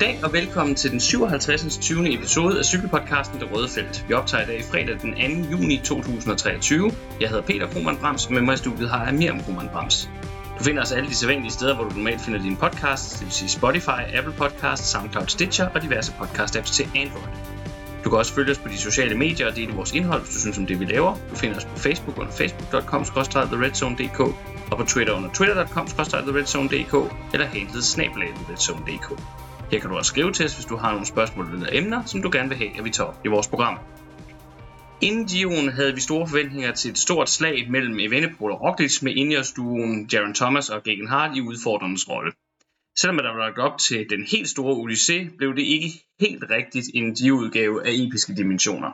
Goddag og velkommen til den 57. 20. episode af cykelpodcasten Det Røde Felt. Vi optager i dag fredag den 2. juni 2023. Jeg hedder Peter Krohmann Brams, og med mig i studiet har jeg Miriam Krohmann Brams. Du finder os alle de sædvanlige steder, hvor du normalt finder dine podcasts, det vil sige Spotify, Apple Podcasts, SoundCloud Stitcher og diverse podcast-apps til Android. Du kan også følge os på de sociale medier og dele vores indhold, hvis du synes om det, vi laver. Du finder os på Facebook under facebook.com-theredzone.dk og på Twitter under twitter.com-theredzone.dk eller handlet snablag theredzone.dk. Her kan du også skrive til os, hvis du har nogle spørgsmål eller emner, som du gerne vil have, at vi tager op i vores program. Inden Gio'en havde vi store forventninger til et stort slag mellem Evenepoel og Roglic med Ineos-duoen Jaron Thomas og Gegenhardt i udfordrernes rolle. Selvom der var lagt op til den helt store Odyssé, blev det ikke helt rigtigt en udgave af episke dimensioner.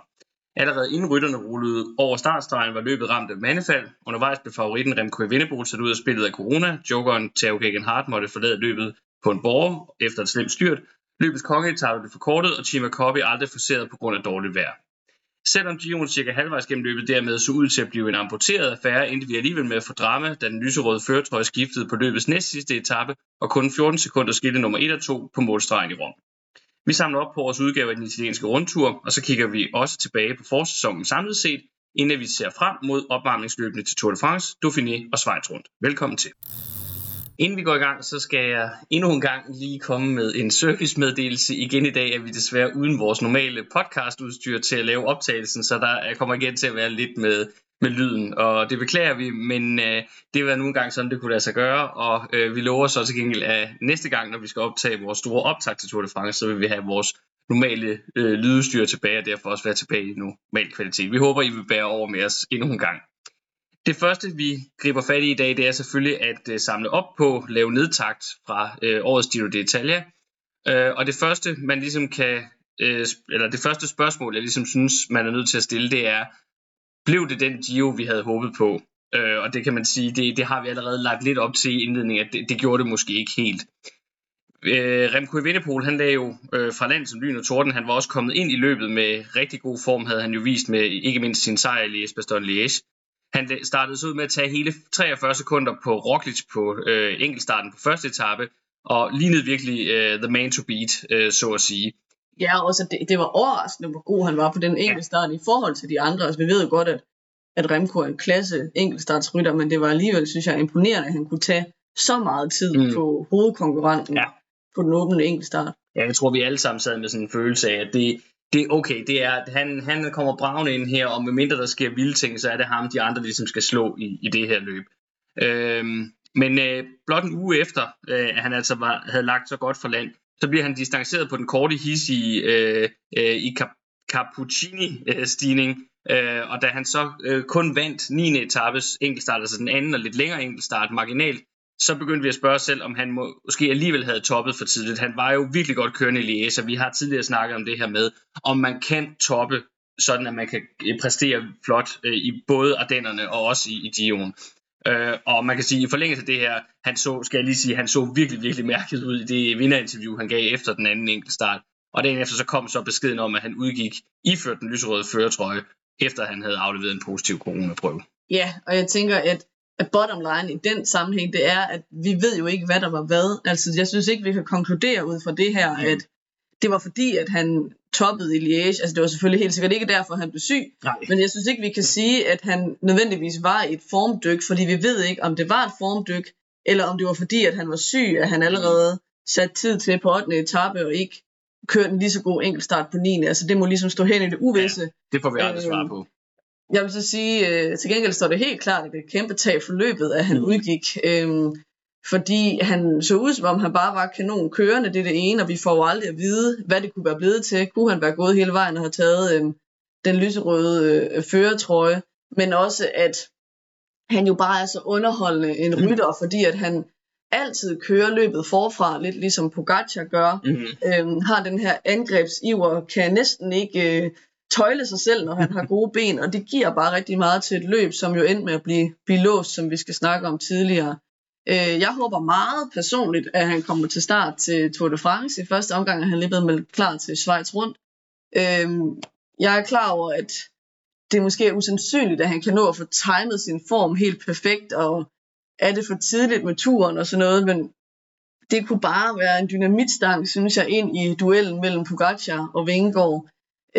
Allerede inden rytterne rullede over startstregen var løbet ramt af mandefald. Undervejs blev favoritten Remco Evenepoel sat ud af spillet af corona. Jokeren Theo Gegenhardt måtte forlade løbet på en borger efter et slemt styrt. Løbets kongeetappe blev forkortet, og Chima Coppi aldrig forceret på grund af dårligt vejr. Selvom Giroen cirka halvvejs gennem løbet dermed så ud til at blive en amputeret affære, endte vi alligevel med at få drama, da den lyserøde føretrøje skiftede på løbets næst sidste etape, og kun 14 sekunder skilte nummer 1 og 2 på målstregen i Rom. Vi samler op på vores udgave af den italienske rundtur, og så kigger vi også tilbage på forsæsonen samlet set, inden vi ser frem mod opvarmningsløbene til Tour de France, Dauphiné og Schweiz rundt. Velkommen til. Inden vi går i gang, så skal jeg endnu en gang lige komme med en servicemeddelelse. Igen i dag er vi desværre uden vores normale podcastudstyr til at lave optagelsen, så der kommer igen til at være lidt med, med lyden, og det beklager vi, men øh, det var nu engang sådan, det kunne lade sig gøre, og øh, vi lover så til gengæld, at næste gang, når vi skal optage vores store optag til Tour de France, så vil vi have vores normale øh, lydudstyr tilbage, og derfor også være tilbage i normal kvalitet. Vi håber, I vil bære over med os endnu en gang. Det første, vi griber fat i i dag, det er selvfølgelig at øh, samle op på, lave nedtagt fra øh, årets Giro d'Italia. Øh, og det første, man ligesom kan, øh, eller det første spørgsmål, jeg ligesom synes, man er nødt til at stille, det er, blev det den Giro, vi havde håbet på? Øh, og det kan man sige, det, det har vi allerede lagt lidt op til i indledningen, at det, det gjorde det måske ikke helt. Øh, Remco Evenepoel, han lagde jo øh, fra land som lyn og torden, han var også kommet ind i løbet med rigtig god form, havde han jo vist med ikke mindst sin sejr i Liège-Bastogne-Liège. Han startede så ud med at tage hele 43 sekunder på Roglic på øh, enkeltstarten på første etape, og lignede virkelig øh, the man to beat, øh, så at sige. Ja, også det, det var overraskende, hvor god han var på den enkeltstart ja. i forhold til de andre. Altså, vi ved jo godt, at, at Remco er en klasse enkeltstartsrytter, men det var alligevel, synes jeg, imponerende, at han kunne tage så meget tid mm. på hovedkonkurrenten ja. på den åbne enkeltstart. Ja, jeg tror, vi alle sammen sad med sådan en følelse af, at det, det okay, det er, han, han kommer bravende ind her, og medmindre der sker vilde ting, så er det ham, de andre ligesom skal slå i, i det her løb. Øhm, men øh, blot en uge efter, øh, at han altså var, havde lagt så godt for land, så bliver han distanceret på den korte his i, øh, øh, i Cap- Cappuccini-stigning, øh, og da han så øh, kun vandt 9. etapes enkeltstart, altså den anden og lidt længere enkeltstart marginalt, så begyndte vi at spørge os selv, om han må, måske alligevel havde toppet for tidligt. Han var jo virkelig godt kørende i Liège, og vi har tidligere snakket om det her med, om man kan toppe, sådan at man kan præstere flot øh, i både Ardennerne og også i, i Dion. Øh, og man kan sige, i forlængelse af det her, han så, skal jeg lige sige, han så virkelig, virkelig mærket ud i det vinderinterview, han gav efter den anden enkeltstart. Og dagen efter så kom så beskeden om, at han udgik iført den lyserøde føretrøje, efter han havde afleveret en positiv coronaprøve. Ja, og jeg tænker, at bottom line i den sammenhæng, det er, at vi ved jo ikke, hvad der var hvad. Altså, jeg synes ikke, vi kan konkludere ud fra det her, mm. at det var fordi, at han toppede i Liège. Altså, det var selvfølgelig helt sikkert ikke derfor, han blev syg. Nej. Men jeg synes ikke, vi kan sige, at han nødvendigvis var i et formdyk, fordi vi ved ikke, om det var et formdyk, eller om det var fordi, at han var syg, at han allerede sat tid til på 8. etape, og ikke kørte en lige så god enkeltstart på 9. Altså, det må ligesom stå hen i det uvisse. Ja, det får vi aldrig øh, svar på. Jeg vil så sige, øh, til gengæld står det helt klart, at det et kæmpe tab for løbet, at han mm. udgik. Øh, fordi han så ud, som om han bare var kanon kørende, det er det ene, og vi får jo aldrig at vide, hvad det kunne være blevet til. Kunne han være gået hele vejen og have taget øh, den lyserøde øh, føretrøje, men også at han jo bare er så underholdende en mm. rytter, fordi at han altid kører løbet forfra, lidt ligesom Pogacar gør, mm. øhm, har den her angrebsiver, kan næsten ikke øh, tøjle sig selv, når han har gode ben, og det giver bare rigtig meget til et løb, som jo endte med at blive, blive låst, som vi skal snakke om tidligere. Øh, jeg håber meget personligt, at han kommer til start til Tour de France. I første omgang er han lige blevet meldt klar til Schweiz rundt. Øh, jeg er klar over, at det måske er usandsynligt, at han kan nå at få timet sin form helt perfekt, og er det for tidligt med turen og sådan noget, men det kunne bare være en dynamitstang, synes jeg, ind i duellen mellem Pogacar og Vingegaard.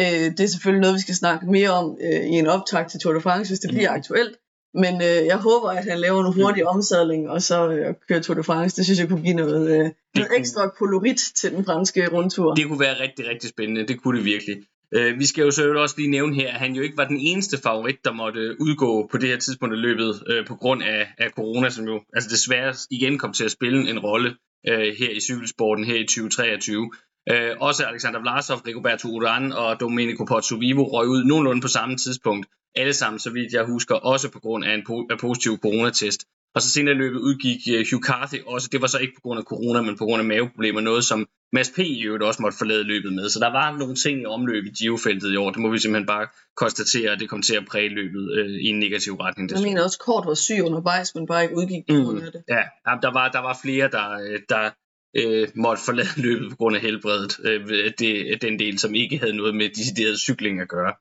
Øh, det er selvfølgelig noget, vi skal snakke mere om øh, i en optag til Tour de France, hvis det bliver mm. aktuelt. Men øh, jeg håber, at han laver en hurtig omsadling, og så øh, kører Tour de France. Det synes jeg kunne give noget, øh, noget ekstra kolorit til den franske rundtur. Det kunne være rigtig, rigtig spændende. Det kunne det virkelig. Øh, vi skal jo så også lige nævne her, at han jo ikke var den eneste favorit, der måtte udgå på det her tidspunkt af løbet øh, på grund af, af corona, som jo altså desværre igen kom til at spille en rolle øh, her i cykelsporten her i 2023. Øh, også Alexander Vlasov, Rigoberto Urán og Domenico Pozzovivo røg ud nogenlunde på samme tidspunkt. Alle sammen, så vidt jeg husker, også på grund af en po- af positiv coronatest. Og så senere i løbet udgik uh, Hugh Carthy også. Det var så ikke på grund af corona, men på grund af maveproblemer. Noget, som Mads P. i øvrigt også måtte forlade løbet med. Så der var nogle ting i omløb i Giro-feltet i år. Det må vi simpelthen bare konstatere, at det kom til at præge løbet øh, i en negativ retning. Jeg mener også, kort var syg undervejs, men bare ikke udgik på grund af det. Ja, der var, der var flere, der, øh, der øh, måtte forlade løbet på grund af helbredet. Øh, det, den del, som ikke havde noget med decideret cykling at gøre.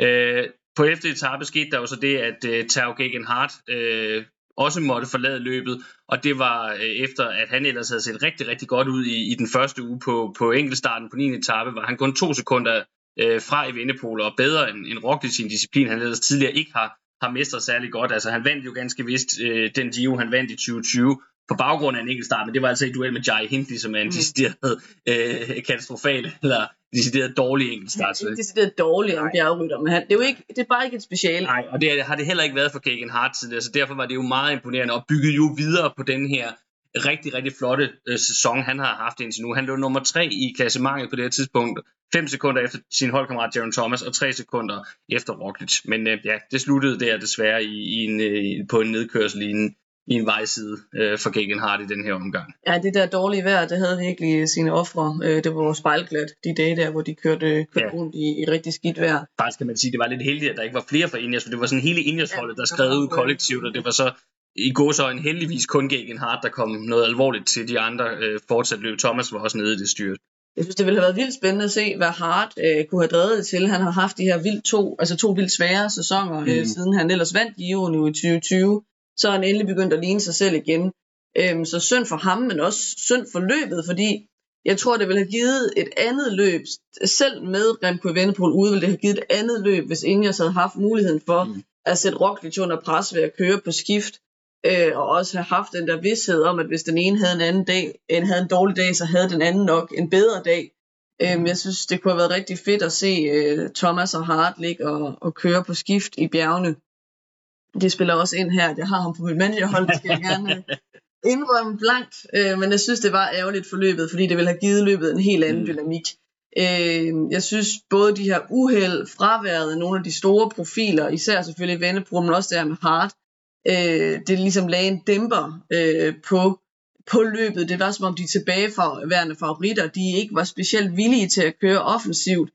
Øh, på efter etape skete der jo så det, at øh, Tao Gegenhardt øh, også måtte forlade løbet, og det var øh, efter, at han ellers havde set rigtig, rigtig godt ud i, i den første uge på, på enkeltstarten på 9. etape, var han kun to sekunder øh, fra i Vindepol og bedre end, end Roglic sin disciplin, han ellers tidligere ikke har, har mestret særlig godt. Altså han vandt jo ganske vist øh, den Giro, han vandt i 2020, på baggrund af en enkelt start, men det var altså i duel med Jai Hindley, som er en mm. decideret øh, katastrofal, eller decideret dårlig enkeltstart. Er ikke decideret dårlig om bjergrytter, men han, det, er jo ikke, det er bare ikke et speciale. Nej, og det har det heller ikke været for Kagan Hart tidligere, så derfor var det jo meget imponerende, og bygget jo videre på den her rigtig, rigtig flotte øh, sæson, han har haft indtil nu. Han lå nummer tre i klassementet på det her tidspunkt, 5 sekunder efter sin holdkammerat Jaron Thomas, og 3 sekunder efter Roglic. Men øh, ja, det sluttede der desværre i, i en, øh, på en nedkørsel i en, i en vejside øh, for Gegenhardt i den her omgang. Ja, det der dårlige vejr, det havde virkelig sine ofre. Øh, det var spejlglat de dage der, hvor de kørte, kørte ja. rundt i, i rigtig skidt vejr. Faktisk kan man sige, det var lidt heldigt, at der ikke var flere fra Ingers, for det var sådan hele Ingers-holdet, der skrev ud kollektivt, og det var så i en heldigvis kun Gegenhardt, der kom noget alvorligt til de andre øh, fortsat løb. Thomas var også nede i det styret. Jeg synes, det ville have været vildt spændende at se, hvad Hart øh, kunne have drevet til. Han har haft de her vildt to, altså to vildt svære sæsoner, øh, mm. øh, siden han ellers vandt Giroen i 2020 så er han endelig begyndt at ligne sig selv igen. Øhm, så synd for ham, men også synd for løbet, fordi jeg tror, det ville have givet et andet løb, selv med Remco Evenepoel ude, ville det have givet et andet løb, hvis Ingers havde haft muligheden for mm. at sætte Roglic under pres ved at køre på skift, øh, og også have haft den der vidshed om, at hvis den ene havde en anden dag, en havde en dårlig dag, så havde den anden nok en bedre dag. Øhm, jeg synes, det kunne have været rigtig fedt at se øh, Thomas og Hart ligge og, og køre på skift i bjergene det spiller også ind her, at jeg har ham på mit managerhold, det skal jeg gerne indrømme blankt, øh, men jeg synes, det var ærgerligt for løbet, fordi det ville have givet løbet en helt anden mm. dynamik. Øh, jeg synes både de her uheld, fraværet af nogle af de store profiler, især selvfølgelig Vennepro, men også der med Hart, øh, det ligesom lagde en dæmper øh, på, på løbet. Det var som om de tilbageværende favoritter, de ikke var specielt villige til at køre offensivt.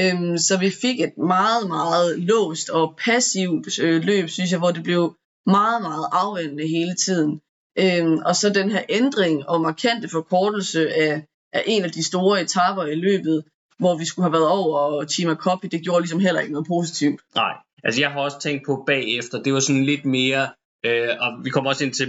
Øhm, så vi fik et meget, meget låst og passivt øh, løb, synes jeg, hvor det blev meget, meget afvendende hele tiden. Øhm, og så den her ændring og markante forkortelse af, af en af de store etapper i løbet, hvor vi skulle have været over og Chima Copy, det gjorde ligesom heller ikke noget positivt. Nej, altså jeg har også tænkt på bagefter, det var sådan lidt mere, øh, og vi kommer, også ind til,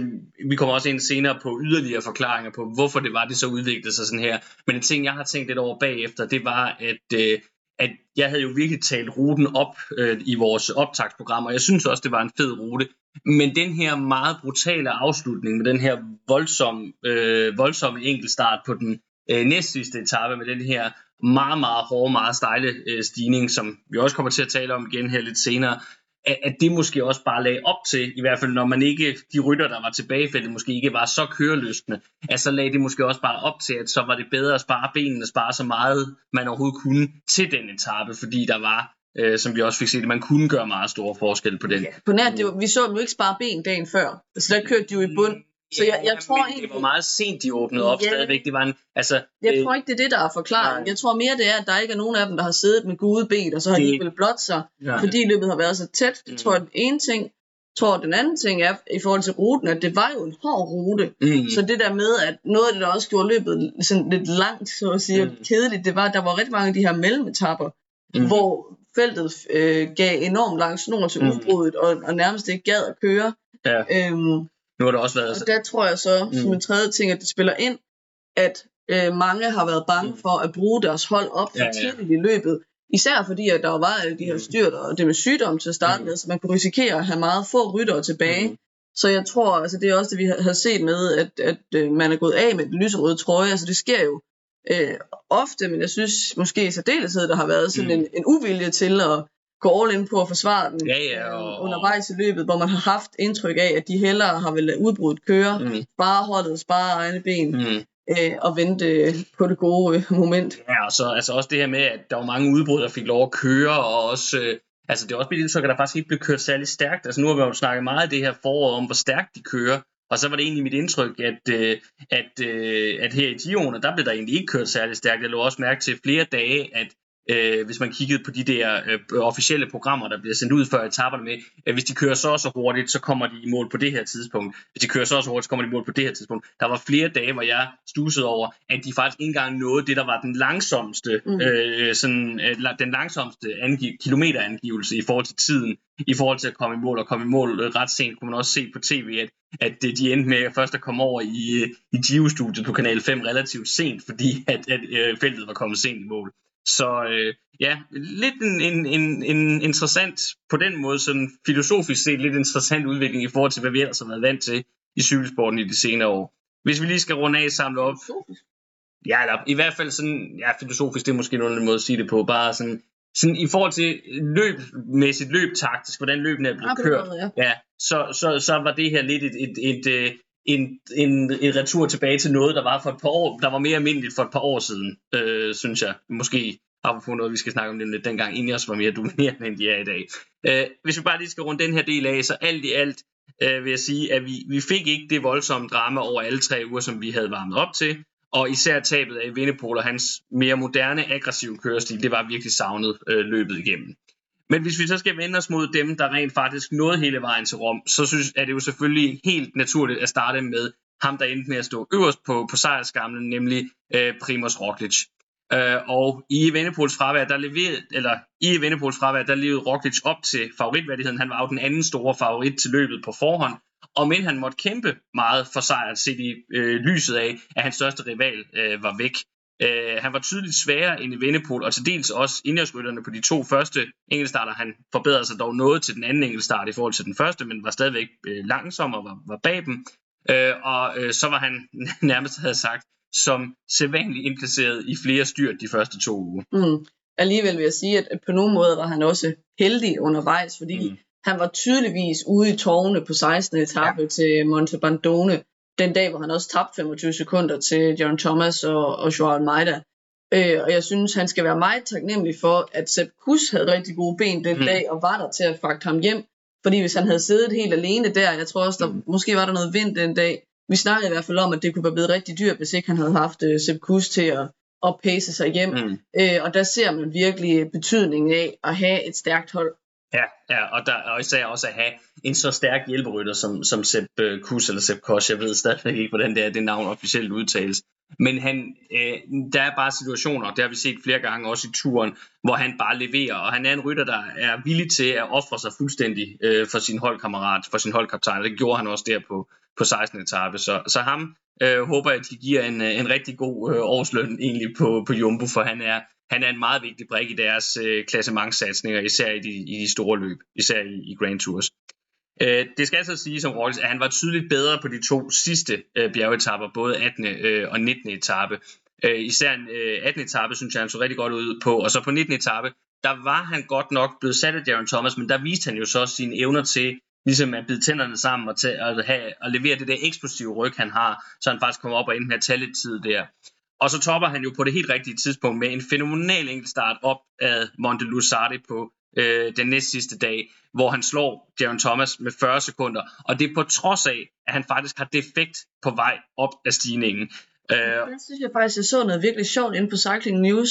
vi kommer også ind senere på yderligere forklaringer på, hvorfor det var, det så udviklede sig sådan her. Men en ting, jeg har tænkt lidt over bagefter, det var, at øh, at jeg havde jo virkelig talt ruten op øh, i vores optagsprogram, og jeg synes også, det var en fed rute. Men den her meget brutale afslutning med den her voldsom, øh, voldsomme enkeltstart på den øh, næstsidste etape med den her meget, meget hårde, meget stejle øh, stigning, som vi også kommer til at tale om igen her lidt senere, at, at det måske også bare lagde op til, i hvert fald når man ikke, de rytter, der var tilbage måske ikke var så køreløsende, at så lagde det måske også bare op til, at så var det bedre at spare benene, spare så meget man overhovedet kunne til den etape, fordi der var øh, som vi også fik set, man kunne gøre meget store forskel på den. Ja, på nær, det var, vi så dem jo ikke spare ben dagen før, så der kørte de jo i bund så jeg, jeg tror men det var meget sent, de åbnede op ja, stadigvæk. Det var en, altså, jeg øh, tror ikke, det er det, der er forklaringen. Jeg tror mere, det er, at der ikke er nogen af dem, der har siddet med gode ben, og så har det, de ikke vel blot sig, ja. fordi løbet har været så tæt. Det mm. tror jeg, den ene ting. Tror, den anden ting er, i forhold til ruten, at det var jo en hård rute. Mm. Så det der med, at noget af det, der også gjorde løbet sådan lidt langt, så at sige, mm. kedeligt, det var, at der var rigtig mange af de her mellemetapper, mm. hvor feltet øh, gav enormt lang snor til mm. udbruddet, og, og nærmest ikke gad at køre. Ja. Øhm, nu har det også været... Og der tror jeg så, som mm. en tredje ting, at det spiller ind, at øh, mange har været bange for at bruge deres hold op for Ja, ja. tidligt i løbet. Især fordi, at der var alle de her styrt og det med sygdom til at starte Mm. med, så man kunne risikere at have meget få ryttere tilbage. Mm. Så jeg tror, altså det er også det, vi har- har set med, at, at øh, man er gået af med den lyserøde trøje. Altså det sker jo øh, ofte, men jeg synes måske i særdeleshed, der har været sådan Mm. en, en uvilje til at gå all in på at forsvare den Ja, ja, øh, og- undervejs i løbet, hvor man har haft indtryk af, at de hellere har vel udbrudt køre, mm. Spare holdet, spare egne ben Mm. øh, og vente på det gode øh, moment. Ja, og så altså også det her med, at der var mange udbrud, der fik lov at køre, og også, øh, altså det er også blevet indtryk, at der faktisk ikke blev kørt særlig stærkt. Altså nu har vi jo snakket meget i det her forår om, hvor stærkt de kører, og så var det egentlig mit indtryk, at, øh, at, øh, at her i Gio'erne, der blev der egentlig ikke kørt særlig stærkt. Jeg lå også mærke til flere dage, at øh, hvis man kiggede på de der øh, officielle programmer, der bliver sendt ud før etaperne med, at hvis de kører så og så hurtigt, så kommer de i mål på det her tidspunkt. Hvis de kører så og så hurtigt, så kommer de i mål på det her tidspunkt. Der var flere dage, hvor jeg stussede over, at de faktisk ikke engang nåede det, der var den langsomste, Mm. øh, sådan, øh, den langsomste angi- kilometerangivelse i forhold til tiden, i forhold til at komme i mål og komme i mål øh, ret sent, kunne man også se på tv, at, at øh, de endte med først at komme over i, øh, i Giro-studiet på Kanal 5 relativt sent, fordi at, at øh, feltet var kommet sent i mål. Så øh, ja, lidt en, en, en, en interessant, på den måde sådan filosofisk set, lidt interessant udvikling i forhold til, hvad vi ellers har været vant til i cykelsporten i de senere år. Hvis vi lige skal runde af samle op, ja, eller i hvert fald sådan, ja, filosofisk, det er måske en måde at sige det på, bare sådan, sådan i forhold til løbmæssigt, løbtaktisk, hvordan løbene er blevet kørt, ja. ja, så, så, så var det her lidt et, et, et, et, en, en, en retur tilbage til noget, der var for et par år, der var mere almindeligt for et par år siden, øh, synes jeg. Måske apropos noget, vi skal snakke om lidt dengang, Ineos var mere dominerende, end de er i dag. Øh, hvis vi bare lige skal runde den her del af, så alt i alt øh, vil jeg sige, at vi, vi fik ikke det voldsomme drama over alle tre uger, som vi havde varmet op til. Og især tabet af Vindepol og hans mere moderne, aggressive kørestil, det var virkelig savnet øh, løbet igennem. Men hvis vi så skal vende os mod dem, der rent faktisk nåede hele vejen til Rom, så synes, er det jo selvfølgelig helt naturligt at starte med ham, der endte med at stå øverst på, på sejrskamlen, nemlig øh, Primoz Roglic. Øh, og i Evenepoels fravær, der leverede, eller i Evenepoels fravær, der levede Roglic op til favoritværdigheden. Han var jo den anden store favorit til løbet på forhånd. Og men han måtte kæmpe meget for sejren, set i øh, lyset af, at hans største rival øh, var væk. Øh, han var tydeligt sværere end i Vennepol, og til dels også indjørsrytterne på de to første enkeltstarter. Han forbedrede sig dog noget til den anden enkeltstart i forhold til den første, men var stadigvæk øh, langsom og var, var bag dem. Øh, og øh, så var han nærmest havde sagt, som sædvanligt indplaceret i flere styrt de første to uger. Mm. Alligevel vil jeg sige, at på nogle måder var han også heldig undervejs, fordi Mm. han var tydeligvis ude i tårne på 16. etape ja. til Monte Bandone, den dag, hvor han også tabte 25 sekunder til John Thomas og, og Joao Maida. Øh, og jeg synes, han skal være meget taknemmelig for, at Sepp Kuss havde rigtig gode ben den mm. dag, og var der til at fragte ham hjem. Fordi hvis han havde siddet helt alene der, jeg tror også, der Mm. måske var der noget vind den dag. Vi snakkede i hvert fald om, at det kunne være blevet rigtig dyrt, hvis ikke han havde haft uh, Sepp Kuss til at, at pace sig hjem. Mm. Øh, og der ser man virkelig betydningen af at have et stærkt hold. Ja, ja og, der, og især også at have en så stærk hjælperytter som, som Sepp øh, Kuss eller Sepp Kosh. Jeg ved stadigvæk ikke, hvordan det, er, det navn officielt udtales. Men han, øh, der er bare situationer, det har vi set flere gange også i turen, hvor han bare leverer, og han er en rytter, der er villig til at ofre sig fuldstændig øh, for sin holdkammerat, for sin holdkaptajn. Det gjorde han også der på, på 16. etape. Så, så ham øh, håber jeg, at de giver en, øh, en rigtig god øh, årsløn egentlig på, på Jumbo, for han er, han er en meget vigtig brik i deres øh, klassementssatsninger, især i de, i de store løb, især i, i Grand Tours. Øh, det skal altså sige som Roglic, at han var tydeligt bedre på de to sidste øh, bjergetapper, både 18. Øh, og 19. etape. Øh, især øh, 18. etape synes jeg, han så rigtig godt ud på, og så på 19. etape, der var han godt nok blevet sat af Darren Thomas, men der viste han jo så sine evner til ligesom at bide tænderne sammen og, tage, og, have, og levere det der eksplosive ryg, han har, så han faktisk kommer op og endte med at tage lidt tid der. Og så topper han jo på det helt rigtige tidspunkt med en fænomenal enkeltstart op ad Monte Lusardi på øh, den næst sidste dag, hvor han slår Jaron Thomas med 40 sekunder. Og det er på trods af, at han faktisk har defekt på vej op af stigningen. Øh, Der synes jeg faktisk, jeg så noget virkelig sjovt inde på Cycling News,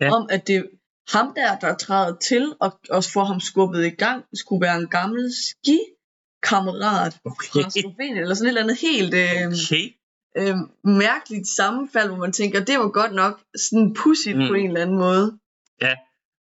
Ja. om at det ham der, der træder til og, og får ham skubbet i gang, skulle være en gammel skikammerat okay. fra Slovenien, eller sådan et eller andet helt øh, okay. Øh, mærkeligt sammenfald, hvor man tænker, det var godt nok sådan pudsigt Mm. på en eller anden måde.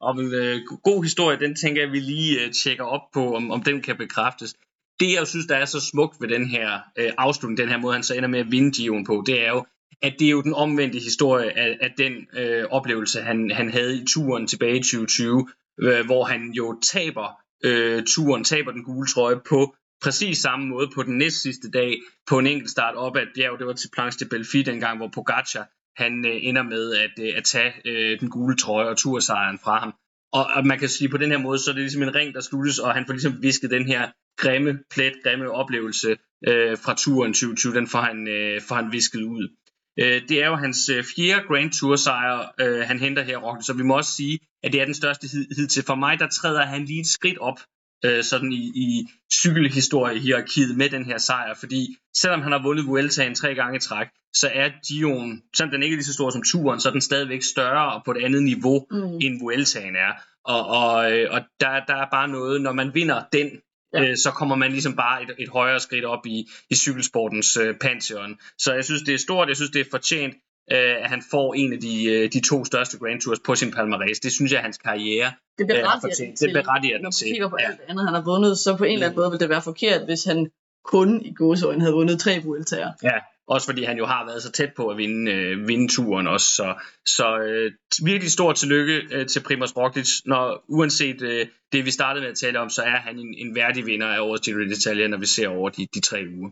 Og en øh, god historie, den tænker jeg, vi lige øh, tjekker op på, om, om den kan bekræftes. Det jeg synes, der er så smukt ved den her øh, afslutning, den her måde, han så ender med at vinde Gio'en på, det er jo, at det er jo den omvendte historie af, af den øh, oplevelse, han, han havde i turen tilbage i 2020, øh, hvor han jo taber øh, turen, taber den gule trøje på præcis samme måde på den næst sidste dag på en enkelt start op ad et bjerg. Det var til Planche de Belfi dengang, hvor Pogacar han øh, ender med at, øh, at tage øh, den gule trøje og tursejren fra ham. Og, og man kan sige på den her måde, så er det ligesom en ring, der sluttes, og han får ligesom visket den her grimme plet, grimme oplevelse øh, fra turen 2020, den får han, øh, får han visket ud. Øh, det er jo hans øh, fjerde Grand Tour sejr, øh, han henter her, Rocky, så vi må også sige, at det er den største hid, til. For mig, der træder han lige et skridt op øh, sådan i, i cykelhistorie-hierarkiet med den her sejr, fordi selvom han har vundet Vueltaen tre gange i træk, så er Gion, selvom den ikke er lige så stor som turen, så er den stadigvæk større og på et andet niveau, mm. end Vueltaen er. Og, og, øh, og der, der er bare noget, når man vinder den, ja. øh, så kommer man ligesom bare et, et højere skridt op i, i cykelsportens øh, pantheon. Så jeg synes, det er stort, jeg synes, det er fortjent, øh, at han får en af de, øh, de to største Grand Tours på sin palmarès. Det synes jeg hans karriere. Det berettiger øh, til. Det berettiger Når man kigger på ja. alt andet, han har vundet, så på en eller anden måde vil det være forkert, hvis han kun i godsøjen havde vundet tre Vueltaer. Ja, også fordi han jo har været så tæt på at vinde, øh, vinde turen også. Så, så øh, virkelig stort tillykke øh, til Primoz Roglic. Når uanset øh, det, vi startede med at tale om, så er han en, en værdig vinder af årets Giro d'Italia, når vi ser over de, de tre uger.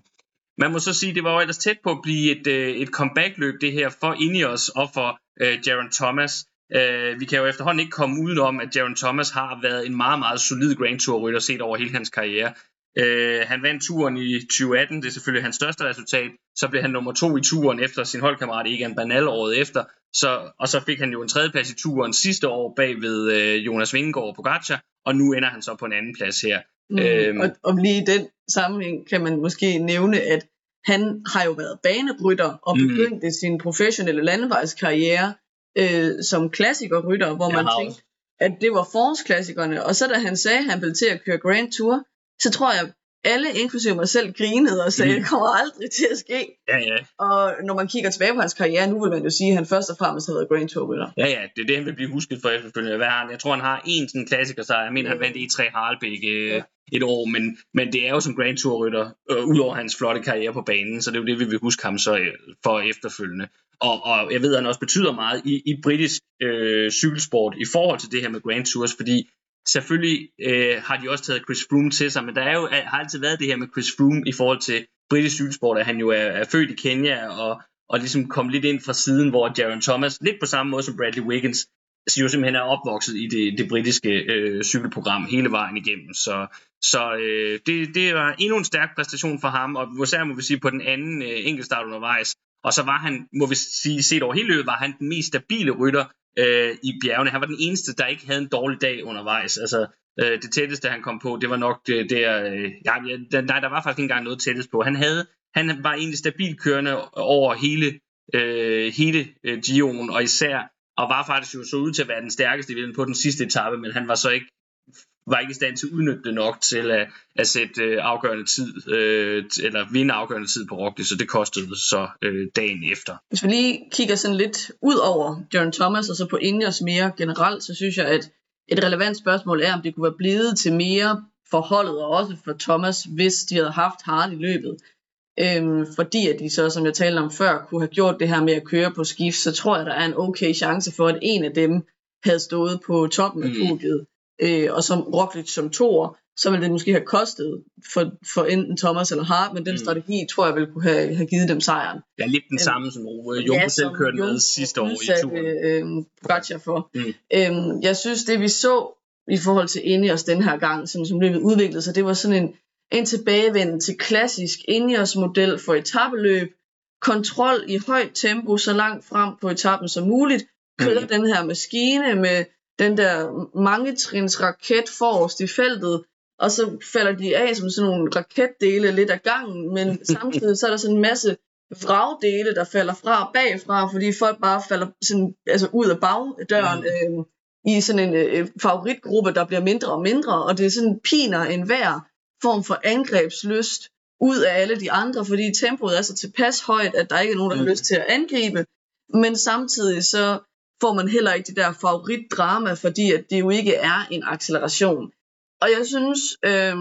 Man må så sige, det var jo ellers tæt på at blive et, øh, et comeback-løb, det her for Ineos og for øh, Jaron Thomas. Øh, vi kan jo efterhånden ikke komme udenom, at Jaron Thomas har været en meget, meget solid Grand Tour-rytter set over hele hans karriere. Øh, han vandt turen i 2018, det er selvfølgelig hans største resultat. Så blev han nummer to i turen efter sin holdkammerat Egan Bernal året efter. Så, og så fik han jo en tredjeplads i turen sidste år bag ved øh, Jonas Vingegaard og Pogacar, og nu ender han så på en anden plads her. Mm, øhm, og, og lige i den sammenhæng kan man måske nævne, at han har jo været banebrytter og mm. begyndte mm. sin professionelle landevejskarriere øh, som klassikerrytter, hvor man tænkte, at det var forårsklassikerne. Og så da han sagde, at han ville til at køre Grand Tour, så tror jeg, alle, inklusive mig selv, grinede og sagde, mm. det kommer aldrig til at ske. Ja, ja. Og når man kigger tilbage på hans karriere, nu vil man jo sige, at han først og fremmest har været Grand Tour rytter. Ja, ja, det er det, han vil blive husket for efterfølgende. Hvad han? Jeg tror, han har en sådan klassiker, så jeg mener, han vandt E3 Harlebæk øh, ja. et år, men, men det er jo som Grand Tour rytter, øh, udover hans flotte karriere på banen, så det er jo det, vi vil huske ham så øh, for efterfølgende. Og, og jeg ved, at han også betyder meget i, i britisk øh, cykelsport i forhold til det her med Grand Tours, fordi Selvfølgelig øh, har de også taget Chris Froome til sig, men der er jo, har altid været det her med Chris Froome i forhold til britisk cykelsport, at han jo er, er født i Kenya og, og ligesom kom lidt ind fra siden, hvor Jaron Thomas, lidt på samme måde som Bradley Wiggins, jo simpelthen er opvokset i det, det britiske øh, cykelprogram hele vejen igennem. Så, så øh, det, det var endnu en stærk præstation for ham, og især må vi sige på den anden øh, enkeltstart undervejs. Og så var han, må vi sige, set over hele løbet, var han den mest stabile rytter øh, i bjergene. Han var den eneste, der ikke havde en dårlig dag undervejs. Altså, øh, det tætteste, han kom på, det var nok øh, det der... Øh, ja, der, nej, der var faktisk ikke engang noget tættest på. Han, havde, han var egentlig stabil kørende over hele, øh, hele øh, Gio'en, og især og var faktisk jo så ud til at være den stærkeste i på den sidste etape, men han var så ikke var ikke i stand til at udnytte det nok til at, at sætte øh, afgørende tid, øh, eller vinde afgørende tid på Roglic, så det kostede så øh, dagen efter. Hvis vi lige kigger sådan lidt ud over John Thomas, og så på Ingers mere generelt, så synes jeg, at et relevant spørgsmål er, om det kunne være blevet til mere forholdet, og også for Thomas, hvis de havde haft Hardy i løbet. Øhm, fordi at de så, som jeg talte om før, kunne have gjort det her med at køre på skift, så tror jeg, der er en okay chance for, at en af dem havde stået på toppen af mm. Øh, og som Roglic som toer, så ville det måske have kostet for, for enten Thomas eller Hart, men den mm. strategi tror jeg ville kunne have, have givet dem sejren. Ja, lidt den samme som Jumbo ja, selv kørte med sidste år i turen. Øh, Pogacar for. Mm. Øhm, jeg synes, det vi så i forhold til Ineos den her gang, sådan som løbet udviklede sig, det var sådan en, en tilbagevenden til klassisk Ineos model for etabeløb, kontrol i højt tempo så langt frem på etappen som muligt, køre mm. den her maskine med den der mange trins raket forrest i feltet, og så falder de af som sådan nogle raketdele lidt af gangen, men samtidig så er der sådan en masse vragdele, der falder fra bagfra, fordi folk bare falder sådan, altså ud af bagdøren mm. øh, i sådan en øh, favoritgruppe, der bliver mindre og mindre, og det er sådan piner en hver form for angrebslyst ud af alle de andre, fordi tempoet er så tilpas højt, at der ikke er nogen, der har mm. lyst til at angribe, men samtidig så får man heller ikke det der favoritdrama, fordi at det jo ikke er en acceleration. Og jeg synes, øh,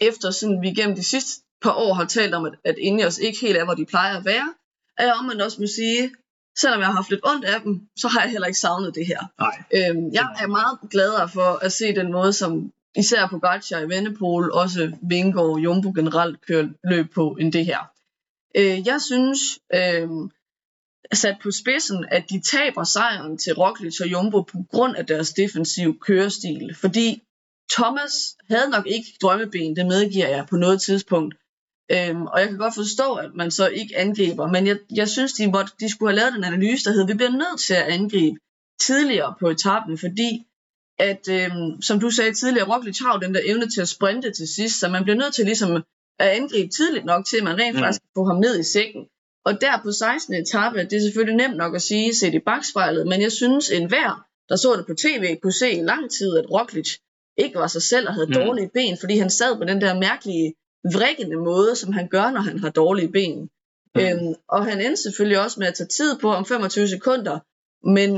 efter sådan vi gennem de sidste par år har talt om, at, at Ineos ikke helt er, hvor de plejer at være, at jeg omvendt også må sige, selvom jeg har haft lidt ondt af dem, så har jeg heller ikke savnet det her. Nej. Øhm, jeg er meget gladere for at se den måde, som især på Gacha i Vennepol, også Vingård og Jumbo generelt kører løb på, end det her. Øh, jeg synes, øh, sat på spidsen, at de taber sejren til Roglic og Jumbo på grund af deres defensiv kørestil. Fordi Thomas havde nok ikke drømmeben, det medgiver jeg på noget tidspunkt. Øhm, og jeg kan godt forstå, at man så ikke angriber, men jeg, jeg synes, de, måtte, de skulle have lavet en analyse, der hedder, vi bliver nødt til at angribe tidligere på etappen, fordi at, øhm, som du sagde tidligere, Roglic har den der evne til at sprinte til sidst, så man bliver nødt til ligesom at angribe tidligt nok til, at man rent mm. faktisk får ham ned i sækken. Og der på 16. etape, det er selvfølgelig nemt nok at sige, set i bagspejlet, men jeg synes, en hver, der så det på tv, kunne se i lang tid, at Roglic ikke var sig selv og havde mm. dårlige ben, fordi han sad på den der mærkelige, vrikkende måde, som han gør, når han har dårlige ben. Mm. Øhm, og han endte selvfølgelig også med at tage tid på om 25 sekunder, men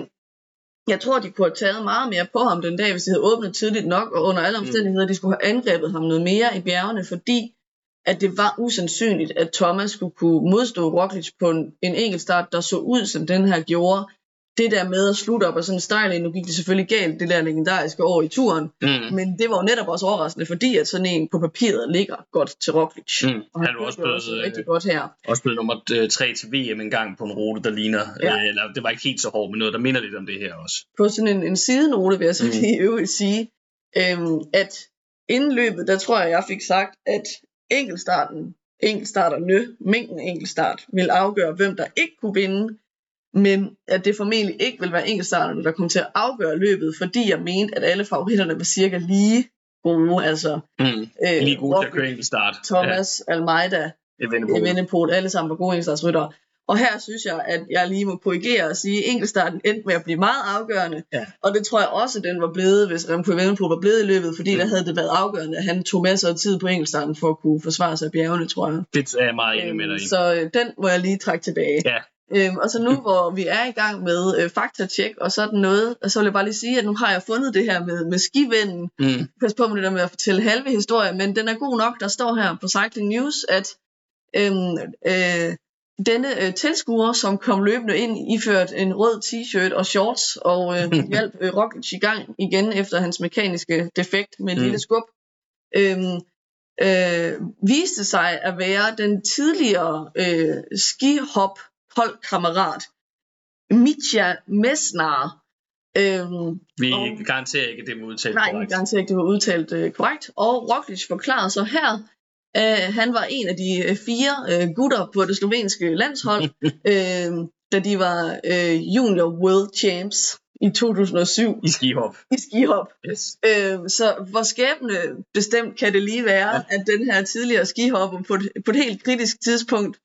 jeg tror, de kunne have taget meget mere på ham den dag, hvis de havde åbnet tidligt nok, og under alle mm. omstændigheder, de skulle have angrebet ham noget mere i bjergene, fordi at det var usandsynligt, at Thomas skulle kunne modstå Roglic på en, en enkelt start, der så ud, som den her gjorde. Det der med at slutte op og sådan stejle, nu gik det selvfølgelig galt, det der legendariske år i turen, mm. men det var jo netop også overraskende, fordi at sådan en på papiret ligger godt til Roglic. Mm. Og han, han var også blevet, også rigtig godt her. Også blevet nummer 3 øh, til VM en gang på en rute, der ligner, ja. øh, eller det var ikke helt så hårdt, men noget, der minder lidt om det her også. På sådan en, en sidenote vil jeg så mm. lige øvrigt sige, øhm, at inden løbet, der tror jeg, jeg fik sagt, at enkeltstarten, enkeltstarterne, mængden enkeltstart, vil afgøre, hvem der ikke kunne vinde, men at det formentlig ikke vil være enkeltstarterne, der kommer til at afgøre løbet, fordi jeg mente, at alle favoritterne var cirka lige gode, altså mm, øh, lige gode til at køre enkeltstart. Thomas, ja. Almeida, Evenepoel, alle sammen var gode enkeltstartsryttere. Og her synes jeg, at jeg lige må korrigere og sige, at enkeltstarten endte med at blive meget afgørende. Ja. Og det tror jeg også, at den var blevet, hvis Remco Evenepoel var blevet i løbet, fordi mm. der havde det været afgørende, at han tog masser af tid på enkeltstarten for at kunne forsvare sig af bjergene, tror jeg. Det er jeg meget enig med dig i. Øhm, så øh, den må jeg lige trække tilbage. Ja. Øhm, og så nu, hvor vi er i gang med øh, faktatjek og sådan noget, så vil jeg bare lige sige, at nu har jeg fundet det her med, med skivennen. Mm. Pas på med det der med at fortælle halve historie, men den er god nok. Der står her på Cycling News, at øhm, øh, denne øh, tilskuer, som kom løbende ind, iført en rød t-shirt og shorts, og øh, hjalp øh, Roglic i gang igen efter hans mekaniske defekt med et mm. lille skub, øh, øh, viste sig at være den tidligere øh, skihop holdkammerat Mitja Mesnar. Øhm, vi og, garanterer ikke, at det var udtalt nej, korrekt. Nej, vi garanterer ikke, at det var udtalt øh, korrekt. Og Roglic forklarede så her, Uh, han var en af de uh, fire uh, gutter på det slovenske landshold, uh, da de var uh, junior world champs i 2007. I skihop. I skihop. Yes. Uh, så hvor skæbne bestemt kan det lige være, ja. at den her tidligere skihopper på et, på et helt kritisk tidspunkt,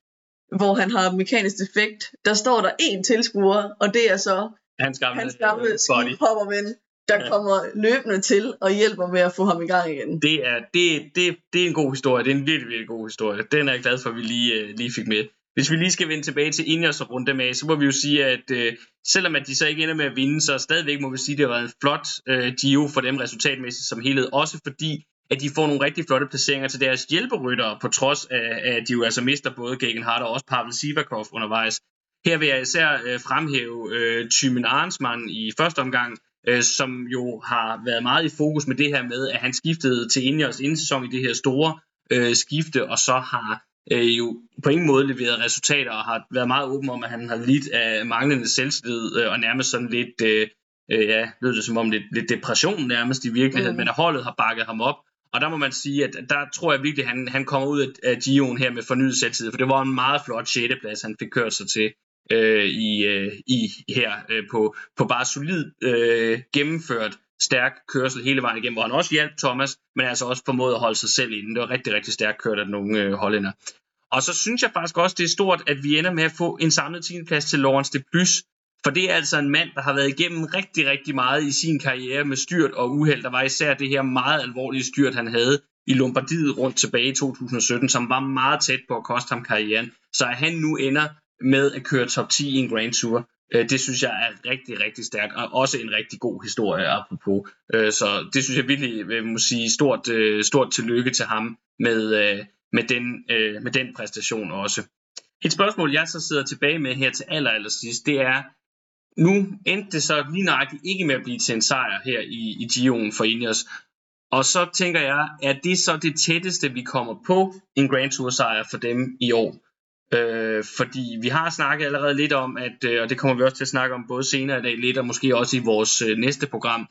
hvor han har mekanisk defekt, der står der en tilskuer, og det er så hans gamle, hans gamle skihopperven der kommer løbende til og hjælper med at få ham i gang igen. Det er, det, det, det er en god historie. Det er en virkelig, virkelig god historie. Den er jeg glad for, at vi lige, øh, lige fik med. Hvis vi lige skal vende tilbage til Ineos og runde med, så må vi jo sige, at øh, selvom at de så ikke ender med at vinde, så stadigvæk må vi sige, at det har været en flot øh, Giro for dem resultatmæssigt som helhed. Også fordi, at de får nogle rigtig flotte placeringer til deres hjælperyttere, på trods af, at de jo altså mister både Gegenhardt og også Pavel Sivakov undervejs. Her vil jeg især øh, fremhæve øh, Thymen Arnsmann i første omgang, øh, som jo har været meget i fokus med det her med, at han skiftede til Ineos inden sæson i det her store øh, skifte, og så har øh, jo på ingen måde leveret resultater, og har været meget åben om, at han har lidt af manglende selvtillid, øh, og nærmest sådan lidt, øh, øh, ja, lød det som om lidt, lidt depression nærmest i virkeligheden, mm. men at holdet har bakket ham op, og der må man sige, at der tror jeg virkelig, at han, han kommer ud af Gio'en her med fornyet selvtillid, for det var en meget flot 6. plads, han fik kørt sig til øh, i, øh, i her øh, på, på bare solid øh, gennemført stærk kørsel hele vejen igennem, hvor han også hjalp Thomas, men altså også formåede at holde sig selv inde. Det var rigtig, rigtig stærkt kørt af nogle øh, hollænder. Og så synes jeg faktisk også, det er stort, at vi ender med at få en samlet 10. plads til Lawrence de Plus, for det er altså en mand, der har været igennem rigtig, rigtig meget i sin karriere med styrt og uheld. Der var især det her meget alvorlige styrt, han havde i Lombardiet rundt tilbage i 2017, som var meget tæt på at koste ham karrieren. Så at han nu ender med at køre top 10 i en Grand Tour, øh, det synes jeg er rigtig, rigtig stærkt, og også en rigtig god historie apropos. Øh, så det synes jeg virkelig, jeg må sige, stort, øh, stort tillykke til ham med, øh, med, den, øh, med den præstation også. Et spørgsmål, jeg så sidder tilbage med her til aller, aller sidst, det er, nu endte det så lige nøjagtigt ikke med at blive til en sejr her i, i Gio'en for Ineos. Og så tænker jeg, er det så det tætteste, vi kommer på en Grand Tour sejr for dem i år? Øh, fordi vi har snakket allerede lidt om, at, øh, og det kommer vi også til at snakke om både senere i dag lidt, og måske også i vores øh, næste program,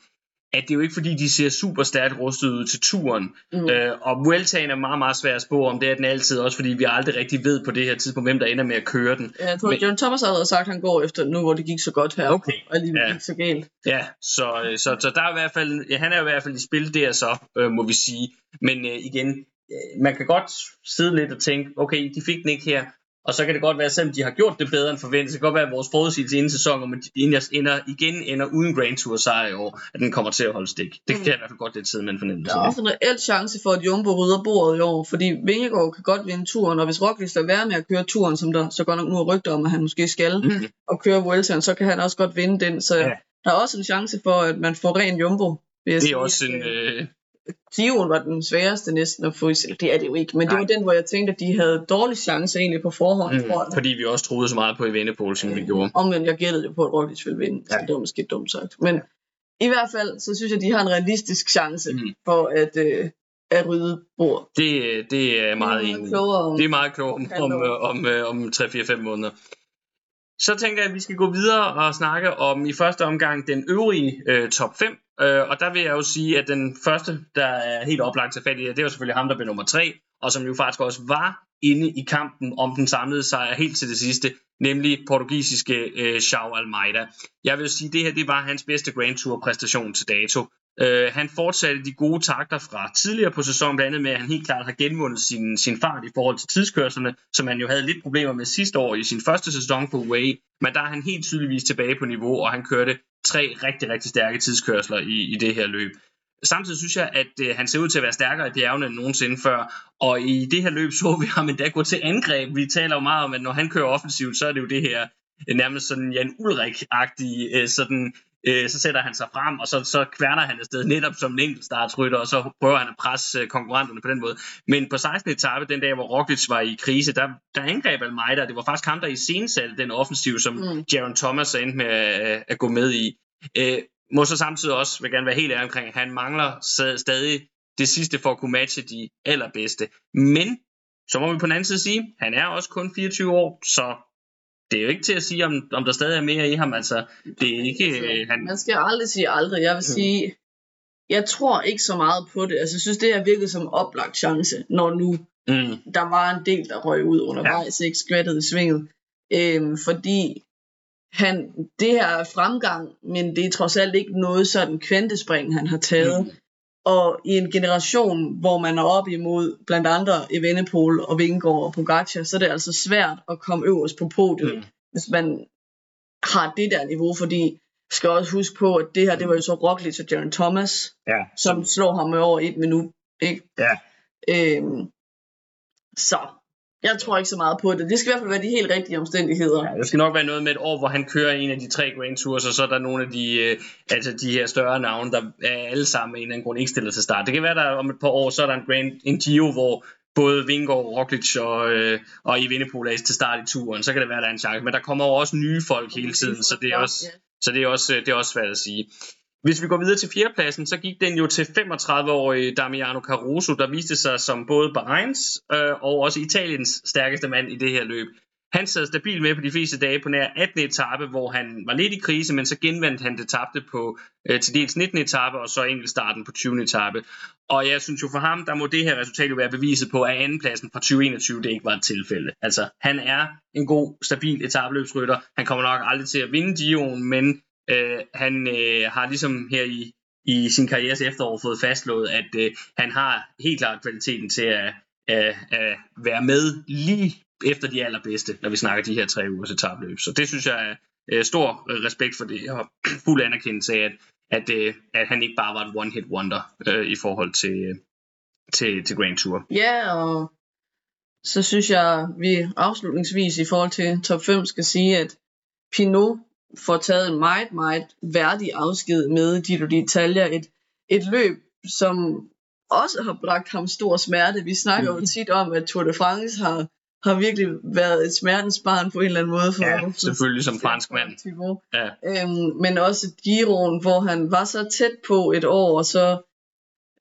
at det er jo ikke fordi, de ser super stærkt rustet ud til turen. Mm. Øh, og Vueltaen er meget, meget svær at spå om, det er den altid, også fordi vi aldrig rigtig ved på det her tidspunkt, hvem der ender med at køre den. Ja, jeg tror, Men, John Thomas har allerede sagt, at han går efter nu, hvor det gik så godt her, okay. og alligevel Ja. gik så galt. Ja, så, øh, så, så der er i hvert fald, ja, han er i hvert fald i spil der så, øh, må vi sige. Men øh, igen, øh, man kan godt sidde lidt og tænke, okay, de fik den ikke her, og så kan det godt være, selvom de har gjort det bedre end forventet, så kan det godt være, at vores forudsigelse inden sæson, om at de ender, igen ender uden Grand Tour sejr i år, at den kommer til at holde stik. Det kan Mm. jeg i hvert fald godt lidt sidde med en fornemmelse. Der er også en reel chance for, at Jumbo rydder bordet i år, fordi Vingegaard kan godt vinde turen, og hvis Roglic lader være med at køre turen, som der så godt nok nu er rygter om, at han måske skal, Mm. og køre Vueltaen, så kan han også godt vinde den. Så Ja. der er også en chance for, at man får ren Jumbo. Det er også en... øh, Øh, Giroen var den sværeste næsten at få i selv. Det er det jo ikke, men Nej. det var den, hvor jeg tænkte, at de havde dårlig chance egentlig på forhånd. mm, tror jeg. fordi vi også troede så meget på Evenepoel, som vi gjorde. Omvendt, jeg gættede jo på, at Roglic ville vinde, ja. Ja. så det var måske dumt sagt. Men i hvert fald, så synes jeg, at de har en realistisk chance Mm. for at, øh, at rydde bord. Det, øh, det er meget enig klogere om- Det er meget klogt om, om, øh, om, øh, om 3-4-5 måneder. Så tænker jeg, at vi skal gå videre og snakke om i første omgang den øvrige øh, top 5. Øh, og der vil jeg jo sige, at den første, der er helt oplagt til fat i, det er jo selvfølgelig ham, der blev nummer 3, og som jo faktisk også var inde i kampen om den samlede sejr helt til det sidste, nemlig portugisiske øh, João Almeida. Jeg vil sige, at det her det var hans bedste Grand Tour præstation til dato. Øh, han fortsatte de gode takter fra tidligere på sæsonen, blandt andet med, at han helt klart har genvundet sin, sin fart i forhold til tidskørslerne, som han jo havde lidt problemer med sidste år i sin første sæson på UAE, men der er han helt tydeligvis tilbage på niveau, og han kørte tre rigtig, rigtig stærke tidskørsler i, i det her løb. Samtidig synes jeg, at øh, han ser ud til at være stærkere i bjergene end nogensinde før, og i det her løb så vi ham endda gå til angreb. Vi taler jo meget om, at når han kører offensivt, så er det jo det her øh, nærmest sådan Jan Ulrik-agtig, øh, sådan, øh, så sætter han sig frem, og så, så kværner han afsted netop som en enkeltstartsrytter, og så prøver han at presse øh, konkurrenterne på den måde. Men på 16. etape, den dag, hvor Roglic var i krise, der, der angreb Almeida, det var faktisk ham, der i sensatte den offensiv, som mm. Jaron Thomas endte med at, at gå med i. Øh, må så samtidig også, vil gerne være helt ærlig omkring, han mangler sta- stadig det sidste for at kunne matche de allerbedste. Men, så må vi på den anden side sige, han er også kun 24 år, så det er jo ikke til at sige, om, om der stadig er mere i ham. Altså, det er ikke... Øh, han, Man skal aldrig sige aldrig. Jeg vil sige, jeg tror ikke så meget på det. Altså, jeg synes, det er virkelig som en oplagt chance, når nu mm, der var en del, der røg ud undervejs, ja. ikke skvattet i svinget. Øhm, fordi han, det her er fremgang, men det er trods alt ikke noget sådan kvantespring, han har taget. Mm. Og i en generation, hvor man er op imod blandt andre Evenepoel og Vingegaard og Pogacar, så er det altså svært at komme øverst på podiet, Mm. hvis man har det der niveau, fordi skal også huske på, at det her, det var jo så Roglic og Jaron Thomas, ja, som slår ham med over et minut. Ikke? Ja. Øhm, så jeg tror ikke så meget på det. Det skal i hvert fald være de helt rigtige omstændigheder. Ja, det skal nok være noget med et år, hvor han kører en af de tre Grand Tours, og så er der nogle af de, øh, altså de her større navne, der er alle sammen af en eller anden grund ikke stiller til start. Det kan være, der om et par år, så er der en, Grand, en Giro, hvor både Vingegaard, Roglic og, øh, og Evenepoel er til start i turen. Så kan det være, der er en chance. Men der kommer jo også nye folk hele tiden, så det er også, så det er også, det er også svært at sige. Hvis vi går videre til fjerdepladsen, så gik den jo til 35-årige Damiano Caruso, der viste sig som både Bahreins øh, og også Italiens stærkeste mand i det her løb. Han sad stabilt med på de fleste dage på nær 18. etape, hvor han var lidt i krise, men så genvandt han det tabte på øh, til dels 19. etape og så enkeltstarten på 20. etape. Og jeg synes jo for ham, der må det her resultat jo være beviset på, at andenpladsen fra 2021 det ikke var et tilfælde. Altså, han er en god, stabil etabløbsrytter. Han kommer nok aldrig til at vinde Gio'en, men øh, han øh, har ligesom her i, i sin karrieres efterår fået fastslået, at øh, han har helt klart kvaliteten til at, at, at være med lige efter de allerbedste, når vi snakker de her tre ugers etabløb. Så det synes jeg er øh, stor respekt for det, og fuld anerkendelse af, at, at, øh, at han ikke bare var et one-hit wonder øh, i forhold til, øh, til, til Grand Tour. Ja, og så synes jeg, vi afslutningsvis i forhold til top 5 skal sige, at Pinot får taget en meget, meget værdig afsked med Giro d'Italia. Et, et løb, som også har bragt ham stor smerte. Vi snakker jo tit om, at Tour de France har, har virkelig været et smertensbarn på en eller anden måde. For, ja, selvfølgelig som fransk mand. Ja. Øhm, men også Giroen, hvor han var så tæt på et år, og så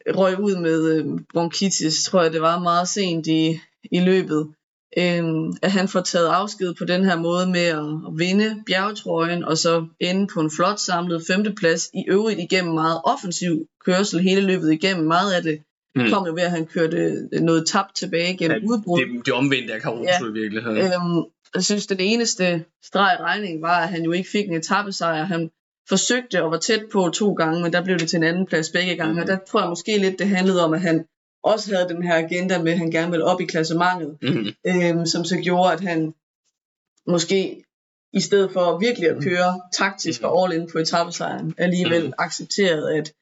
røg ud med øh, bronkitis, tror jeg det var meget sent i, i løbet. Øhm, at han får taget afsked på den her måde med at, vinde bjergetrøjen, og så ende på en flot samlet femteplads, i øvrigt igennem meget offensiv kørsel hele løbet igennem. Meget af det mm. kom jo ved, at han kørte noget tabt tilbage gennem ja, udbrud. Det, det omvendte af Caruso ja. i virkeligheden. Øhm, jeg synes, det eneste streg i regningen var, at han jo ikke fik en etappesejr. Han forsøgte og var tæt på to gange, men der blev det til en anden plads begge gange. Mm. Og der tror jeg måske lidt, det handlede om, at han også havde den her agenda med, at han gerne ville op i klassementet, mm. øhm, som så gjorde, at han måske i stedet for virkelig at køre taktisk mm. og all in på etappesejren, alligevel mm. accepterede at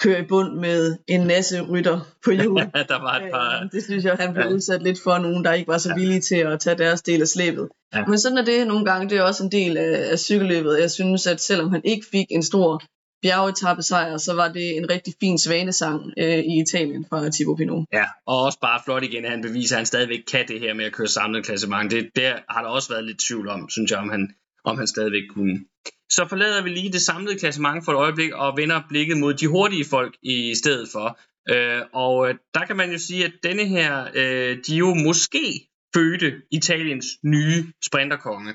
køre i bund med en masse rytter på jul. der var et par... Det synes jeg, han blev ja. udsat lidt for nogen, der ikke var så villige til at tage deres del af slæbet. Ja. Men sådan er det nogle gange. Det er også en del af, af cykelløbet. Jeg synes, at selvom han ikke fik en stor bjergetappesejr, så var det en rigtig fin svanesang øh, i Italien fra Thibaut Pinot. Ja, og også bare flot igen, at han beviser, at han stadigvæk kan det her med at køre samlet klassement. Det, der har der også været lidt tvivl om, synes jeg, om han, om han stadigvæk kunne. Så forlader vi lige det samlede klassement for et øjeblik og vender blikket mod de hurtige folk i stedet for. Øh, og øh, der kan man jo sige, at denne her øh, Gio måske fødte Italiens nye sprinterkonge.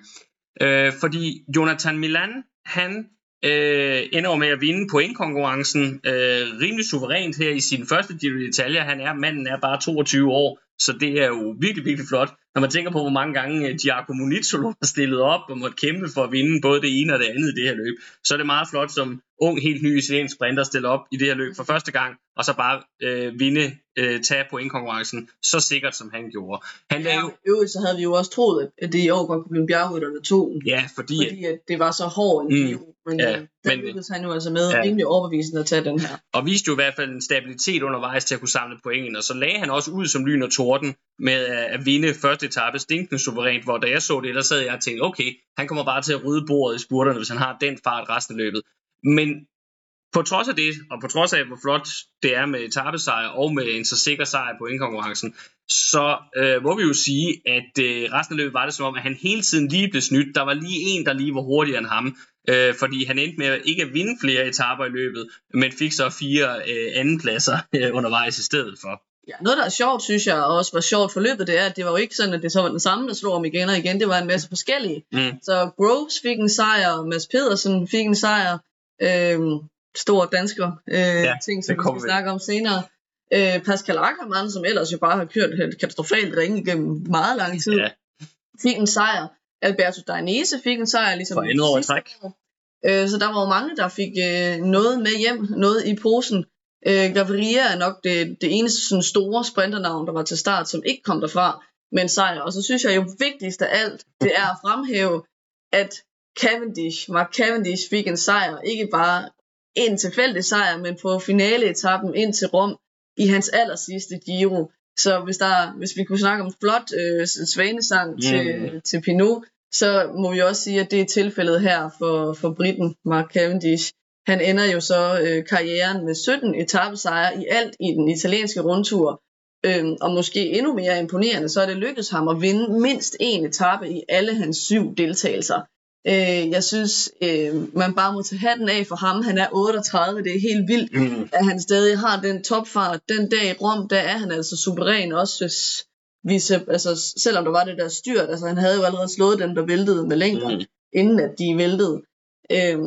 Øh, fordi Jonathan Milan, han øh, ender med at vinde pointkonkurrencen øh, rimelig suverænt her i sin første Giro d'Italia. Han er, manden er bare 22 år, så det er jo virkelig, virkelig flot. Når man tænker på, hvor mange gange øh, Giacomo Nizzolo har stillet op og måtte kæmpe for at vinde både det ene og det andet i det her løb, så er det meget flot som ung, helt ny italiensk sprinter at stille op i det her løb for første gang, og så bare øh, vinde, øh, tage pointkonkurrencen så sikkert, som han gjorde. Han ja, jo... øvrigt så havde vi jo også troet, at det i år godt kunne blive en bjergrytterne to. Ja, fordi... Fordi at det var så hård en mm, men ja, øh, men, lykkedes han jo altså med ja. rimelig overbevisende at tage den her. Og viste jo i hvert fald en stabilitet undervejs til at kunne samle pointene, og så lagde han også ud som lyn og torden med at vinde første etape stinkende suverænt, hvor da jeg så det, der sad jeg og tænkte, okay, han kommer bare til at rydde bordet i spurterne, hvis han har den fart resten af løbet. Men på trods af det, og på trods af, hvor flot det er med etappesejr og med en så sikker sejr på indkonkurrencen, så øh, må vi jo sige, at øh, resten af løbet var det som om, at han hele tiden lige blev snydt. Der var lige en, der lige var hurtigere end ham, øh, fordi han endte med ikke at vinde flere etapper i løbet, men fik så fire øh, andenpladser øh, undervejs i stedet for. Ja, noget, der er sjovt, synes jeg, og også var sjovt for løbet, det er, at det var jo ikke sådan, at det så var den samme, der slog om igen og igen. Det var en masse forskellige. Mm. Så Groves fik en sejr, Mads Pedersen fik en sejr, øh, stor dansker øh, ja, ting, som vi skal vi. snakke om senere. Øh, Pascal Ackermann, som ellers jo bare har kørt katastrofalt ringe igennem meget lang tid, ja. fik en sejr. Alberto Dainese fik en sejr, ligesom For endnu over træk. Øh, så der var jo mange, der fik øh, noget med hjem, noget i posen. Øh, Gaviria er nok det, det eneste sådan store sprinternavn, der var til start, som ikke kom derfra med en sejr. Og så synes jeg jo vigtigst af alt, det er at fremhæve, at Cavendish, Mark Cavendish fik en sejr, ikke bare en tilfældig sejr, men på finaleetappen ind til Rom i hans aller sidste Giro. Så hvis, der, hvis vi kunne snakke om flot øh, svanesang mm. til, til Pinot, så må vi også sige, at det er tilfældet her for, for Britten Mark Cavendish. Han ender jo så øh, karrieren med 17 etappesejre i alt i den italienske rundtur. Øhm, og måske endnu mere imponerende, så er det lykkedes ham at vinde mindst en etape i alle hans syv deltagelser. Øh, jeg synes, øh, man bare må tage hatten af for ham. Han er 38, det er helt vildt, mm. at han stadig har den topfart. Den dag i Rom, der er han altså suveræn også, hvis vi, altså, selvom der var det der styrt. Altså, han havde jo allerede slået dem, der væltede med længder, mm. inden at de væltede. Øh,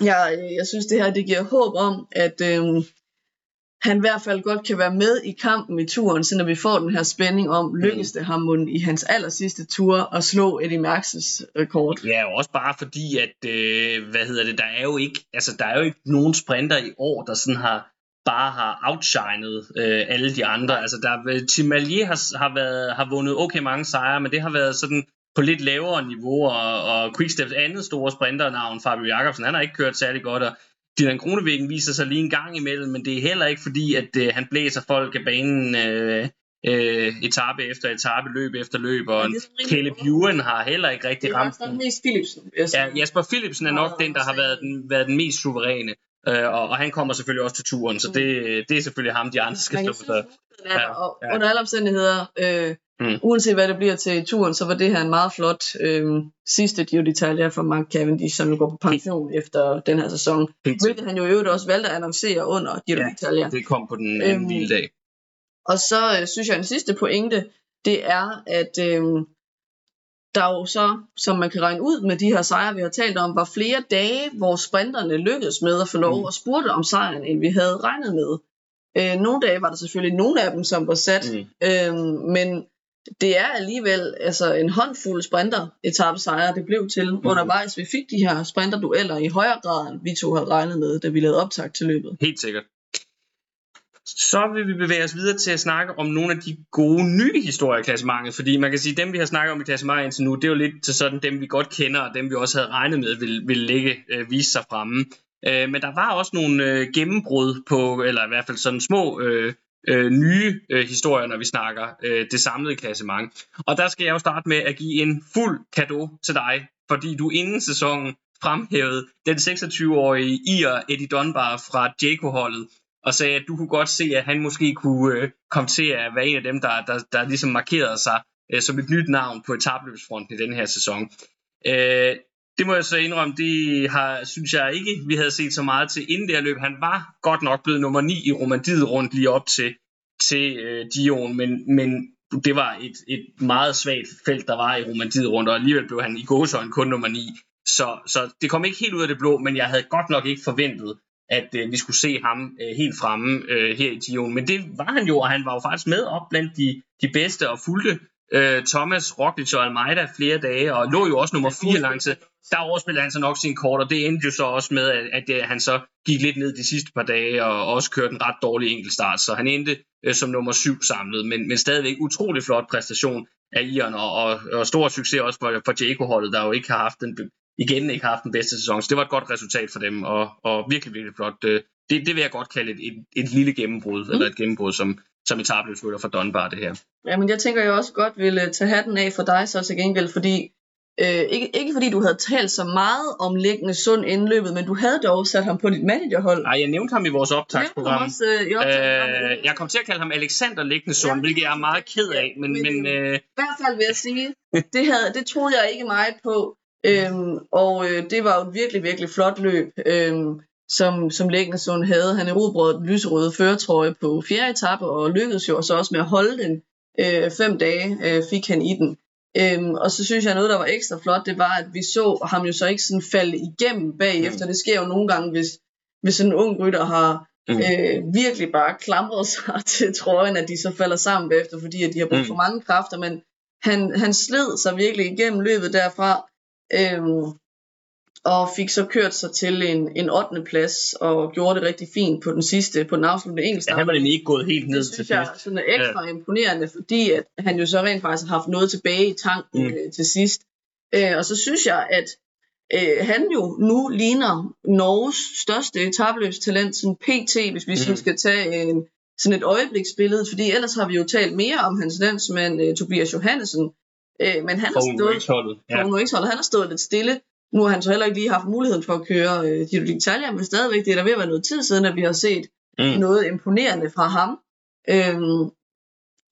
jeg, jeg synes, det her det giver håb om, at, øh, han i hvert fald godt kan være med i kampen i turen, så når vi får den her spænding om, lykkes det ham i hans aller sidste tur at slå Eddie Merckx' rekord. Ja, og også bare fordi, at, øh, hvad hedder det, der er jo ikke, altså der er jo ikke nogen sprinter i år, der sådan har, bare har outshined øh, alle de andre. Altså der, Tim Allier har, har, været, har vundet okay mange sejre, men det har været sådan på lidt lavere niveau, og, og Quicksteps andet store sprinternavn, Fabio Jacobsen, han har ikke kørt særlig godt, og Dylan Kronevæggen viser sig lige en gang imellem, men det er heller ikke fordi, at øh, han blæser folk af banen øh, øh, etape efter etape, løb efter løb, og Caleb Ewan har heller ikke rigtig ramt den. Det er mest Philipsen. Ja, Jasper Philipsen er nok den, der har været den, været den mest suveræne, øh, og, og han kommer selvfølgelig også til turen, så det, det er selvfølgelig ham, de andre skal stå for. Ja, og under alle omstændigheder, øh, mm. uanset hvad det bliver til turen, så var det her en meget flot øh, sidste Giro d'Italia for Mark Cavendish, som går på pension efter den her sæson. Helt hvilket han jo i øvrigt også valgte at annoncere under Giro ja, d'Italia. det kom på den anden øhm, dag. Og så øh, synes jeg, en sidste pointe, det er, at øh, der jo så, som man kan regne ud med de her sejre, vi har talt om, var flere dage, hvor sprinterne lykkedes med at få lov mm. at spurte om sejren, end vi havde regnet med. Øh, nogle dage var der selvfølgelig nogle af dem, som var sat, mm. øh, men det er alligevel altså en håndfuld sprinter sejre, det blev til mm. undervejs. Vi fik de her sprinterdueller i højere grad, end vi to havde regnet med, da vi lavede optag til løbet. Helt sikkert. Så vil vi bevæge os videre til at snakke om nogle af de gode nye historier i klassementet, fordi man kan sige, at dem vi har snakket om i klassementet indtil nu, det er jo lidt til sådan dem vi godt kender, og dem vi også havde regnet med ville, ville ligge, øh, vise sig fremme. Øh, men der var også nogle øh, gennembrud på, eller i hvert fald sådan små øh, øh, nye øh, historier, når vi snakker øh, det samlede klassement. Og der skal jeg jo starte med at give en fuld gave til dig, fordi du inden sæsonen fremhævede den 26-årige Ier Eddie Dunbar fra Jaco-holdet, og sagde, at du kunne godt se, at han måske kunne øh, komme til at være en af dem, der, der, der ligesom markerede sig øh, som et nyt navn på etabløbsfronten i den her sæson. Øh, det må jeg så indrømme, det har, synes jeg ikke, vi havde set så meget til inden det her løb. Han var godt nok blevet nummer 9 i Romandiet rundt lige op til, til øh, Dion, men, men det var et, et meget svagt felt, der var i Romandiet rundt, og alligevel blev han i gåsøjne kun nummer 9. Så, så det kom ikke helt ud af det blå, men jeg havde godt nok ikke forventet, at øh, vi skulle se ham øh, helt fremme øh, her i Gion. Men det var han jo, og han var jo faktisk med op blandt de, de bedste og fulgte øh, Thomas, Roglic og Almeida flere dage, og lå jo også nummer 4 langs. Der overspillede han så nok sin kort, og det endte jo så også med, at, at, at han så gik lidt ned de sidste par dage, og også kørte en ret dårlig enkeltstart, så han endte øh, som nummer 7 samlet, men, men stadigvæk utrolig flot præstation af Iren, og, og, og stor succes også for, for Jaco-holdet, der jo ikke har haft den, igen ikke har haft den bedste sæson, så det var et godt resultat for dem, og, og virkelig, virkelig flot. Øh, det, det vil jeg godt kalde et, et, et lille gennembrud, mm. eller et gennembrud, som, som etablesrytter for Dunbar, det her. Ja, men jeg tænker, jeg også godt vil øh, tage hatten af for dig så til gengæld, fordi Øh, ikke, ikke fordi du havde talt så meget om liggende sund indløbet, men du havde dog sat ham på dit managerhold. Nej, jeg nævnte ham i vores optagsprogram. Også, øh, i øh, jeg kom til at kalde ham Alexander Liggende Sund, ja, hvilket jeg er meget ked af. Men, men, men øh... I hvert fald vil jeg sige, det, havde, det troede jeg ikke meget på. Øhm, og øh, det var jo et virkelig, virkelig flot løb. Øhm, som, som Lægnesund havde. Han erobrede den lyserøde føretrøje på fjerde etape, og lykkedes jo så også med at holde den øh, fem dage, øh, fik han i den. Øhm, og så synes jeg noget, der var ekstra flot, det var, at vi så ham jo så ikke sådan falde igennem bagefter. Mm. Det sker jo nogle gange, hvis, hvis en ung rytter har mm. øh, virkelig bare klamret sig til trøjen, at de så falder sammen bagefter, fordi at de har brugt mm. for mange kræfter. Men han, han sled sig virkelig igennem løbet derfra. Øhm, og fik så kørt sig til en, en 8. plads, og gjorde det rigtig fint på den sidste, på den afsluttende engelsk. Ja, han var nemlig ikke gået helt ned det til synes jeg sådan er ekstra ja. imponerende, fordi at han jo så rent faktisk har haft noget tilbage i tanken mm. øh, til sidst. Øh, og så synes jeg, at øh, han jo nu ligner Norges største etabløbstalent, sådan PT, hvis vi mm. sådan skal tage en, sådan et øjebliksbillede, fordi ellers har vi jo talt mere om hans landsmand øh, Tobias Johannesen, øh, men han har, stået, ja. han har stået lidt stille, nu har han så heller ikke lige haft muligheden for at køre øh, Giro d'Italia, men stadigvæk det er der ved at være noget tid siden, at vi har set mm. noget imponerende fra ham. Øhm,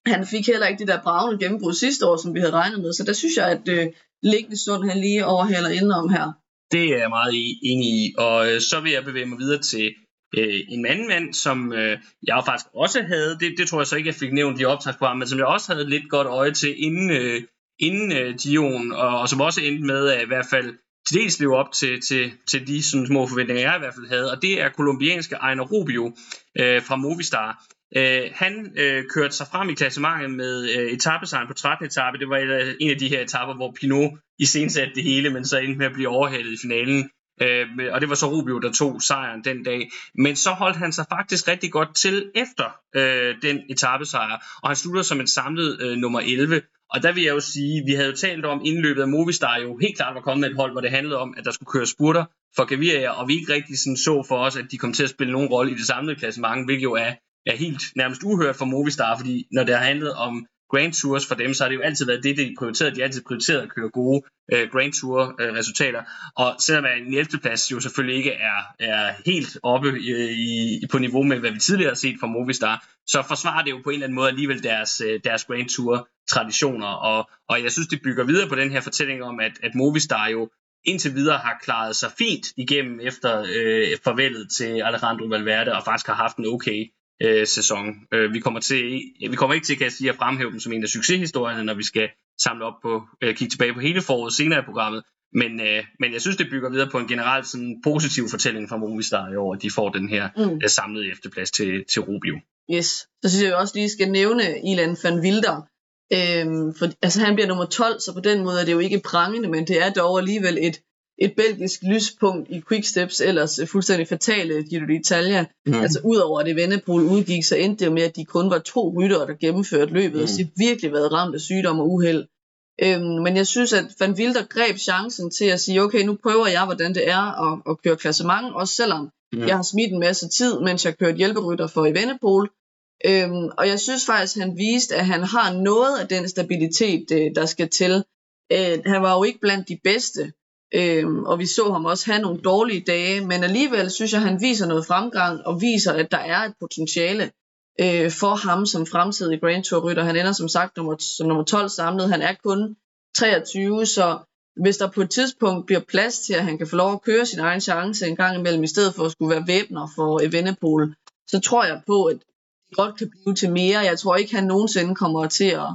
han fik heller ikke det der bravende gennembrud sidste år, som vi havde regnet med, så der synes jeg, at øh, Liggende Sund han lige overhaler om her. Det er jeg meget enig i, og øh, så vil jeg bevæge mig videre til øh, en anden mand, som øh, jeg faktisk også havde, det, det tror jeg så ikke, jeg fik nævnt i optagsprogrammet, men som jeg også havde lidt godt øje til inden, øh, inden øh, og, og som også endte med at i hvert fald til dels leve op til, til, til de sådan, små forventninger, jeg i hvert fald havde, og det er kolumbianske Ejner Rubio øh, fra Movistar. Øh, han øh, kørte sig frem i klassementet med øh, etappesejren på 13. etape. Det var en af de her etapper, hvor Pinot i sensatte det hele, men så endte med at blive overhalet i finalen. Øh, og det var så Rubio, der tog sejren den dag. Men så holdt han sig faktisk rigtig godt til efter øh, den etappesejr, og han slutter som en samlet øh, nummer 11. Og der vil jeg jo sige, vi havde jo talt om indløbet af Movistar jo helt klart var kommet med et hold, hvor det handlede om, at der skulle køre spurter for Gaviria, og vi ikke rigtig sådan så for os, at de kom til at spille nogen rolle i det samlede klassement, hvilket jo er, er helt nærmest uhørt for Movistar, fordi når det har handlet om Grand Tours for dem, så har det jo altid været det, de prioriteret. De har altid prioriteret at køre gode øh, Grand Tour øh, resultater. Og selvom en 11. plads jo selvfølgelig ikke er, er helt oppe i, i, på niveau med, hvad vi tidligere har set fra Movistar, så forsvarer det jo på en eller anden måde alligevel deres, øh, deres Grand Tour traditioner. Og, og jeg synes, det bygger videre på den her fortælling om, at, at Movistar jo indtil videre har klaret sig fint igennem efter øh, farvelet til Alejandro Valverde, og faktisk har haft en okay øh, sæson. Øh, vi, kommer til, vi kommer ikke til kan jeg sige, at fremhæve dem som en af succeshistorierne, når vi skal samle op på, øh, kigge tilbage på hele foråret senere i programmet. Men, øh, men jeg synes, det bygger videre på en generelt sådan, positiv fortælling fra Movistar i år, at de får den her mm. øh, samlede efterplads til, til Rubio. Yes. Så synes jeg også lige skal nævne Ilan van Wilder. Øhm, for, altså han bliver nummer 12, så på den måde er det jo ikke prangende, men det er dog alligevel et, et belgisk lyspunkt i Quicksteps ellers fuldstændig fatale Giro d'Italia. Mm. Altså udover at det Vennepol udgik, så endte det jo med, at de kun var to ryttere, der gennemførte løbet, mm. og de virkelig været ramt af sygdom og uheld. Øhm, men jeg synes, at Van Wilder greb chancen til at sige, okay, nu prøver jeg, hvordan det er at, at køre klassement, også selvom mm. jeg har smidt en masse tid, mens jeg kørte hjælperytter for Evenepoel. Øhm, og jeg synes faktisk, at han viste, at han har noget af den stabilitet, øh, der skal til. Øh, han var jo ikke blandt de bedste, Øhm, og vi så ham også have nogle dårlige dage, men alligevel synes jeg, at han viser noget fremgang og viser, at der er et potentiale øh, for ham som fremtidig Grand Tour rytter. Han ender som sagt nummer, som nummer 12 samlet. Han er kun 23, så hvis der på et tidspunkt bliver plads til, at han kan få lov at køre sin egen chance en gang imellem, i stedet for at skulle være væbner for Evenepoel, så tror jeg på, at det godt kan blive til mere. Jeg tror ikke, han nogensinde kommer til at,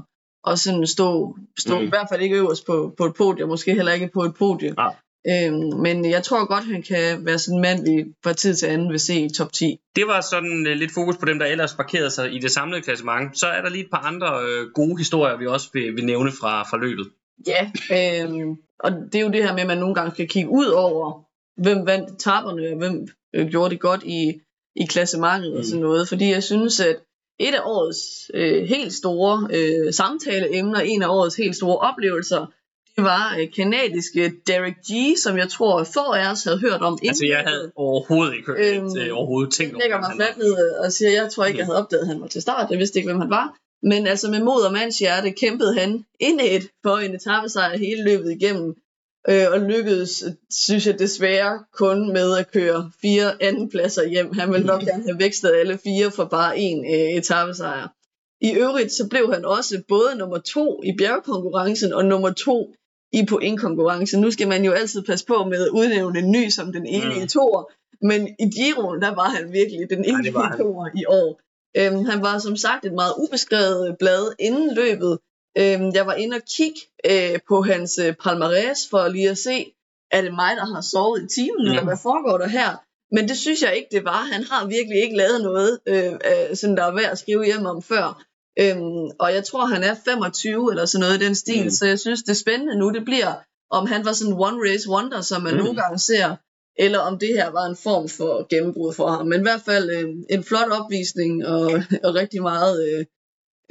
at sådan stå, stå mm. i hvert fald ikke øverst på, på et podium, måske heller ikke på et podium. Ja. Øhm, men jeg tror godt, han kan være sådan en mand, vi fra tid til anden vil se i top 10. Det var sådan uh, lidt fokus på dem, der ellers parkerede sig i det samlede klassement. Så er der lige et par andre uh, gode historier, vi også vil, vil nævne fra, fra løbet. Ja, øhm, og det er jo det her med, at man nogle gange skal kigge ud over, hvem vandt etapperne, og hvem øh, gjorde det godt i, i klassementet mm. og sådan noget. Fordi jeg synes, at et af årets øh, helt store øh, samtaleemner, en af årets helt store oplevelser, det var øh, kanadiske Derek G, som jeg tror få af os havde hørt om. Altså jeg havde overhovedet ikke hørt øhm, det, overhovedet tænkt over. Lægger mig fladt ned og siger, jeg tror ikke, jeg havde opdaget, at han var til start. Jeg vidste ikke, hvem han var. Men altså med mod og mands hjerte kæmpede han indet for en etappesejr hele løbet igennem. Øh, og lykkedes, synes jeg desværre, kun med at køre fire andenpladser hjem. Han ville nok gerne have vækstet alle fire for bare en øh, etappesejr. I øvrigt så blev han også både nummer to i bjergkonkurrencen og nummer to i pointkonkurrencen. Nu skal man jo altid passe på med at udnævne en ny som den evige mm. toer, men i Giroen, der var han virkelig den evige ja, toer i år. Øhm, han var som sagt et meget ubeskrevet blad inden løbet. Øhm, jeg var inde og kigge øh, på hans øh, palmarès for lige at se, er det mig, der har sovet i timen, ja. eller hvad foregår der her? Men det synes jeg ikke, det var. Han har virkelig ikke lavet noget, øh, øh, sådan der er værd at skrive hjem om før. Øhm, og jeg tror, han er 25 eller sådan noget i den stil, mm. så jeg synes, det spændende nu, det bliver, om han var sådan en one race wonder, som man mm. nogle gange ser, eller om det her var en form for gennembrud for ham. Men i hvert fald øh, en flot opvisning, og, og rigtig meget øh,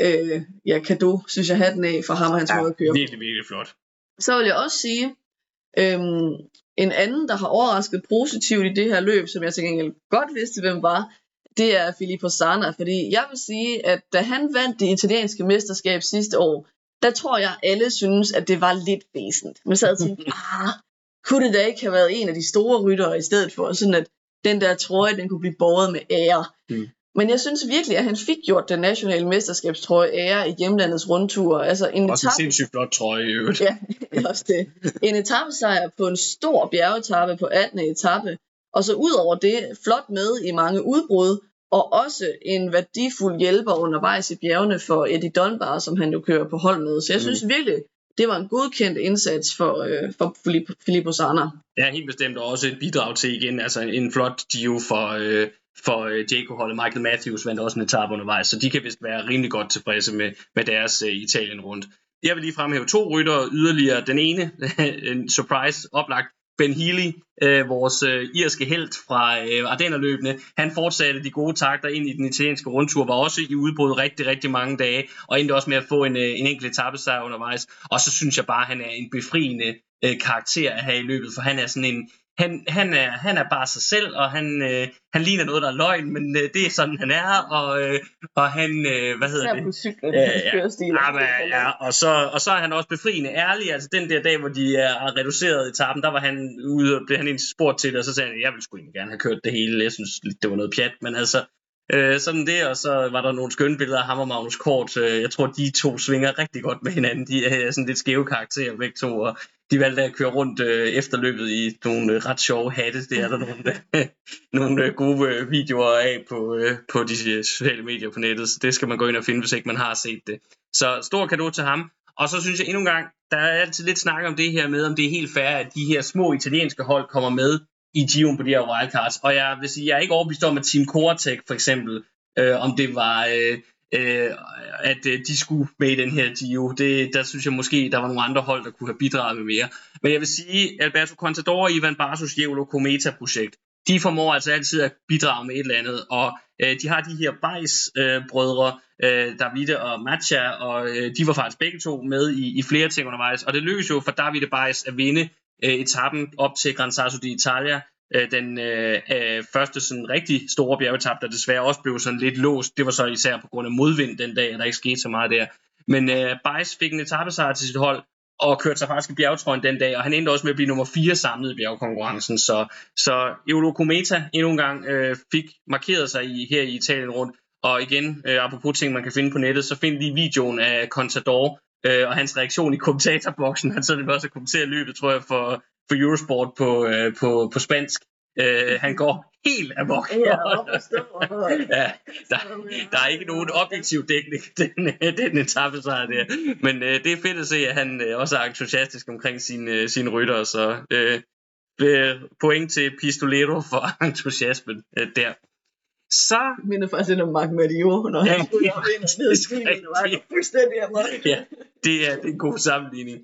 øh, ja, kado, synes jeg, hatten af for ham og hans ja, måde at køre. Virkelig, virkelig flot. Så vil jeg også sige, øh, en anden, der har overrasket positivt i det her løb, som jeg til gengæld godt vidste, hvem var, det er Filippo Sana, fordi jeg vil sige, at da han vandt det italienske mesterskab sidste år, der tror jeg, alle synes, at det var lidt væsentligt. Men så havde jeg tænkt, ah, kunne det da ikke have været en af de store ryttere i stedet for, sådan at den der trøje, den kunne blive båret med ære. Mm. Men jeg synes virkelig, at han fik gjort den nationale mesterskabstrøje ære i hjemlandets rundtur. Altså en også etape... en sindssygt flot trøje i øvrigt. Ja, også det. En etappesejr på en stor bjergetappe på 18. etape, og så ud over det, flot med i mange udbrud, og også en værdifuld hjælper undervejs i bjergene for Eddie Dunbar, som han jo kører på hold med. Så jeg synes mm. virkelig, det var en godkendt indsats for, øh, for Filippo Sana. Ja, helt bestemt, og også et bidrag til igen, altså en flot Gio for, øh, for øh, Jaco-holdet. Michael Matthews vandt også en etape undervejs, så de kan vist være rimelig godt tilfredse med, med deres øh, Italien rundt. Jeg vil lige fremhæve to rytter yderligere. Den ene, en surprise oplagt, Ben Healy, øh, vores øh, irske held fra øh, Ardennerløbene, han fortsatte de gode takter ind i den italienske rundtur, var også i udbrud rigtig, rigtig mange dage, og endte også med at få en, øh, en enkelt etappesejr undervejs. Og så synes jeg bare, at han er en befriende øh, karakter at have i løbet, for han er sådan en, han, han, er, han er bare sig selv, og han, øh, han ligner noget, der er løgn, men øh, det er sådan, han er, og, øh, og han, øh, hvad hedder det? På cyklen, Ja, ja. Ja, men, ja, og, så, og så er han også befriende ærlig. Altså den der dag, hvor de er reduceret etappen, der var han ude, og blev han egentlig spurgt til det, og så sagde han, jeg ville sgu egentlig gerne have kørt det hele. Jeg synes, det var noget pjat, men altså, øh, sådan det, og så var der nogle skønne billeder af ham og Magnus Kort. Øh, jeg tror, de to svinger rigtig godt med hinanden. De er sådan lidt skæve karakterer begge to, og de valgte at køre rundt øh, efterløbet i nogle øh, ret sjove hatte. Det er der nogle, øh, nogle øh, gode øh, videoer af på, øh, på de øh, sociale medier på nettet, så det skal man gå ind og finde, hvis ikke man har set det. Så stor kado til ham. Og så synes jeg endnu en gang, der er altid lidt snak om det her med, om det er helt fair, at de her små italienske hold kommer med i Gio'en på de her wildcards. Og jeg vil sige, jeg er ikke overbevist om, at Team Coretech for eksempel, øh, om det var, øh, øh, at øh, de skulle med i den her Gio. Det, der synes jeg måske, der var nogle andre hold, der kunne have bidraget med mere. Men jeg vil sige, Alberto Contador og Ivan Barsos Jevlo Cometa-projekt, de formår altså altid at bidrage med et eller andet, og øh, de har de her Bajs-brødre, øh, øh, Davide og Matcha, og øh, de var faktisk begge to med i, i flere ting undervejs, og det lykkedes jo for Davide Bajs at vinde øh, etappen op til Gran Sasso d'Italia, øh, den øh, øh, første sådan rigtig store bjergetap, der desværre også blev sådan lidt låst. Det var så især på grund af modvind den dag, at der ikke skete så meget der. Men øh, Bajs fik en etappesejr til sit hold, og kørte sig faktisk i bjergetrøjen den dag, og han endte også med at blive nummer 4 samlet i bjergkonkurrencen. Så, så Eolo Cometa endnu en gang øh, fik markeret sig i, her i Italien rundt. Og igen, øh, apropos ting, man kan finde på nettet, så find lige videoen af Contador øh, og hans reaktion i kommentatorboksen. Han så det også at kommentere løbet, tror jeg, for, for Eurosport på, øh, på, på spansk. Øh, han går helt amok. Ja, og ja, der, der er ikke nogen objektiv dækning den, den etape sejr der. Men øh, det er fedt at se, at han øh, også er entusiastisk omkring sine, øh, sine rytter, så øh, øh, point til Pistolero for entusiasmen øh, der. Så, minder faktisk lidt om Mark Madio, når Ja, han skulle ja, ind og ned i. Det var fuldstændig amok. ja, det er, det er en god sammenligning.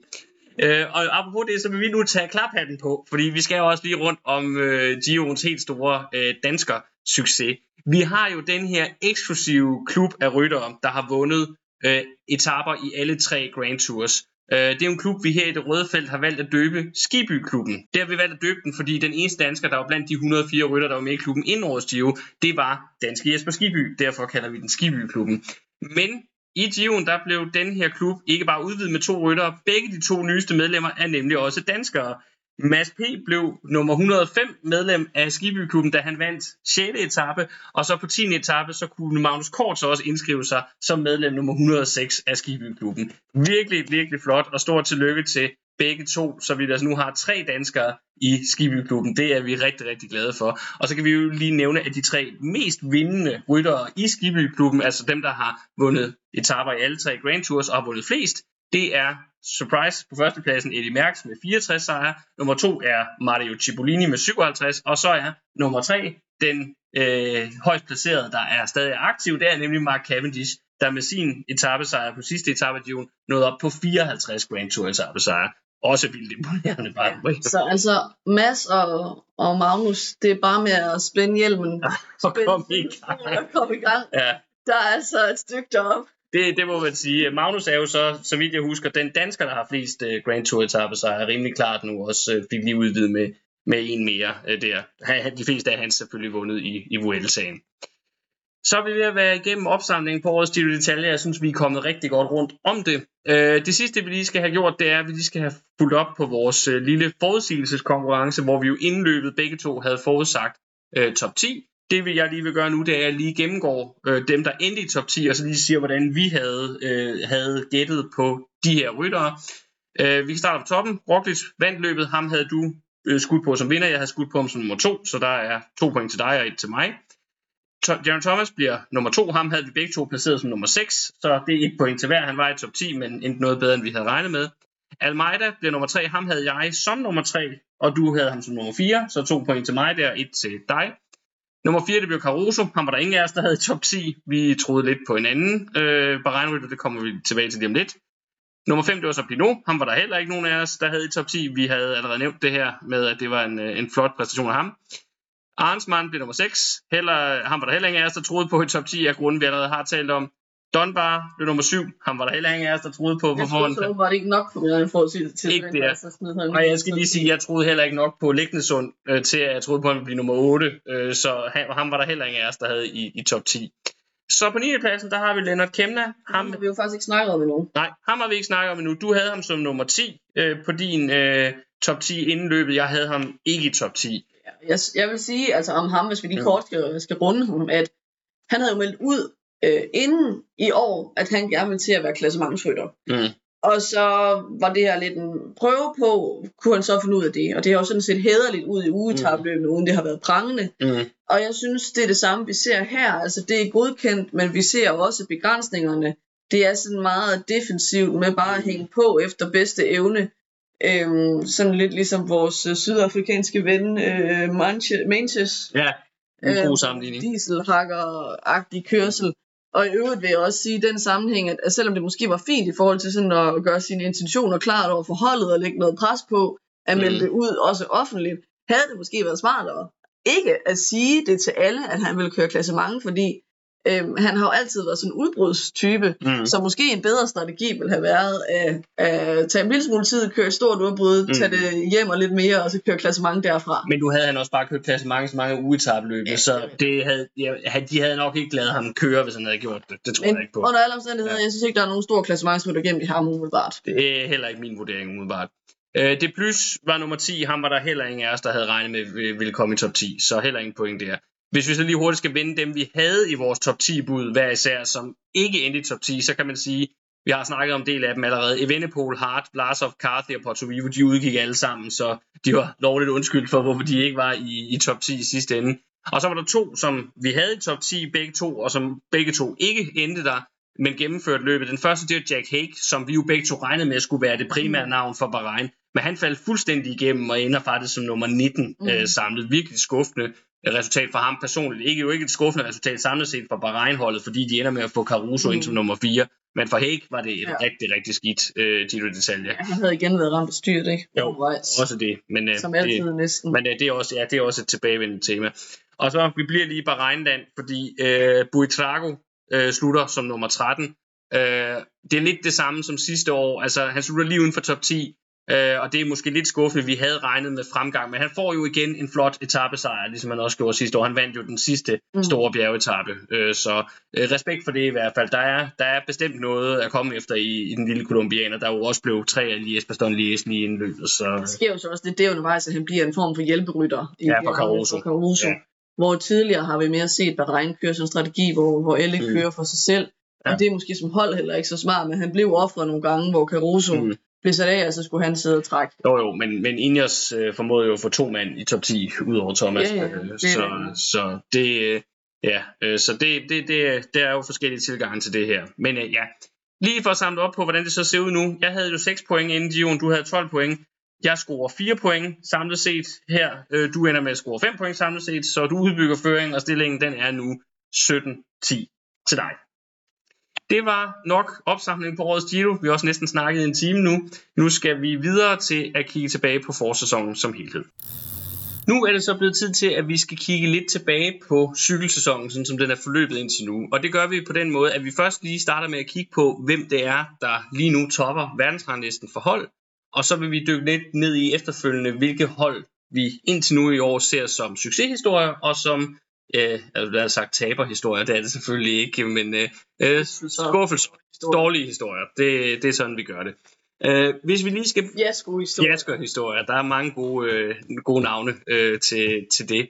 Øh, og apropos det, så vil vi nu tage klaphatten på, fordi vi skal jo også lige rundt om øh, Giroens helt store øh, dansker succes. Vi har jo den her eksklusive klub af ryttere, der har vundet øh, etaper i alle tre Grand Tours. Øh, det er jo en klub, vi her i det røde felt har valgt at døbe Skiby-klubben. Det har vi valgt at døbe den, fordi den eneste dansker, der var blandt de 104 rytter, der var med i klubben inden årets Giro, det var danske Jesper Skiby. Derfor kalder vi den Skiby-klubben. Men i Giroen, der blev den her klub ikke bare udvidet med to ryttere. Begge de to nyeste medlemmer er nemlig også danskere. Mads P. blev nummer 105 medlem af Skibyklubben, da han vandt 6. etape, og så på 10. etape, så kunne Magnus Kort så også indskrive sig som medlem nummer 106 af Skibyklubben. Virkelig, virkelig flot, og stort tillykke til begge to, så vi altså nu har tre danskere i Skibyklubben. Det er vi rigtig, rigtig glade for. Og så kan vi jo lige nævne, at de tre mest vindende ryttere i Skibyklubben, altså dem, der har vundet etaper i alle tre Grand Tours og har vundet flest, det er surprise på førstepladsen Eddie Merckx med 64 sejre. Nummer to er Mario Cipollini med 57. Og så er nummer tre den øh, højst placerede, der er stadig aktiv. Det er nemlig Mark Cavendish, der med sin etappesejr på sidste etape Dion nåede op på 54 Grand Tour etappesejre. Også vildt imponerende, bare. Ja. Så altså, Mads og, og Magnus, det er bare med at spænde hjelmen. Så kom i gang. Og kom i gang. Ja, Der er altså et stykke derop det, det må man sige. Magnus er jo så, så vidt jeg husker, den dansker, der har flest uh, Grand Tour etappesejre, er rimelig klart nu også uh, fik lige udvidet med, med en mere uh, der. Han, de fleste af hans selvfølgelig vundet i, i Vueltaen. Så er vi ved at være igennem opsamlingen på årets Giro d'Italia. Jeg synes, vi er kommet rigtig godt rundt om det. Øh, det sidste, vi lige skal have gjort, det er, at vi lige skal have fulgt op på vores øh, lille forudsigelseskonkurrence, hvor vi jo indløbet begge to havde forudsagt øh, top 10. Det vil jeg lige vil gøre nu, det er, at jeg lige gennemgår øh, dem, der endte i top 10, og så lige siger, hvordan vi havde, øh, havde gættet på de her ryttere. Øh, vi kan starte på toppen. Roglic vandt løbet. Ham havde du øh, skudt på som vinder. Jeg havde skudt på ham som nummer to, så der er to point til dig og et til mig. Jaron Thomas bliver nummer to. Ham havde vi begge to placeret som nummer 6, så det er et point til hver. Han var i top 10, men endte noget bedre, end vi havde regnet med. Almeida bliver nummer 3. Ham havde jeg som nummer 3, og du havde ham som nummer 4, så to point til mig der, et til dig. Nummer 4, det blev Caruso. Han var der ingen af os, der havde i top 10. Vi troede lidt på en anden øh, beregning, det kommer vi tilbage til lige om lidt. Nummer 5, det var så Pinot. Han var der heller ikke nogen af os, der havde i top 10. Vi havde allerede nævnt det her med, at det var en, øh, en flot præstation af ham. Arnsmann blev nummer 6. Heller, han var der heller ingen af os, der troede på i top 10 af grunden, vi allerede har talt om. Dunbar blev nummer 7. Han var der heller ingen af os, der troede på. Jeg troede så var det ikke nok på min forudsigelse til. Ikke det er. Så smed han Og jeg skal lige sige, at jeg troede heller ikke nok på Lignesund, øh, til at jeg troede på, at han ville blive nummer 8. Øh, så han, ham var der heller ingen af os, der havde i, i top 10. Så på 9. pladsen, der har vi Leonard Kemna. Ham Ham, har vi jo faktisk ikke snakket om endnu. nej, ham har vi ikke snakket om endnu. Du havde ham som nummer 10 øh, på din øh, top 10 inden løbet. Jeg havde ham ikke i top 10. Jeg, jeg vil sige altså om ham, hvis vi lige kort skal, skal runde ham, at han havde jo meldt ud øh, inden i år, at han gerne ville til at være klassementsrytter. Mm. Og så var det her lidt en prøve på, kunne han så finde ud af det. Og det har jo sådan set hæderligt ud i ugetabløbene, mm. uden det har været prangende. Mm. Og jeg synes, det er det samme, vi ser her. Altså, det er godkendt, men vi ser også begrænsningerne. Det er sådan meget defensivt med bare at hænge på efter bedste evne. Øhm, sådan lidt ligesom vores øh, sydafrikanske ven, øh, Manche- Manches. Ja, en Øh, god sammenligning. dieselhakker-agtig kørsel. Og i øvrigt vil jeg også sige i den sammenhæng, at, at selvom det måske var fint i forhold til sådan at gøre sine intentioner klart over for holdet og lægge noget pres på, at melde Mm. det ud også offentligt, havde det måske været smartere ikke at sige det til alle, at han ville køre klassement, fordi øhm, han har jo altid været sådan en udbrudstype, Mm. så måske en bedre strategi ville have været at, at tage en lille smule tid, køre et stort udbrud, Mm. tage det hjem og lidt mere, og så køre klassement derfra. Men nu havde han også bare kørt klasse mange, så mange ugetabløb, Ja, så det havde, ja, de havde nok ikke lavet ham køre, hvis han havde gjort det. Det tror Men jeg ikke på. under alle omstændigheder, Ja. jeg synes ikke, der er nogen stor klassementsrytter gennem i ham umiddelbart. Det er heller ikke min vurdering umiddelbart. Øh, det plus var nummer 10, ham var der heller ingen af os, der havde regnet med øh, ville komme i top 10, så heller ingen point der. Hvis vi så lige hurtigt skal vende dem, vi havde i vores top 10 bud hver især, som ikke endte i top 10, så kan man sige, vi har snakket om en del af dem allerede. Evenepoel, Hart, Blasov, Carthy og Porto Vivo, de udgik alle sammen, så de var lovligt undskyldt for, hvorfor de ikke var i, i top 10 i sidste ende. Og så var der to, som vi havde i top 10, begge to, og som begge to ikke endte der, men gennemførte løbet. Den første, det var Jack Hake, som vi jo begge to regnede med skulle være det primære navn for Bahrain. Men han faldt fuldstændig igennem og ender faktisk som nummer 19 Mm. øh, samlet. Virkelig skuffende øh, resultat for ham personligt. Ikke jo ikke et skuffende resultat samlet set for Bahrain-holdet, fordi de ender med at få Caruso mm. ind som nummer 4. Men for Hake var det et Ja. rigtig, rigtig skidt øh, Giro d'Italia. Ja, han havde igen været ramt af styrt, ikke? Jo, Undervejs. Også det. Men, øh, Som det, altid næsten. men øh, det, er også, ja, det er også et tilbagevendende tema. Og så vi bliver lige i Bahrainland, fordi øh, Buitrago øh, slutter som nummer 13. Øh, det er lidt det samme som sidste år. Altså, han slutter lige uden for top 10. Øh, og det er måske lidt skuffende. Vi havde regnet med fremgang, men han får jo igen en flot etappesejr, ligesom han også gjorde sidste år. Han vandt jo den sidste Mm. store bjergetappe. Øh, så øh, respekt for det i hvert fald. Der er, der er bestemt noget at komme efter i, i den lille kolumbianer, der jo også blev tre af Lies Baston Lies lige inden løbet. Så Der sker jo så også det, det er undervejs, at han bliver en form for hjælperytter. i Ja, for Caruso. For Caruso. Ja. Hvor tidligere har vi mere set Bahrain køre sådan en strategi, hvor, hvor Elle Mm. mm. kører for sig selv. Ja. Og det er måske som hold heller ikke så smart, men han blev offret nogle gange, hvor Caruso Mm. Blev sat af, og så skulle han sidde og trække. Jo jo, men, men Ineos øh, formåede jo at få to mand i top 10 ud over Thomas. Ja, ja, øh, det så, rigtigt. så det, øh, ja, øh, så det, det, det, det er jo forskellige tilgange til det her. Men øh, ja, lige for at samle op på, hvordan det så ser ud nu. Jeg havde jo 6 point inden Gion, du havde 12 point. Jeg scorer 4 point samlet set her. Øh, du ender med at score 5 point samlet set, så du udbygger føringen, og stillingen den er nu 17-10 til dig. Det var nok opsamling på årets Giro. Vi har også næsten snakket en time nu. Nu skal vi videre til at kigge tilbage på forsæsonen som helhed. Nu er det så blevet tid til, at vi skal kigge lidt tilbage på cykelsæsonen, sådan som den er forløbet indtil nu. Og det gør vi på den måde, at vi først lige starter med at kigge på, hvem det er, der lige nu topper verdensranglisten for hold. Og så vil vi dykke lidt ned i efterfølgende, hvilke hold vi indtil nu i år ser som succeshistorier, og som, øh, altså, lad os sagt taberhistorier, det er det selvfølgelig ikke, men øh, øh, skuffelser, dårlige historier. Det, det er sådan, vi gør det. Øh, hvis vi lige skal Ja, sgu historie. Jasker-historier. Der er mange gode, øh, gode navne øh, til, til det.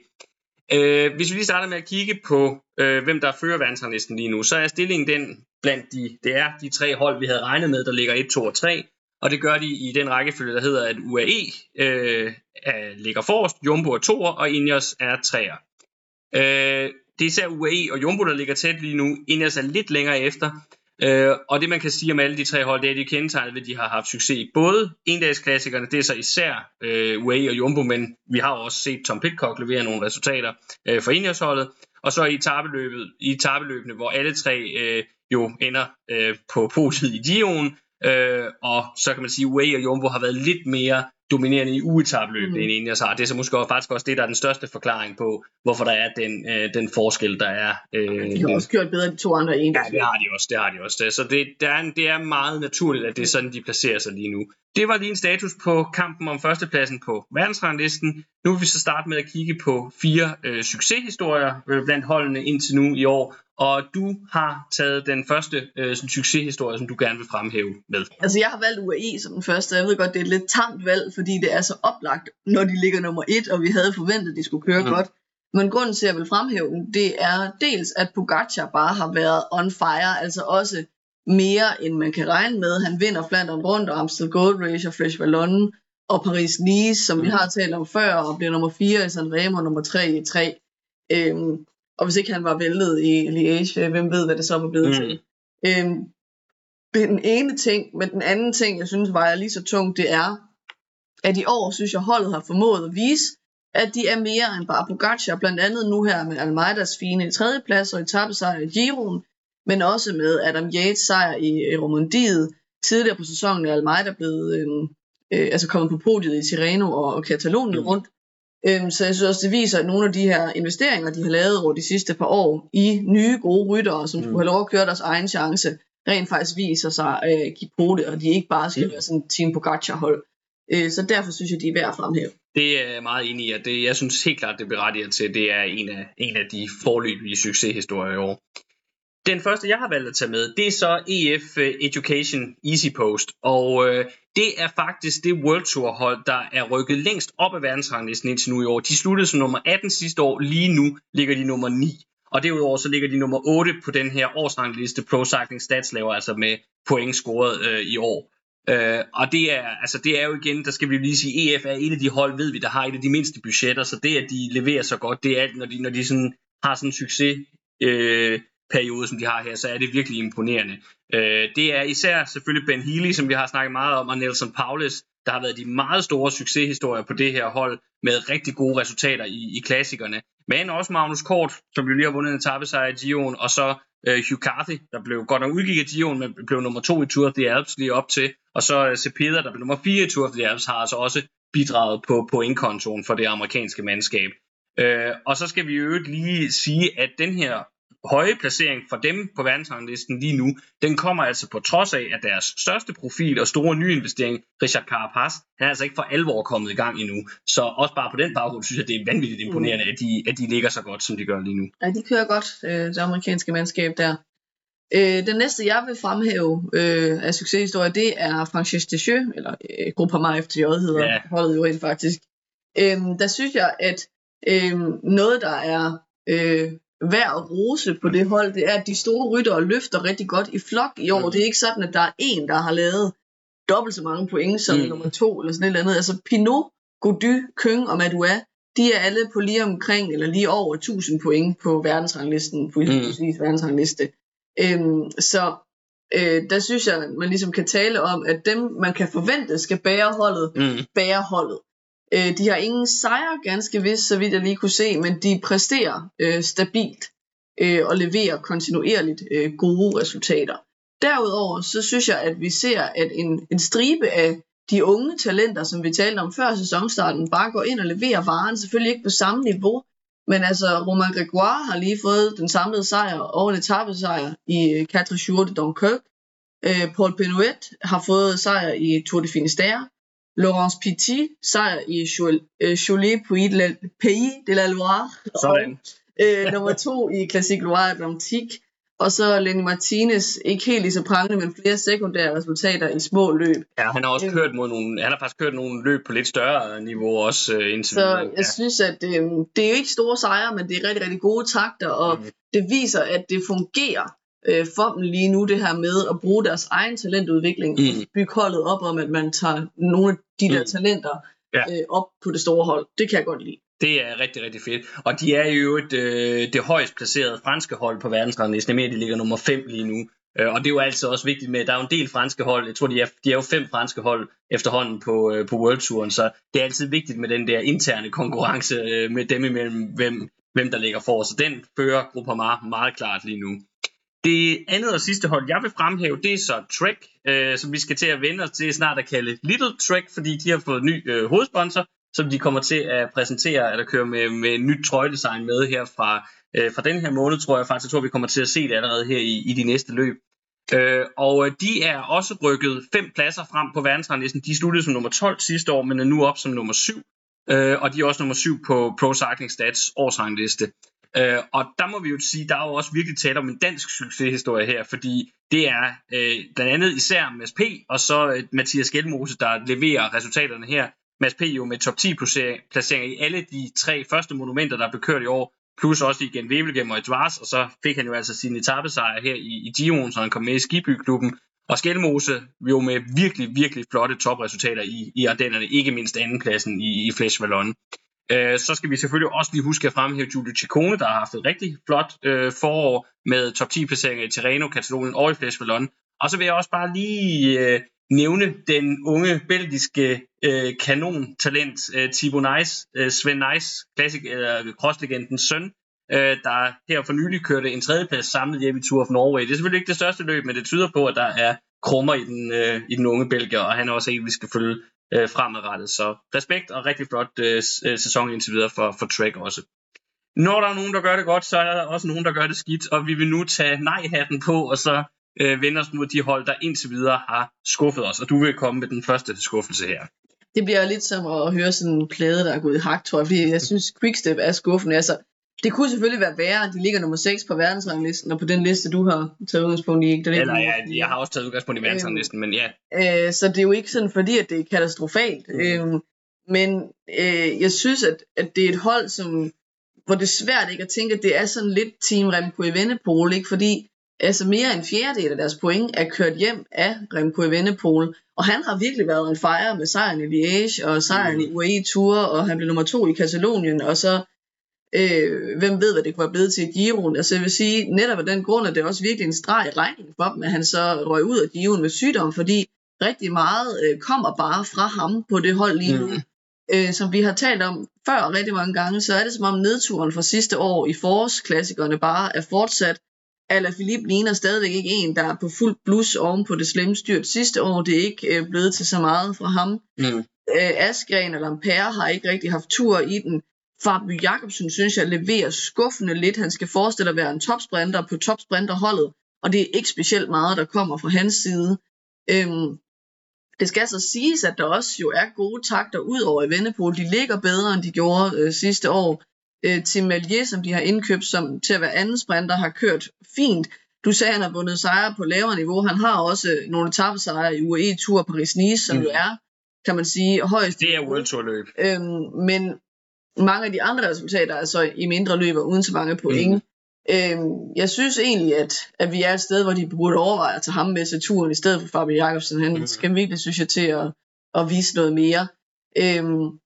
Øh, hvis vi lige starter med at kigge på, øh, hvem der fører verdensranglisten lige nu, så er stillingen den blandt de, det er de tre hold, vi havde regnet med, der ligger 1, 2 og 3. Og det gør de i den rækkefølge, der hedder, at UAE øh, er, ligger forrest, Jumbo er 2'er, og Ineos er 3'er. Øh, det er især UAE og Jumbo, der ligger tæt lige nu. Ineos er lidt længere efter. Øh, og det man kan sige om alle de tre hold, det er, at de er kendetegnet ved, at de har haft succes i både endagsklassikerne, det er så især øh, UAE og Jumbo, men vi har også set Tom Pitcock levere nogle resultater øh, for Ineos-holdet. Og så i tabeløbet, i tabeløbene, hvor alle tre øh, jo ender øh, på podiet i Gio'en, øh, og så kan man sige, at UAE og Jumbo har været lidt mere dominerende i uetabløb, mm. end Ineos har. Det er så måske faktisk også det, der er den største forklaring på, hvorfor der er den, øh, den forskel, der er. Øh, de har også gjort bedre end de to andre en. Ja, det har de også. Det har de også. Så det, det, er, det er meget naturligt, at det er sådan, de placerer sig lige nu. Det var lige en status på kampen om førstepladsen på verdensranglisten. Nu vil vi så starte med at kigge på fire øh, succeshistorier øh, blandt holdene indtil nu i år. Og du har taget den første øh, sådan, succeshistorie, som du gerne vil fremhæve med. Altså jeg har valgt UAE som den første. Jeg ved godt, det er et lidt tamt valg, fordi det er så oplagt, når de ligger nummer et, og vi havde forventet, at de skulle køre mm. godt. Men grunden til, at jeg vil fremhæve det er dels, at Pogacar bare har været on fire, altså også mere, end man kan regne med. Han vinder Flandern rundt, og Amstel Gold Race og Fresh Vallon og Paris-Nice, som mm. vi har talt om før, og bliver nummer 4 i San Remo og nummer 3 i 3. Øhm, og hvis ikke han var væltet i Liège, hvem ved, hvad det så var blevet mm. til. Øhm, den ene ting, men den anden ting, jeg synes vejer lige så tungt, det er, at i år synes jeg, holdet har formået at vise, at de er mere end bare Pogacar, blandt andet nu her med Almeidas fine tredjeplads og etappesejr i Giroen, men også med Adam Yates sejr i Romandiet. Tidligere på sæsonen er Almeida blevet øh, øh, altså kommet på podiet i Tirreno og, og Katalonien mm. rundt. Øhm, så jeg synes også, det viser, at nogle af de her investeringer, de har lavet over de sidste par år i nye gode ryttere, som mm. skulle have lov at køre deres egen chance, rent faktisk viser sig at øh, give på det, og de ikke bare skal mm. være sådan en Team Pogacar-hold. Øh, så derfor synes jeg, de er værd at fremhæve. Det er jeg meget enig i, at det, jeg synes helt klart, det berettiger til, det er en af, en af de forløbige succeshistorier i år. Den første, jeg har valgt at tage med, det er så EF øh, Education Easy Post, og øh, det er faktisk det World Tour hold, der er rykket længst op af verdensranglisten indtil nu i år. De sluttede som nummer 18 sidste år, lige nu ligger de nummer 9. Og derudover så ligger de nummer 8 på den her årsrangliste, Pro Cycling Stats laver altså med point scoret øh, i år. Øh, og det er, altså det er jo igen, der skal vi lige sige, EF er et af de hold, ved vi, der har et af de mindste budgetter, så det, at de leverer så godt, det er alt, når de, når de sådan, har sådan en succes øh, periode, som de har her, så er det virkelig imponerende. Øh, det er især selvfølgelig Ben Healy, som vi har snakket meget om, og Nelson Paulus, der har været de meget store succeshistorier på det her hold, med rigtig gode resultater i, i klassikerne. Men også Magnus Kort, som jo lige har vundet en etappesejr i Gion, og så øh, Hugh Carthy, der blev godt nok udgik af Giroen, men blev nummer to i Tour of the Alps lige op til. Og så øh, Cepeda, der blev nummer fire i Tour of the Alps, har altså også bidraget på pointkontoen for det amerikanske mandskab. Øh, og så skal vi jo lige sige, at den her høje placering for dem på verdensranglisten lige nu, den kommer altså på trods af, at deres største profil og store nyinvestering, Richard Carapaz, han er altså ikke for alvor kommet i gang endnu. Så også bare på den baggrund synes jeg, det er vanvittigt imponerende, mm. at, de, at de ligger så godt, som de gør lige nu. Ja, de kører godt, øh, det amerikanske mandskab der. Øh, den næste, jeg vil fremhæve øh, af succeshistorie, det er Francis Descheux, eller øh, Groupama FTJ hedder ja. holdet jo rent faktisk. Øh, der synes jeg, at øh, noget, der er øh, værd at rose på det hold, det er, at de store ryttere løfter rigtig godt i flok i år. Mm. Det er ikke sådan, at der er en, der har lavet dobbelt så mange point som mm. nummer to, eller sådan et eller andet. Altså Pinot, Gody, Køng og Madua, de er alle på lige omkring, eller lige over 1000 point på verdensranglisten, på mm. verdensrangliste. Øhm, så øh, der synes jeg, at man ligesom kan tale om, at dem, man kan forvente, skal bære holdet, mm. bære holdet. Øh, de har ingen sejre ganske vist, så vidt jeg lige kunne se, men de præsterer øh, stabilt øh, og leverer kontinuerligt øh, gode resultater. Derudover så synes jeg, at vi ser, at en, en stribe af de unge talenter, som vi talte om før sæsonstarten, bare går ind og leverer varen, selvfølgelig ikke på samme niveau, men altså Romain Grégoire har lige fået den samlede sejr og en etappesejr i øh, Quatre Jours de Dunkirk. Øh, Paul Penouet har fået sejr i Tour de Finistère. Laurence Petit, sejr i øh, Cholet Pays de la Loire. Sådan. Og, øh, nummer to i Classique Loire Atlantique. Og så Lenny Martinez, ikke helt lige så prangende, men flere sekundære resultater i små løb. Ja, han har også kørt mod nogle, han har faktisk kørt nogle løb på lidt større niveau også uh, indtil Så jeg ja. synes, at det, øh, det er jo ikke store sejre, men det er rigtig, rigtig gode takter, og mm. det viser, at det fungerer øh, for dem lige nu, det her med at bruge deres egen talentudvikling, mm. bygge holdet op om, at man tager nogle af de der mm. talenter ja. øh, op på det store hold. Det kan jeg godt lide. Det er rigtig, rigtig fedt. Og de er jo et, øh, det højst placerede franske hold på verdensranglisten. Jeg mener, de ligger nummer 5 lige nu. Øh, og det er jo altid også vigtigt med, der er jo en del franske hold. Jeg tror, de er, de er jo fem franske hold efterhånden på, øh, på World Touren. Så det er altid vigtigt med den der interne konkurrence øh, med dem imellem, hvem, hvem der ligger for. Så den fører Groupama meget klart lige nu. Det andet og sidste hold, jeg vil fremhæve, det er så Trek, øh, som vi skal til at vende os til snart at kalde Little Trek, fordi de har fået ny øh, hovedsponsor, som de kommer til at præsentere, eller køre med, med nyt trøjedesign med her fra, øh, fra den her måned, tror jeg faktisk. Jeg tror, vi kommer til at se det allerede her i, i de næste løb. Øh, og øh, de er også rykket fem pladser frem på verdensranglisten. De sluttede som nummer 12 sidste år, men er nu op som nummer 7. Øh, og de er også nummer 7 på Pro Cycling Stats årsrangliste. Øh, og der må vi jo sige, der er jo også virkelig tale om en dansk succeshistorie her, fordi det er øh, blandt andet især Mads P. og så øh, Mathias Gjelmose, der leverer resultaterne her. Mads P. jo med top 10 placeringer i alle de tre første monumenter, der blev kørt i år, plus også igen Webelgem og Edwards, og så fik han jo altså sin etappesejr her i, i Giroen, så han kom med i Skibyklubben. Og Skelmose jo med virkelig, virkelig flotte topresultater i, i Ardennerne, ikke mindst andenpladsen i, i Flesh Vallon. Øh, så skal vi selvfølgelig også lige huske at fremhæve Giulio Ciccone, der har haft et rigtig flot øh, forår med top 10 placeringer i Tirreno, Katalonien og i Flesh Og så vil jeg også bare lige øh, nævne den unge belgiske øh, kanontalent øh, Thibaut Nice, øh, Sven Nice, klassik, eller crosslegendens søn, øh, der her for nylig kørte en tredjeplads samlet hjem i Tour of Norway. Det er selvfølgelig ikke det største løb, men det tyder på, at der er krummer i den, øh, i den unge belgier, og han er også en, vi skal følge øh, fremadrettet. Så respekt og rigtig flot øh, øh, sæson indtil videre for, for Trek også. Når der er nogen, der gør det godt, så er der også nogen, der gør det skidt, og vi vil nu tage nej-hatten på, og så øh, vende os mod de hold, der indtil videre har skuffet os. Og du vil komme med den første skuffelse her. Det bliver lidt som at høre sådan en plade, der er gået i hak, tror jeg, fordi jeg synes, Quickstep er skuffende. Altså, det kunne selvfølgelig være værre, de ligger nummer 6 på verdensranglisten, og på den liste, du har taget udgangspunkt i. Der Eller ja, jeg har også taget udgangspunkt i verdensranglisten, øh, men ja. Øh, så det er jo ikke sådan, fordi at det er katastrofalt. Mm. Øh, men øh, jeg synes, at, at det er et hold, som, hvor det er svært ikke at tænke, at det er sådan lidt Team Remco Evenepoel, ikke? fordi altså mere end fjerdedel af deres point er kørt hjem af Remco Evenepoel, og han har virkelig været en fejre med sejren i Liège og sejren mm. i UAE Tour, og han blev nummer to i Katalonien, og så Øh, hvem ved, hvad det kunne være blevet til i Giroen. Altså jeg vil sige, netop af den grund, at det er også virkelig en streg i regningen for dem, at han så røg ud af Giroen med sygdom, fordi rigtig meget øh, kommer bare fra ham på det hold lige nu. Mm. Øh, som vi har talt om før rigtig mange gange, så er det som om nedturen fra sidste år i forårsklassikerne bare er fortsat. Ala Philippe ligner stadigvæk ikke en, der er på fuld blus oven på det slemme styrt sidste år. Det er ikke øh, blevet til så meget fra ham. Mm. Øh, Askren eller Ampere har ikke rigtig haft tur i den. Fabio Jacobsen synes jeg leverer skuffende lidt. Han skal forestille at være en topsprinter på topsprinterholdet, og det er ikke specielt meget, der kommer fra hans side. Øhm, det skal så siges, at der også jo er gode takter ud over i Vennepol. De ligger bedre, end de gjorde øh, sidste år. Øh, Tim Malier, som de har indkøbt som, til at være anden sprinter, har kørt fint. Du sagde, at han har vundet sejre på lavere niveau. Han har også nogle etappesejre i UAE Tour Paris-Nice, som mm. jo er, kan man sige, højst. Det er World Tour løb. Øhm, men mange af de andre resultater er så i mindre løber uden så mange point. Mm. Øhm, jeg synes egentlig, at, at vi er et sted, hvor de burde overveje at tage ham med til turen, i stedet for Fabio Jacobsen. Han mm. skal virkelig, synes jeg, til at, at vise noget mere. Øhm,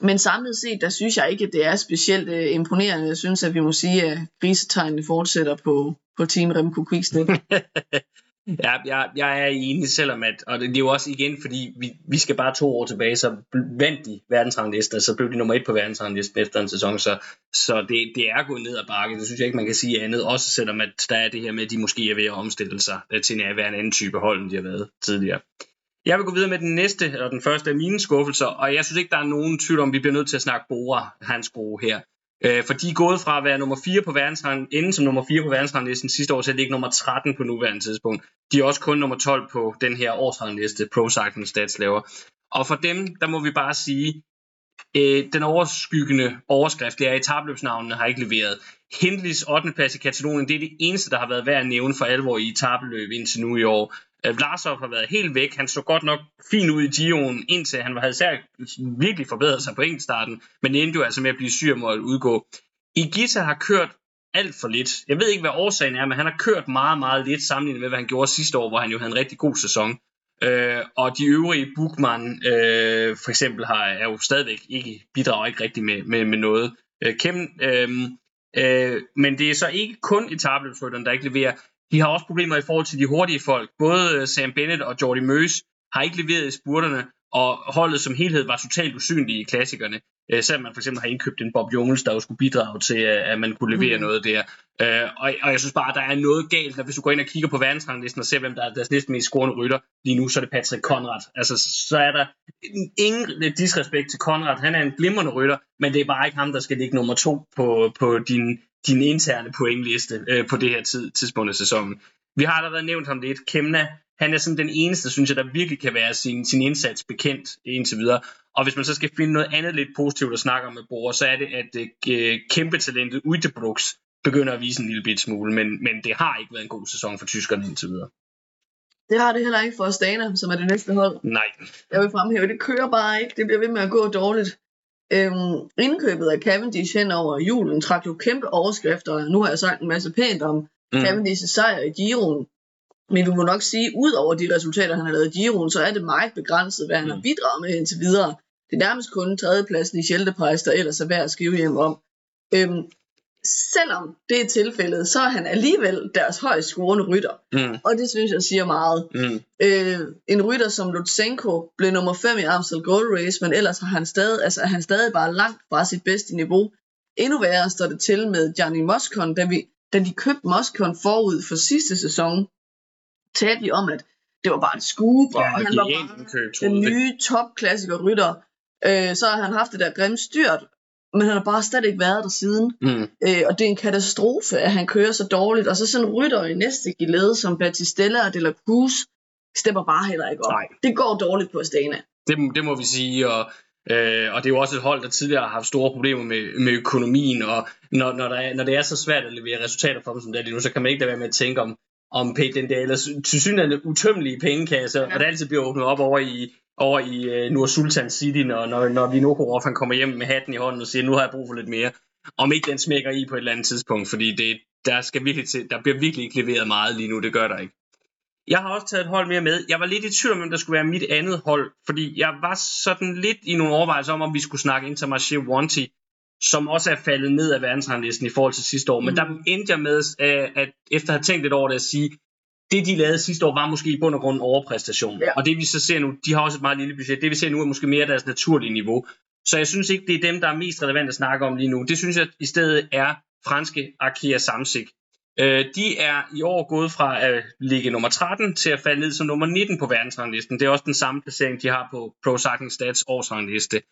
men samlet set, der synes jeg ikke, at det er specielt øh, imponerende. Jeg synes, at vi må sige, at krisetegnene fortsætter på, på Team Remco Quickstep. Ja, jeg, jeg er enig, selvom at, og det, det er jo også igen, fordi vi, vi skal bare to år tilbage, så vandt de verdensranglisten, så blev de nummer et på verdensranglisten efter en sæson, så, så det, det er gået ned ad bakke, det synes jeg ikke, man kan sige andet, også selvom at der er det her med, at de måske er ved at omstille sig til at være en anden type hold, end de har været tidligere. Jeg vil gå videre med den næste, og den første af mine skuffelser, og jeg synes ikke, der er nogen tvivl om, at vi bliver nødt til at snakke Bora, hans gode her. Øh, for de er gået fra at være nummer 4 på verdensrang, inden som nummer 4 på verdensranglisten sidste år, til at ligge nummer 13 på nuværende tidspunkt. De er også kun nummer 12 på den her årsrangliste, Pro Cycling Stats laver. Og for dem, der må vi bare sige, øh, den overskyggende overskrift, det er, at etabløbsnavnene har ikke leveret. Hindlis 8. plads i Katalonien, det er det eneste, der har været værd at nævne for alvor i etabløb indtil nu i år. Øh, Vlasov har været helt væk. Han så godt nok fin ud i Gio'en, indtil han havde særligt virkelig forbedret sig på enkeltstarten, men endte jo altså med at blive syg og måtte udgå. Igita har kørt alt for lidt. Jeg ved ikke, hvad årsagen er, men han har kørt meget, meget lidt sammenlignet med, hvad han gjorde sidste år, hvor han jo havde en rigtig god sæson. Øh, og de øvrige Bukman øh, for eksempel har, er jo stadigvæk ikke, bidrager ikke rigtig med, med, med noget. Øh, Kem, øh, øh, men det er så ikke kun etabløbsrytteren, der ikke leverer. De har også problemer i forhold til de hurtige folk. Både øh, Sam Bennett og Jordi Møs har ikke leveret i spurterne, og holdet som helhed var totalt usynlige i klassikerne. Øh, selvom man for eksempel har indkøbt en Bob Jungels, der jo skulle bidrage til, at man kunne levere mm. noget der. Øh, og, og jeg synes bare, at der er noget galt, når hvis du går ind og kigger på verdensranglisten og ser, hvem der er deres næsten mest scorende rytter lige nu, så er det Patrick Conrad. Altså, så er der ingen disrespekt til Conrad. Han er en glimrende rytter, men det er bare ikke ham, der skal ligge nummer to på, på din, din interne pointliste øh, på det her tid, tidspunkt af sæsonen. Vi har allerede nævnt ham lidt. Kemna, han er sådan den eneste, synes jeg, der virkelig kan være sin, sin indsats bekendt indtil videre. Og hvis man så skal finde noget andet lidt positivt at snakke om med Bor, så er det, at uh, kæmpe talentet Uitebrooks begynder at vise en lille bit smule, men, men det har ikke været en god sæson for tyskerne indtil videre. Det har det heller ikke for Astana, som er det næste hold. Nej. Jeg vil fremhæve, det kører bare ikke. Det bliver ved med at gå dårligt. Øhm, indkøbet af Cavendish hen over julen trak jo kæmpe overskrifter. Nu har jeg sagt en masse pænt om mm. Cavendish's sejr i Giroen. Men du må nok sige, ud over de resultater, han har lavet i Giroen, så er det meget begrænset, hvad han mm. har bidraget med indtil videre. Det er nærmest kun tredjepladsen i Scheldeprijs, der ellers er værd at skrive hjem om. Øhm, selvom det er tilfældet, så er han alligevel deres højst scorende rytter. Mm. Og det synes jeg siger meget. Mm. Øh, en rytter som Lutsenko blev nummer 5 i Amstel Gold Race, men ellers har han stadig, altså, er han stadig bare langt fra sit bedste niveau. Endnu værre står det til med Gianni Moscon, da, vi, da de købte Moscon forud for sidste sæson, talte de om, at det var bare et scoop, ja, og han var bare køb, den nye topklassiker rytter. Øh, så har han haft det der grimme styrt, men han har bare slet ikke været der siden. Mm. Øh, og det er en katastrofe, at han kører så dårligt. Og så sådan rytter i næste gilede, som Battistella og De La Cruz, stemmer bare heller ikke op. Nej. Det går dårligt på Astana. Det, det må vi sige, og, øh, og det er jo også et hold, der tidligere har haft store problemer med, med økonomien, og når, når, der er, når det er så svært at levere resultater for dem som det er lige nu, så kan man ikke lade være med at tænke om, om den der ellers tilsyneladende utømmelige pengekasse, ja. og det altid bliver åbnet op over i, over i uh, Nur Sultan City, når, når, når Vinokurov han kommer hjem med hatten i hånden og siger, nu har jeg brug for lidt mere. Om ikke den smækker i på et eller andet tidspunkt, fordi det, der, skal virkelig til, der bliver virkelig ikke leveret meget lige nu, det gør der ikke. Jeg har også taget et hold mere med. Jeg var lidt i tvivl om, hvem der skulle være mit andet hold, fordi jeg var sådan lidt i nogle overvejelser om, om vi skulle snakke Intermarché Wanty, som også er faldet ned af verdensranglisten i forhold til sidste år. Men mm. der endte jeg med, at, at efter at have tænkt lidt over det, at sige, det de lavede sidste år var måske i bund og grund en overpræstation. Ja. Og det vi så ser nu, de har også et meget lille budget, det vi ser nu er måske mere deres naturlige niveau. Så jeg synes ikke, det er dem, der er mest relevant at snakke om lige nu. Det synes jeg i stedet er franske Arkea Samsic. Øh, de er i år gået fra at ligge nummer 13 til at falde ned som nummer 19 på verdensranglisten. Det er også den samme placering, de har på Pro Cycling Stats årsrangliste.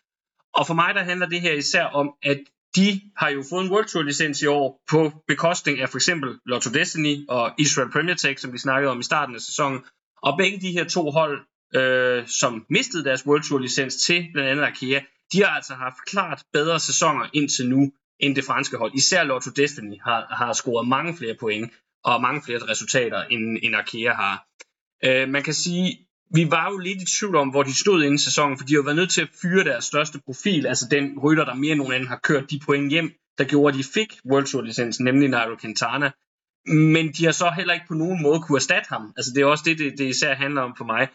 Og for mig der handler det her især om, at de har jo fået en World Tour licens i år på bekostning af for eksempel Lotto Destiny og Israel Premier Tech, som vi snakkede om i starten af sæsonen. Og begge de her to hold, øh, som mistede deres World Tour licens til blandt andet Arkea, de har altså haft klart bedre sæsoner indtil nu end det franske hold. Især Lotto Destiny har, har scoret mange flere point og mange flere resultater, end, end Arkea har. Øh, man kan sige, vi var jo lidt i tvivl om, hvor de stod inden sæsonen, for de har været nødt til at fyre deres største profil, altså den rytter, der mere end nogen anden har kørt de point hjem, der gjorde, at de fik World Tour licensen, nemlig Nairo Quintana. Men de har så heller ikke på nogen måde kunne erstatte ham. Altså det er også det, det, det især handler om for mig.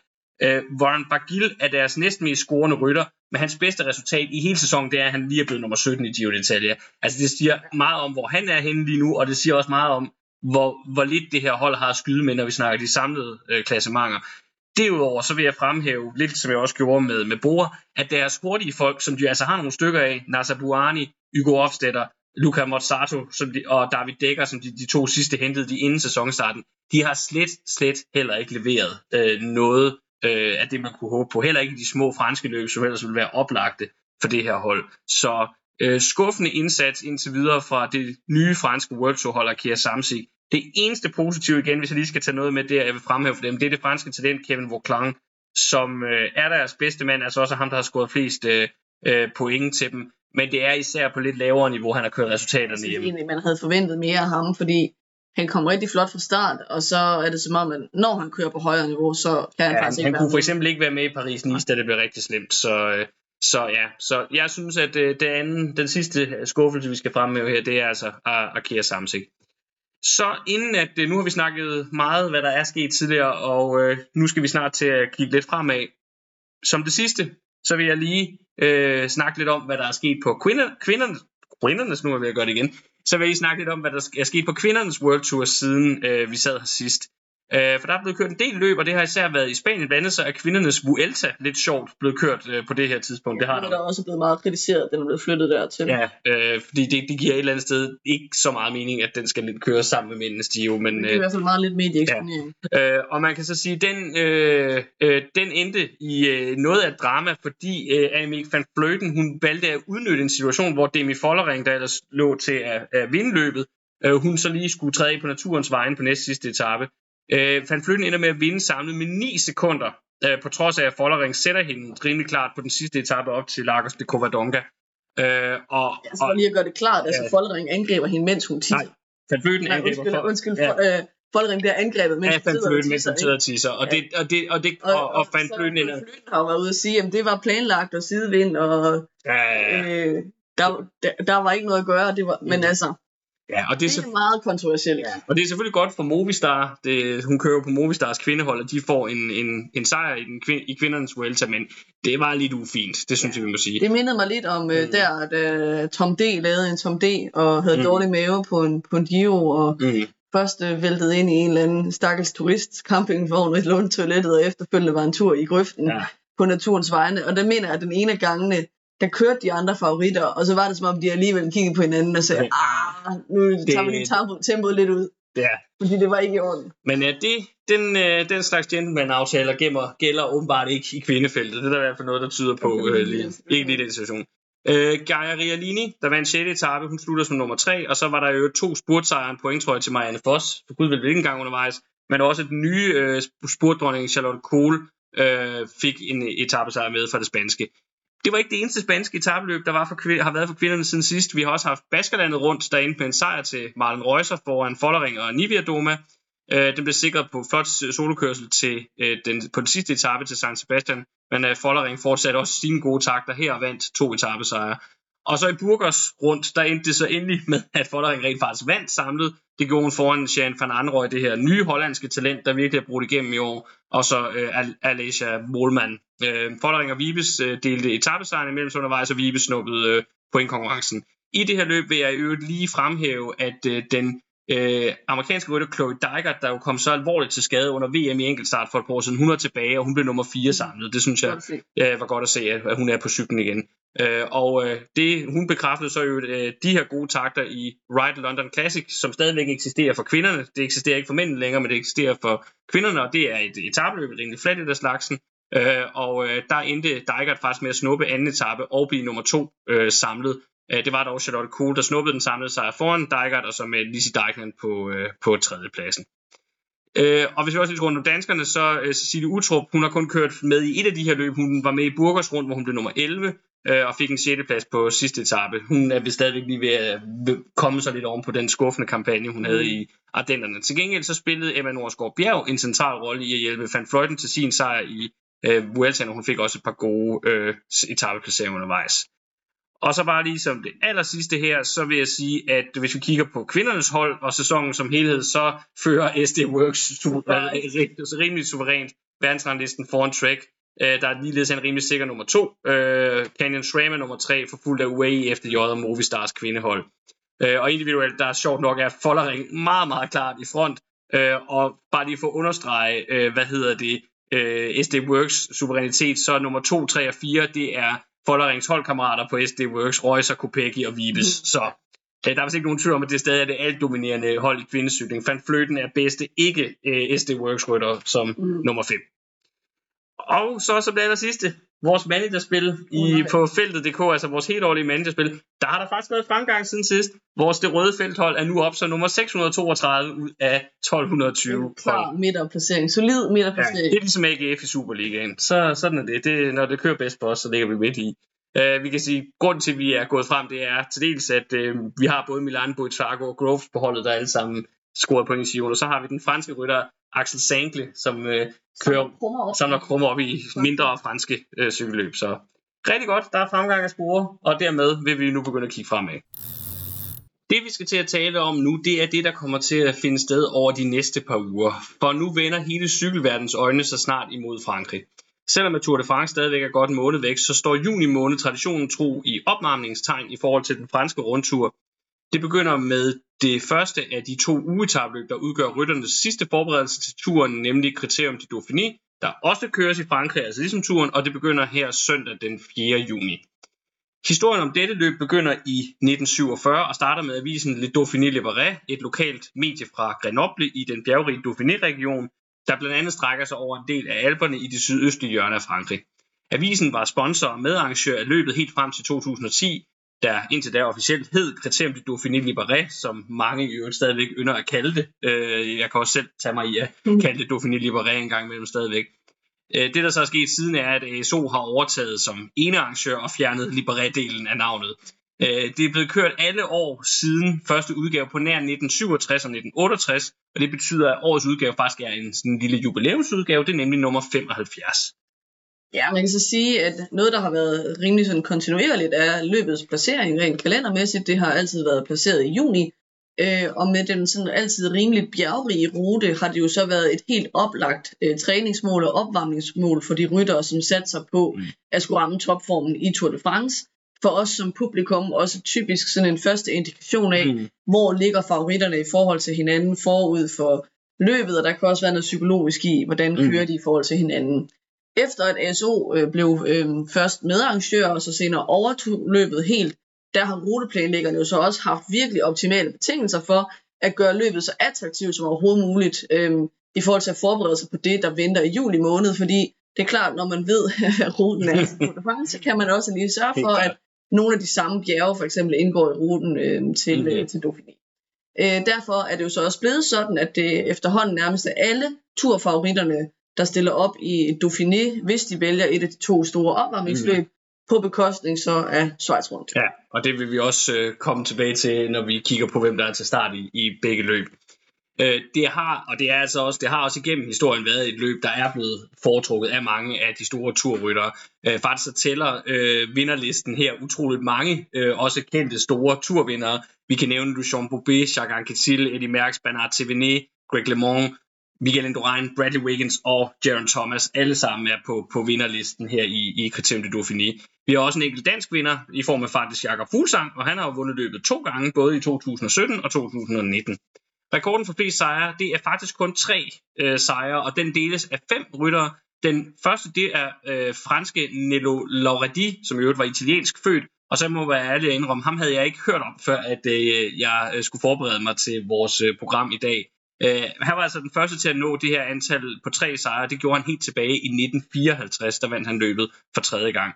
Uh, Warren Barguil er deres næsten mest scorende rytter, men hans bedste resultat i hele sæsonen, det er, at han lige er blevet nummer 17 i Giro d'Italia. Altså det siger meget om, hvor han er henne lige nu, og det siger også meget om, hvor, hvor lidt det her hold har at skyde med, når vi snakker de samlede øh, klassementer. Derudover så vil jeg fremhæve, lidt som jeg også gjorde med, med Bor, at deres hurtige folk, som de altså har nogle stykker af, Nasa Buani, Hugo Hofstetter, Luca Mozzato som de, og David Dækker, som de, de to sidste hentede de inden sæsonstarten, de har slet, slet heller ikke leveret øh, noget øh, af det, man kunne håbe på. Heller ikke de små franske løb, som ellers ville være oplagte for det her hold. Så øh, skuffende indsats indtil videre fra det nye franske World Tour hold Kia Samsic. Det eneste positive igen, hvis jeg lige skal tage noget med det, jeg vil fremhæve for dem, det er det franske talent Kevin Vauclan, som øh, er deres bedste mand, altså også ham, der har scoret flest øh, øh, point til dem. Men det er især på lidt lavere niveau, han har kørt resultaterne hjemme. Egentlig, man havde forventet mere af ham, fordi han kom rigtig flot fra start, og så er det som om, at når han kører på højere niveau, så kan han ja, faktisk ikke Han kunne for eksempel ikke være med i Paris-Nice, da det blev rigtig slemt, så, øh, så ja, så jeg synes, at øh, det anden, den sidste øh, skuffelse, vi skal fremhæve her, det er altså Akira Samsik. Så inden at, øh, nu har vi snakket meget, hvad der er sket tidligere, og øh, nu skal vi snart til at kigge lidt fremad. Som det sidste, så vil jeg lige øh, snakke lidt om, hvad der er sket på kvinder, kvinderne, kvindernes, nu er vi at gøre det igen, så vil jeg lige snakke lidt om, hvad der er sket på kvindernes World Tour, siden øh, vi sad her sidst. Øh, for der er blevet kørt en del løb, og det har især været i Spanien. Blandt andet så er kvindernes Vuelta lidt sjovt blevet kørt øh, på det her tidspunkt. Det har der. er også blevet meget kritiseret, at den er blevet flyttet dertil. Ja, øh, fordi det, det giver et eller andet sted ikke så meget mening, at den skal lidt køre sammen med mændenes Giro. Men, det er i hvert fald meget lidt medieeksponering. Ja. Øh, og man kan så sige, at den, øh, øh, den endte i øh, noget af drama, fordi øh, Annemiek van Vleuten, hun valgte at udnytte en situation, hvor Demi Follering, der ellers lå til at, at vinde løbet, øh, hun så lige skulle træde på naturens vejen på næste sidste etape. Øh, Van Vleuten ender med at vinde samlet med 9 sekunder, øh, på trods af at Follering sætter hende rimelig klart på den sidste etape op til Lagos de Covadonga. Øh, og, jeg skal lige at gøre det klart, altså ja, Follering angriber hende, mens hun tisser. Nej, Van Vleuten angriber undskyld, for, undskyld, ja. øh, Follering bliver angrebet, mens ja, Van Vleuten, mens hun sidder og tisser. Og, det, og, det, og, det, og, og, og Van Vleuten ender... har været ude at sige, at det var planlagt og sidevind, og ja, ja, ja. Øh, der, der, der, var ikke noget at gøre, det var, men mm. altså, Ja, og det er, det er meget kontroversielt. Ja. Og det er selvfølgelig godt for Movistar. Det, hun kører på Movistars kvindehold, og de får en, en, en sejr i, den, i kvindernes Vuelta, men det var lidt ufint, det synes ja. jeg, vi må sige. Det mindede mig lidt om uh, mm. der, da Tom D. lavede en Tom D. og havde mm. dårlig mave på en, på en Giro, og mm. først uh, væltede ind i en eller anden stakkels turist campingvogn og et lånt toilettet, og efterfølgende var en tur i grøften ja. på naturens vegne. Og der mener jeg, at den ene af gangene, der kørte de andre favoritter, og så var det som om, de alligevel kiggede på hinanden og sagde, ah, nu tager vi lige tempoet lidt ud. Ja. Fordi det var ikke i orden. Men ja, det, den, øh, den slags gentleman-aftaler gælder, gælder åbenbart ikke i kvindefeltet. Det er der i hvert fald noget, der tyder på. Øh, lige, ikke lige den situation. Øh, Gaia Rialini, der vandt 6. etape, hun slutter som nummer 3, og så var der jo to spurtsejre, en pointrøje til Marianne Foss, for gud ved ikke engang undervejs, men også den nye øh, spurtdronning Charlotte Kohl øh, fik en etappesejr med fra det spanske. Det var ikke det eneste spanske etabløb, der var for, har været for kvinderne siden sidst. Vi har også haft Baskerlandet rundt, der endte med en sejr til Marlen Reusser foran Follering og Nivia Doma. Øh, den blev sikret på flot solokørsel til, øh, den, på den sidste etape til San Sebastian, men øh, Follering fortsatte også sine gode takter her og vandt to etappesejre. Og så i Burgos rundt, der endte det så endelig med, at Follering rent faktisk vandt samlet. Det gjorde hun foran Jean van Anrooy, det her nye hollandske talent, der virkelig har brugt igennem i år. Og så øh, Alicia Mohlmann. Øh, Follering og Vibes øh, delte etappesejrene mellem sig undervejs, og Vibes snuppede øh, pointkonkurrencen. I det her løb vil jeg i øvrigt lige fremhæve, at øh, den øh, amerikanske rytter Chloe Dygert, der jo kom så alvorligt til skade under VM i enkeltstart for et par år siden, hun er tilbage, og hun blev nummer 4 samlet. Det synes jeg ja, var godt at se, at hun er på cyklen igen. Øh, og øh, det, hun bekræftede så jo øh, de her gode takter i Ride London Classic, som stadigvæk eksisterer for kvinderne. Det eksisterer ikke for mændene længere, men det eksisterer for kvinderne, og det er et etabløb, rimelig flat i der slagsen. Øh, og øh, der endte Dijkert faktisk med at snuppe anden etape og blive nummer to øh, samlet. Øh, det var dog Charlotte Kohl, der snuppede den samlede sejr foran Dijkert, og så med Lizzie Dijkman på, øh, på tredjepladsen. Øh, og hvis vi også lige rundt om danskerne, så øh, Cecilie Utrup, hun har kun kørt med i et af de her løb. Hun var med i Burgers rundt, hvor hun blev nummer 11, øh, og fik en 6. plads på sidste etape. Hun er vist stadigvæk lige ved at komme sig lidt oven på den skuffende kampagne, hun havde i Ardennerne. Til gengæld så spillede Emma Norsgaard Bjerg en central rolle i at hjælpe Van Fløjten til sin sejr i øh, Vuelta, og hun fik også et par gode øh, etapeplaceringer undervejs. Og så bare lige som det aller sidste her, så vil jeg sige, at hvis vi kigger på kvindernes hold og sæsonen som helhed, så fører SD Works su- rimelig suverænt verdensranglisten foran Trek. Øh, der er ligeledes en rimelig sikker nummer to. Øh, Canyon SRAM er nummer tre, forfulgt af UAE efter J og Movistars kvindehold. Øh, og individuelt, der er sjovt nok, er Follering meget, meget klart i front. Øh, og bare lige for at understrege, øh, hvad hedder det, øh, SD Works suverænitet, så nummer 2, 3 og 4, det er Follerings holdkammerater på SD Works, Reusser, Kopecki og Vibes. Mm. Så øh, der er vist ikke nogen tvivl om, at det stadig er det alt dominerende hold i kvindescykling. Van Fløten er bedste ikke øh, SD Works rytter som mm. nummer 5. Og så som det aller sidste, vores managerspil i, på feltet.dk, altså vores helt årlige managerspil, der har der faktisk været fremgang siden sidst. Vores det røde felthold er nu op som nummer 632 ud af 1220. Klar midterplacering, solid midterplacering. Ja, det er ligesom AGF i Superligaen. Så sådan er det. det. Når det kører bedst på os, så ligger vi midt i. Uh, vi kan sige, at grunden til, at vi er gået frem, det er til dels, at uh, vi har både Milan, Boitrago og Groves på holdet, der alle sammen scoret point i og så har vi den franske rytter Axel Sangle, som øh, kører, samler krummer op i mindre franske øh, cykelløb. Så rigtig godt, der er fremgang af spore, og dermed vil vi nu begynde at kigge fremad. Det vi skal til at tale om nu, det er det, der kommer til at finde sted over de næste par uger. For nu vender hele cykelverdens øjne så snart imod Frankrig. Selvom Tour de France stadigvæk er godt en måned væk, så står juni måned traditionen tro i opmarmningstegn i forhold til den franske rundtur. Det begynder med det første af de to ugetabløb, der udgør rytternes sidste forberedelse til turen, nemlig Criterium de Dauphiné, der også køres i Frankrig, altså ligesom turen, og det begynder her søndag den 4. juni. Historien om dette løb begynder i 1947 og starter med avisen Le Dauphiné Libéré, et lokalt medie fra Grenoble i den bjergrige Dauphiné-region, der blandt andet strækker sig over en del af Alperne i det sydøstlige hjørne af Frankrig. Avisen var sponsor og medarrangør af løbet helt frem til 2010, der indtil da officielt hed Criterium de Dauphiné Libéré, som mange i øvrigt stadigvæk ynder at kalde det. Øh, jeg kan også selv tage mig i at mm. kalde det Dauphiné Libéré en gang imellem stadigvæk. Øh, det, der så er sket siden, er, at ASO har overtaget som ene arrangør og fjernet Libéré-delen af navnet. Øh, det er blevet kørt alle år siden første udgave på nær 1967 og 1968, og det betyder, at årets udgave faktisk er en sådan en lille jubilæumsudgave, det er nemlig nummer 75. Ja, man kan så sige, at noget, der har været rimelig sådan kontinuerligt, er løbets placering rent kalendermæssigt. Det har altid været placeret i juni, øh, og med den sådan altid rimelig bjergrige rute, har det jo så været et helt oplagt øh, træningsmål og opvarmningsmål for de ryttere, som satser på mm. at skulle ramme topformen i Tour de France. For os som publikum også typisk sådan en første indikation af, mm. hvor ligger favoritterne i forhold til hinanden forud for løbet, og der kan også være noget psykologisk i, hvordan mm. kører de i forhold til hinanden. Efter at ASO øh, blev øh, først medarrangør, og så senere overtog løbet helt, der har ruteplanlæggerne jo så også haft virkelig optimale betingelser for at gøre løbet så attraktivt som overhovedet muligt, øh, i forhold til at forberede sig på det, der venter i juli måned, fordi det er klart, når man ved, at ruten er på så kan man også lige sørge for, at nogle af de samme bjerge for eksempel indgår i ruten øh, til, mm-hmm. øh, til Dauphiné. Øh, derfor er det jo så også blevet sådan, at det efterhånden nærmest er alle turfavoritterne, der stiller op i Dauphiné, hvis de vælger et af de to store opvarmningsløb, mm. på bekostning så af Schweiz rundt. Ja, og det vil vi også øh, komme tilbage til, når vi kigger på, hvem der er til start i, i begge løb. Øh, det har, og det er altså også, det har også igennem historien været et løb, der er blevet foretrukket af mange af de store turryttere. Øh, faktisk så tæller øh, vinderlisten her utroligt mange, øh, også kendte store turvindere. Vi kan nævne Lucian Bobet, Jacques Anquetil, Eddie Merckx, Bernard Thévenet, Greg LeMond, Miguel Indurain, Bradley Wiggins og Jaron Thomas, alle sammen er på, på vinderlisten her i, i Criterium de Dauphiné. Vi har også en enkelt dansk vinder i form af faktisk Jakob Fuglsang, og han har jo vundet løbet to gange, både i 2017 og 2019. Rekorden for flest sejre, det er faktisk kun tre øh, sejre, og den deles af fem ryttere. Den første, det er øh, franske Nello Lauredi, som i øvrigt var italiensk født, og så må jeg være ærlig at indrømme, ham havde jeg ikke hørt om, før at øh, jeg øh, skulle forberede mig til vores øh, program i dag. Øh, han var altså den første til at nå det her antal på tre sejre. Det gjorde han helt tilbage i 1954, der vandt han løbet for tredje gang.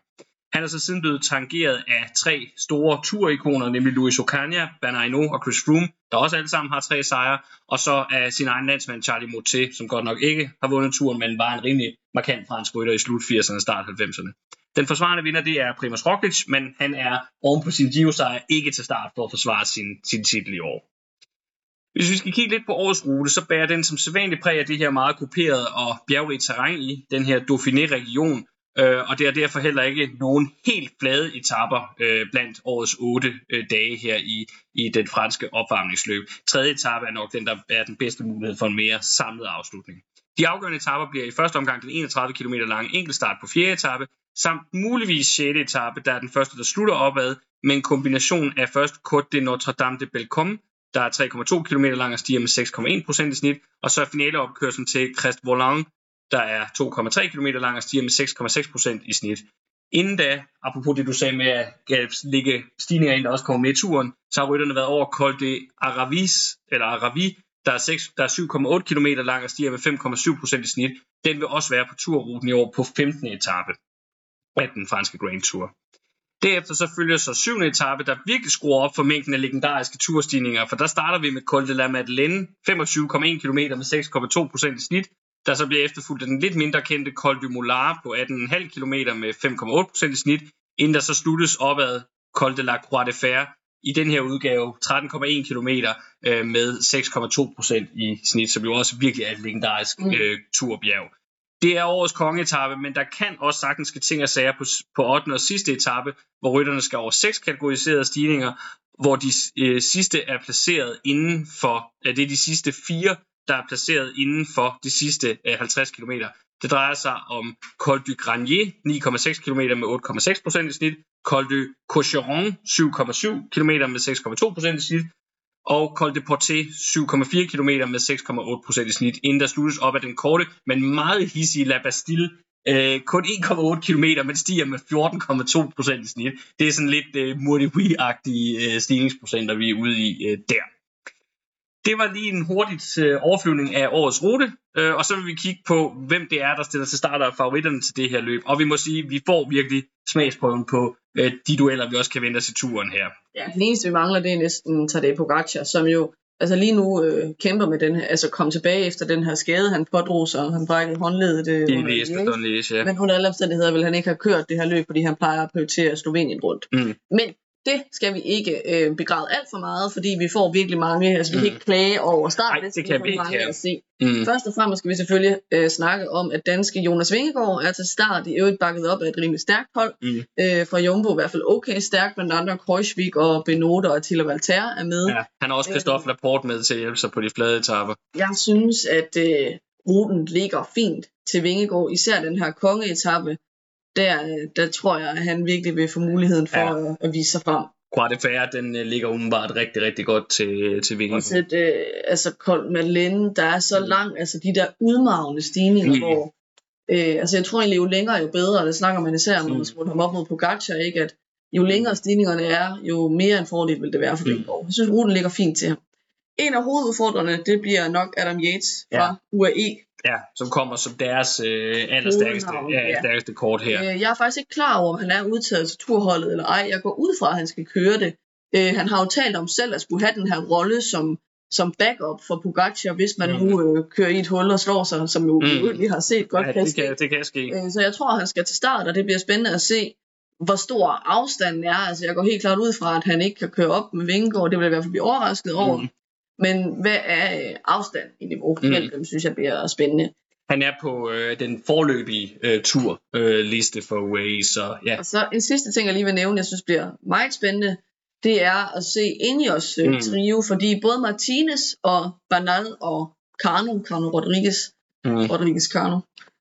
Han er så siden blevet tangeret af tre store turikoner, nemlig Luis Ocaña, Bernard Hinault og Chris Froome, der også alle sammen har tre sejre, og så af sin egen landsmand Charlie Motet, som godt nok ikke har vundet turen, men var en rimelig markant fransk rytter i slut 80'erne og start 90'erne. Den forsvarende vinder, det er Primoz Roglic, men han er oven på sin Giro-sejr ikke til start for at forsvare sin, sin titel i år. Hvis vi skal kigge lidt på årets rute, så bærer den som sædvanligt præg af det her meget kuperede og bjergrige terræn i den her Dauphiné-region, øh, og det er derfor heller ikke nogen helt flade etapper øh, blandt årets otte øh, dage her i, i den franske opvarmningsløb. Tredje etape er nok den, der er den bedste mulighed for en mere samlet afslutning. De afgørende etapper bliver i første omgang den 31 km lange enkeltstart på fjerde etape, samt muligvis 6. etape, der er den første, der slutter opad, med en kombination af først Côte de Notre Dame de Belcom, der er 3,2 km lang og stiger med 6,1% i snit, og så er finaleopkørslen til Crest Volant, der er 2,3 km lang og stiger med 6,6% i snit. Inden da, apropos det du sagde med at ligge stigninger ind, der også kommer med i turen, så har rytterne været over Col de Aravis, eller Aravi, der er, 6, der er 7,8 km lang og stiger med 5,7% i snit. Den vil også være på turruten i år på 15. etape af den franske Grand Tour. Derefter så følger så syvende etape, der virkelig skruer op for mængden af legendariske turstigninger, for der starter vi med Col de la Madeleine, 25,1 km med 6,2% i snit, der så bliver efterfulgt af den lidt mindre kendte Col du Molar på 18,5 km med 5,8% i snit, inden der så sluttes opad Col de la Croix de Fer i den her udgave 13,1 km øh, med 6,2% i snit, som jo også virkelig er et legendarisk mm. øh, turbjerg. Det er årets kongeetappe, men der kan også sagtens ske ting og sager på, på 8. og sidste etape, hvor rytterne skal over seks kategoriserede stigninger, hvor de øh, sidste er placeret inden for, er det er de sidste fire der er placeret inden for de sidste øh, 50 km. Det drejer sig om Col du Granier, 9,6 km med 8,6% i snit, Col du Cocheron, 7,7 km med 6,2% i snit, og Col de Porte 7,4 km med 6,8% i snit, inden der sluttes op af den korte, men meget hissige La Bastille, øh, kun 1,8 km, men stiger med 14,2% i snit. Det er sådan lidt øh, Murdi-agtige øh, stigningsprocenter, vi er ude i øh, der. Det var lige en hurtigt øh, overflyvning af årets rute, øh, og så vil vi kigge på, hvem det er, der stiller til starter af favoritterne til det her løb. Og vi må sige, at vi får virkelig smagsprøven på øh, de dueller, vi også kan vente os i turen her. Ja, den eneste vi mangler, det er næsten Tadej Pogacar, som jo altså lige nu øh, kæmper med den her, altså kom tilbage efter den her skade, han pådrog sig, han brækkede håndledet. Øh, Det er. Esbjørn Liège, ja. Men under alle omstændigheder vil han ikke have kørt det her løb, fordi han plejer at prioritere Slovenien rundt. Mm. Men det skal vi ikke øh, begræde alt for meget, fordi vi får virkelig mange, altså vi Mm. kan ikke klage over starten, Nej, det kan vi ikke, mange ja. at se. Mm. Først og fremmest skal vi selvfølgelig øh, snakke om, at danske Jonas Vingegaard er til start, i øvrigt bakket op af et rimelig stærkt hold, Mm. øh, fra Jumbo i hvert fald okay stærkt, blandt andre Kreuzvik og Benote og Attila Valter er med. Ja, han har også Christophe Laporte med til at hjælpe sig på de flade etapper. Jeg synes, at øh, ruten ligger fint til Vingegaard, især den her kongeetappe. Der, der tror jeg, at han virkelig vil få muligheden for Ja. at, at vise sig frem. Quarte Færre, den øh, ligger umiddelbart rigtig, rigtig godt til, til Og Vingegaard. så et, øh, altså Colt Madeleine, der er så lang, altså de der udmavende stigninger, Mm. mm. hvor, øh, altså jeg tror egentlig, jo længere jo bedre, og det snakker man især når Mm. man skulle ham op mod Pogacar, ikke, at jo længere stigningerne er, jo mere en fordel vil det være for Mm. Vingegaard. Jeg synes, ruten ligger fint til ham. En af hovedudfordrerne, det bliver nok Adam Yates fra ja. UAE. Ja, som kommer som deres øh, allerstærkeste, Hovednavn, ja, kort her. Øh, jeg er faktisk ikke klar over, om han er udtaget til turholdet eller ej. Jeg går ud fra, at han skal køre det. Øh, han har jo talt om selv at skulle have den her rolle som, som backup for Pogacar, hvis man Mm. nu øh, kører i et hul og slår sig, som jo mm. vi har set godt ja, kan det, ske. kan, det kan ske. Øh, så jeg tror, at han skal til start, og det bliver spændende at se, hvor stor afstanden er. Altså, jeg går helt klart ud fra, at han ikke kan køre op med Vingegaard. Det vil jeg i hvert fald blive overrasket over. Mm. Men hvad er øh, afstand i niveau? Mm. Dem, synes jeg bliver spændende. Han er på øh, den forløbige øh, turliste øh, liste for UAE, så ja. Og så en sidste ting, jeg lige vil nævne, jeg synes bliver meget spændende, det er at se Ineos Mm. mm. trio, fordi både Martinez og Bernal og Cano, Cano Rodriguez, Mm. Rodriguez Cano,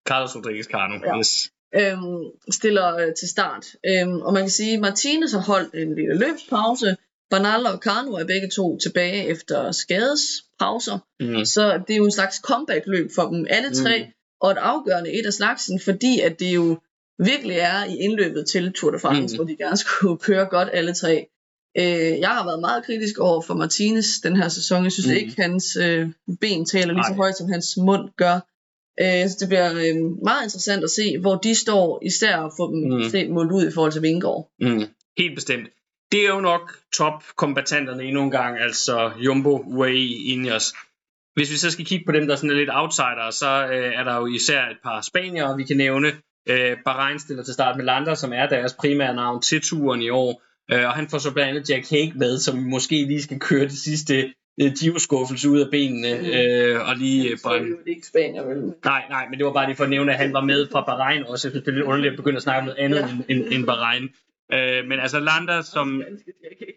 Carlos Rodriguez Cano, Ja. yes. øhm, stiller øh, til start. Øhm, og man kan sige, at Martinez har holdt en lille løbspause, Bernal og Cano er begge to tilbage efter skadespauser, Mm. så det er jo en slags comeback-løb for dem alle tre, Mm. og et afgørende et af slagsen, fordi at det jo virkelig er i indløbet til Tour de France, Mm. hvor de gerne skulle køre godt alle tre. Øh, jeg har været meget kritisk over for Martinez den her sæson. Jeg synes Mm. ikke, hans øh, ben taler lige så Nej. højt, som hans mund gør. Øh, så det bliver øh, meget interessant at se, hvor de står, især at få dem Mm. set målt ud i forhold til Vingegaard. Mm. Helt bestemt. Det er jo nok top-kombatanterne endnu en gang, altså Jumbo, UAE, Ineos. Hvis vi så skal kigge på dem, der sådan er lidt outsider, så øh, er der jo især et par spaniere, vi kan nævne. Øh, Bahrain stiller til start med Lander, som er deres primære navn til turen i år. Øh, og han får så blandt andet Jack Hague med, som måske lige skal køre det sidste øh, Giro-skuffelse ud af benene. Mm. Øh, og lige øh, Så er det ikke Spanier, vel? Nej, nej, men det var bare lige for at nævne, at han var med fra Bahrain også. Jeg synes, det er lidt underligt at begynde at snakke om noget andet Ja. end, end, end Bahrain. Øh, men altså Lander som,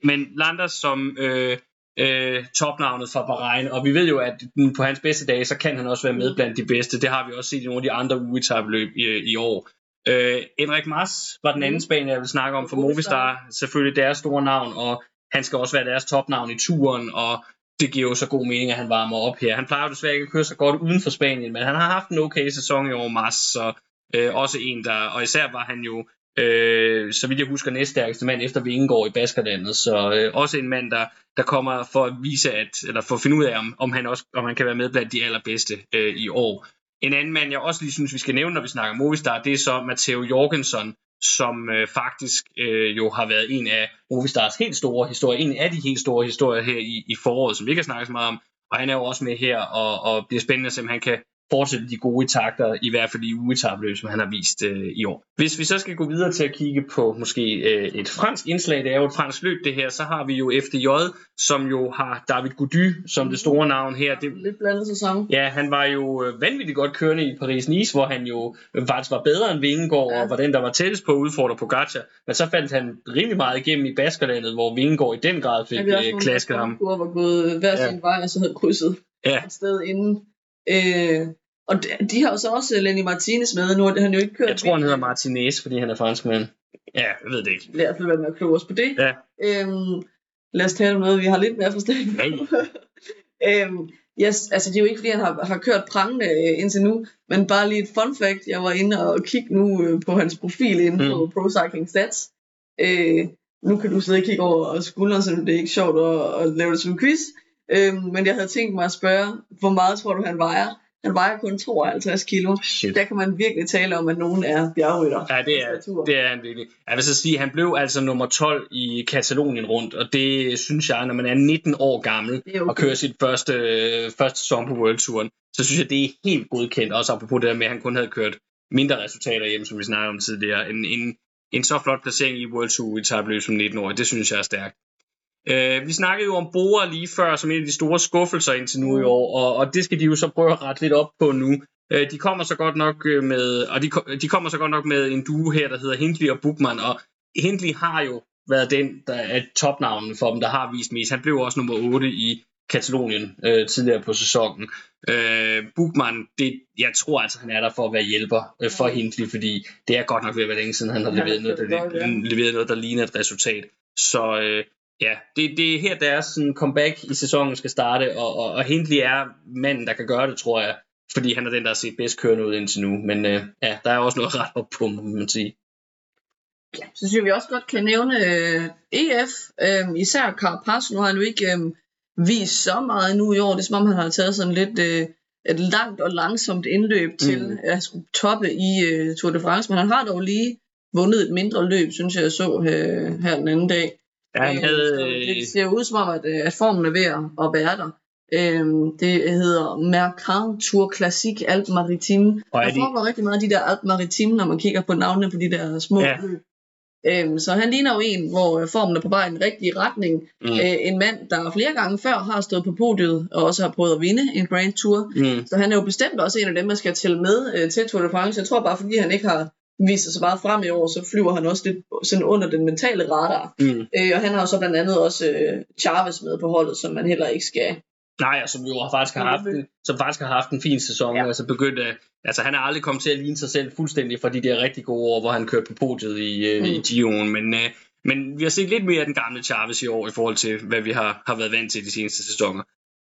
men Lander som øh, øh, topnavnet fra Bahrain, og vi ved jo, at mm, på hans bedste dage, så kan han også være med blandt de bedste. Det har vi også set i nogle af de andre ugetabeløb i, i år. Øh, Enrik Mas var den anden spanier, jeg vil snakke om for Movistar. Selvfølgelig deres store navn, og han skal også være deres topnavn i turen, og det giver jo så god mening, at han varmer op her. Han plejer jo desværre ikke at køre så godt uden for Spanien, men han har haft en okay sæson i år, Mas, så øh, også en, der, og især var han jo, øh, så vidt jeg husker, næststærkeste mand efter Vingegaard i Baskerlandet, så øh, også en mand, der, der kommer for at vise, at, eller for at finde ud af, om, om, han også, om han kan være med blandt de allerbedste øh, i år. En anden mand, jeg også lige synes, vi skal nævne, når vi snakker Movistar, det er så Matteo Jorgensen, som øh, faktisk øh, jo har været en af Movistars helt store historier, en af de helt store historier her i, i foråret, som vi ikke har snakket så meget om, og han er jo også med her, og, og bliver spændende at se, om han kan fortsætte de gode takter, i hvert fald i ugetabeløb, som han har vist øh, i år. Hvis vi så skal gå videre til at kigge på måske øh, et fransk indslag, det er jo et fransk løb det her, så har vi jo FDJ, som jo har David Gody som det store navn her. Det, Lidt blandet sæson. Ja, han var jo øh, vanvittigt godt kørende i Paris-Nice, hvor han jo øh, faktisk var bedre end Vingegaard, Ja. og var den, der var tættest på at udfordre Pogacar. Men så faldt han rimelig meget igennem i Baskerlandet, hvor Vingegaard i den grad fik øh, klasket ham. kurver var gået hver sin Ja. vej, og så havde krydset. Ja. et sted inden. Øh, og de, de har jo så også Lenny Martinez med. Nu har han jo ikke kørt Jeg tror, han hedder Martinez, fordi han er franskmand. Ja, jeg ved det ikke. Lad os være med at kloge os på det. Ja. Øhm, lad os tale om noget, vi har lidt mere forstand på. øhm, yes, altså det er jo ikke, fordi han har, har kørt prangende øh, indtil nu, men bare lige et fun fact. Jeg var inde og kigge nu øh, på hans profil inde mm. på Pro Cycling Stats. Øh, nu kan du sidde og kigge over skulderen, så det er ikke sjovt at, at lave det som en quiz. Øhm, men jeg havde tænkt mig at spørge, hvor meget tror du, han vejer? Han vejer kun 52 kilo. Shit. Der kan man virkelig tale om, at nogen er bjergrytter. Ja, det er, det er han virkelig. Jeg vil så sige, han blev altså nummer 12 i Katalonien rundt, og det synes jeg, når man er 19 år gammel er og okay. kører sit første, øh, første sæson på World Touren, så synes jeg, det er helt godkendt, også apropos det der med, at han kun havde kørt mindre resultater hjem, som vi snakkede om tidligere. En, en, en så flot placering i World Tour i tabløb som 19-årig, det synes jeg er stærkt. Øh, vi snakkede jo om Bora lige før, som en af de store skuffelser indtil nu i år, og, og det skal de jo så prøve at rette lidt op på nu. Øh, de kommer så godt nok øh, med, og de, de kommer så godt nok med en duo her, der hedder Hindley og Bukman, og Hindley har jo været den, der er topnavnen for dem, der har vist mest. Han blev også nummer 8 i Katalonien øh, tidligere på sæsonen. Øh, Bukman, det, jeg tror altså, han er der for at være hjælper øh, for Hindley, fordi det er godt nok ved at være længe siden, han har leveret, noget, der, er leveret noget, der ligner et resultat. Så øh, ja, det, det er her deres sådan, comeback i sæsonen skal starte, og, og, og Hindley er manden, der kan gøre det, tror jeg, fordi han er den, der har set bedst kørende ud indtil nu. Men øh, ja, der er også noget ret op på, må man sige. Så synes jeg, vi også godt kan nævne øh, EF, øh, især Carapaz. Nu har han jo ikke øh, vist så meget nu i år. Det er som om, han har taget sådan lidt øh, et langt og langsomt indløb til Mm. at skulle toppe i øh, Tour de France. Men han har dog lige vundet et mindre løb, synes jeg, jeg så øh, her den anden dag. Ja, han Øh, havde, så øh, det ser ud som om, at, øh, at formen er ved at- være der. Øhm, det hedder Mercant Tour Classique Alpes Maritime. og er Der de, foregår rigtig meget af de der Alpes Maritime, når man kigger på navnene på de der små Ja. Øhm, så han ligner jo en, hvor formen er på vej i den rigtige retning. mm, Øh, en mand, der flere gange før har stået på podiet, og også har prøvet at vinde en Grand Tour. mm, Så han er jo bestemt også en af dem, man skal tælle med øh, til Tour de France. Jeg tror bare, fordi han ikke har vist sig så meget frem i år, så flyver han også lidt sådan under den mentale radar. mm. Øh, og han har jo så blandt andet også øh, Chavez med på holdet, som man heller ikke skal. Nej, og som jo har faktisk har haft, en, som faktisk har haft en fin sæson. Ja. Altså begyndt at, altså han er aldrig kommet til at ligne sig selv fuldstændig fra de der rigtig gode år, hvor han kørte på podiet i, mm. Mm. i Gio'en. Men, øh, men vi har set lidt mere af den gamle Chavez i år, i forhold til, hvad vi har, har været vant til de seneste sæsoner.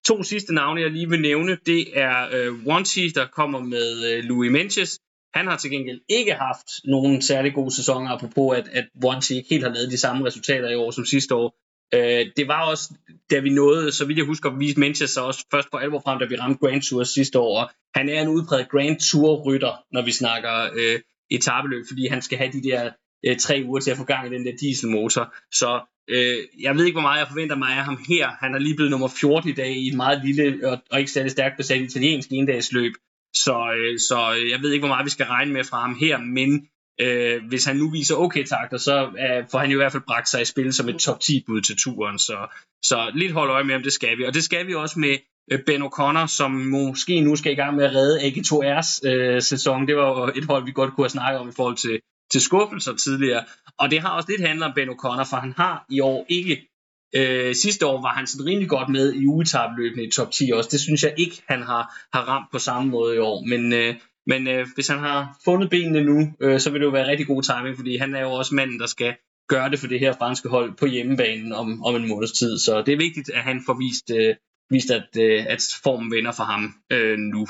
To sidste navne, jeg lige vil nævne, det er øh, Wanty, der kommer med øh, Louis Menches. Han har til gengæld ikke haft nogen særlig gode sæsoner, apropos at, at Wanty ikke helt har lavet de samme resultater i år som sidste år. Øh, det var også, da vi nåede, så vidt jeg husker, vi Manchester også først på alvor frem, da vi ramte Grand Tour sidste år. Og han er en udpræget Grand Tour-rytter, når vi snakker øh, etabeløb, fordi han skal have de der øh, tre uger til at få gang i den der dieselmotor. Så øh, jeg ved ikke, hvor meget jeg forventer mig af ham her. Han er lige blevet nummer 14 i dag i et meget lille og, og ikke særlig stærkt besat italiensk endagsløb. Så, øh, så jeg ved ikke, hvor meget vi skal regne med fra ham her, men øh, hvis han nu viser okay takter, så øh, får han jo i hvert fald bragt sig i spil som et top 10 bud til turen. Så, så lidt hold øje med, om det skal vi. Og det skal vi også med øh, Ben O'Connor, som måske nu skal i gang med at redde AG2R's øh, sæson. Det var et hold, vi godt kunne have snakket om i forhold til, til skuffelser tidligere. Og det har også lidt handlet om Ben O'Connor, for han har i år ikke Øh, sidste år var han sådan rimelig godt med i ugetabløbene i top 10 også. Det synes jeg ikke, han har, har ramt på samme måde i år. Men, øh, men øh, hvis han har fundet benene nu, øh, så vil det jo være rigtig god timing, fordi han er jo også manden, der skal gøre det for det her franske hold på hjemmebanen om, om en måneds tid. Så det er vigtigt, at han får vist, øh, vist at, øh, at formen vender for ham øh, nu.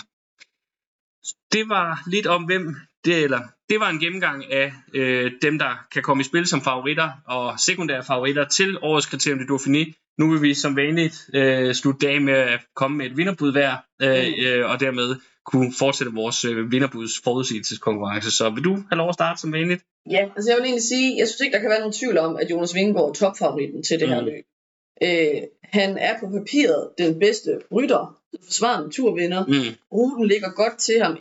Det var lidt om, hvem det, eller, det var en gennemgang af øh, dem, der kan komme i spil som favoritter og sekundære favoritter til årets kriterium de Dauphiné. Nu vil vi som vanligt øh, slutte dag med at komme med et vinderbud hver, øh, øh, og dermed kunne fortsætte vores øh, vinderbuds forudsigelseskonkurrence. Så vil du have lov at starte som vanligt? Ja, altså jeg vil egentlig sige, jeg synes ikke, der kan være nogen tvivl om, at Jonas Vingegaard er topfavoritten til det her Mm. løb. Øh, han er på papiret den bedste rytter, forsvarende turvinder. Mm. Ruten ligger godt til ham,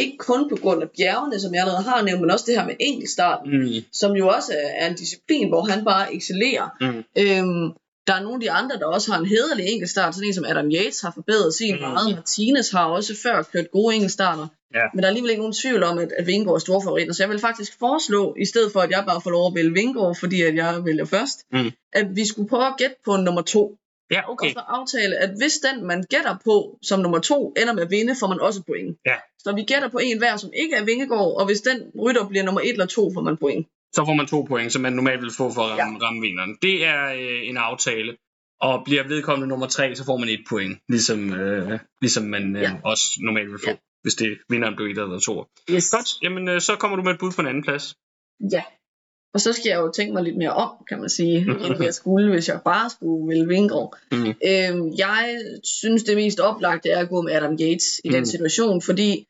ikke kun på grund af bjergene, som jeg allerede har nævnt, men også det her med enkeltstarten, Mm. som jo også er, en disciplin, hvor han bare excellerer. Mm. Øhm, der er nogle af de andre, der også har en hederlig enkeltstart. Sådan en som Adam Yates har forbedret sin Mm. meget. Martinez har også før kørt gode enkeltstarter. Ja. Men der er alligevel ikke nogen tvivl om, at, at Vingegaard er store favoritter. Så jeg vil faktisk foreslå, i stedet for at jeg bare får lov at vælge Vingegaard, fordi at jeg vælger først, Mm. at vi skulle prøve at gætte på nummer to. Ja, okay. Og så aftale, at hvis den, man gætter på som nummer to, ender med at vinde, får man også point. Ja. Så vi gætter på en hver, som ikke er Vingegård, og hvis den rytter bliver nummer et eller to, får man point. Så får man to point, som man normalt vil få for at ramme, ja. ramme vinderen. Det er øh, en aftale. Og bliver vedkommende nummer tre, så får man et point, ligesom, øh, ligesom man øh, Ja. også normalt vil få, Ja. hvis det vinderen blev et eller to. Yes. Godt, jamen øh, så kommer du med et bud på en anden plads. Ja. Og så skal jeg jo tænke mig lidt mere om, kan man sige, end jeg skulle, hvis jeg bare skulle vælge Vingård. Mm. Øhm, jeg synes, det mest oplagte er at gå med Adam Yates i Mm. den situation, fordi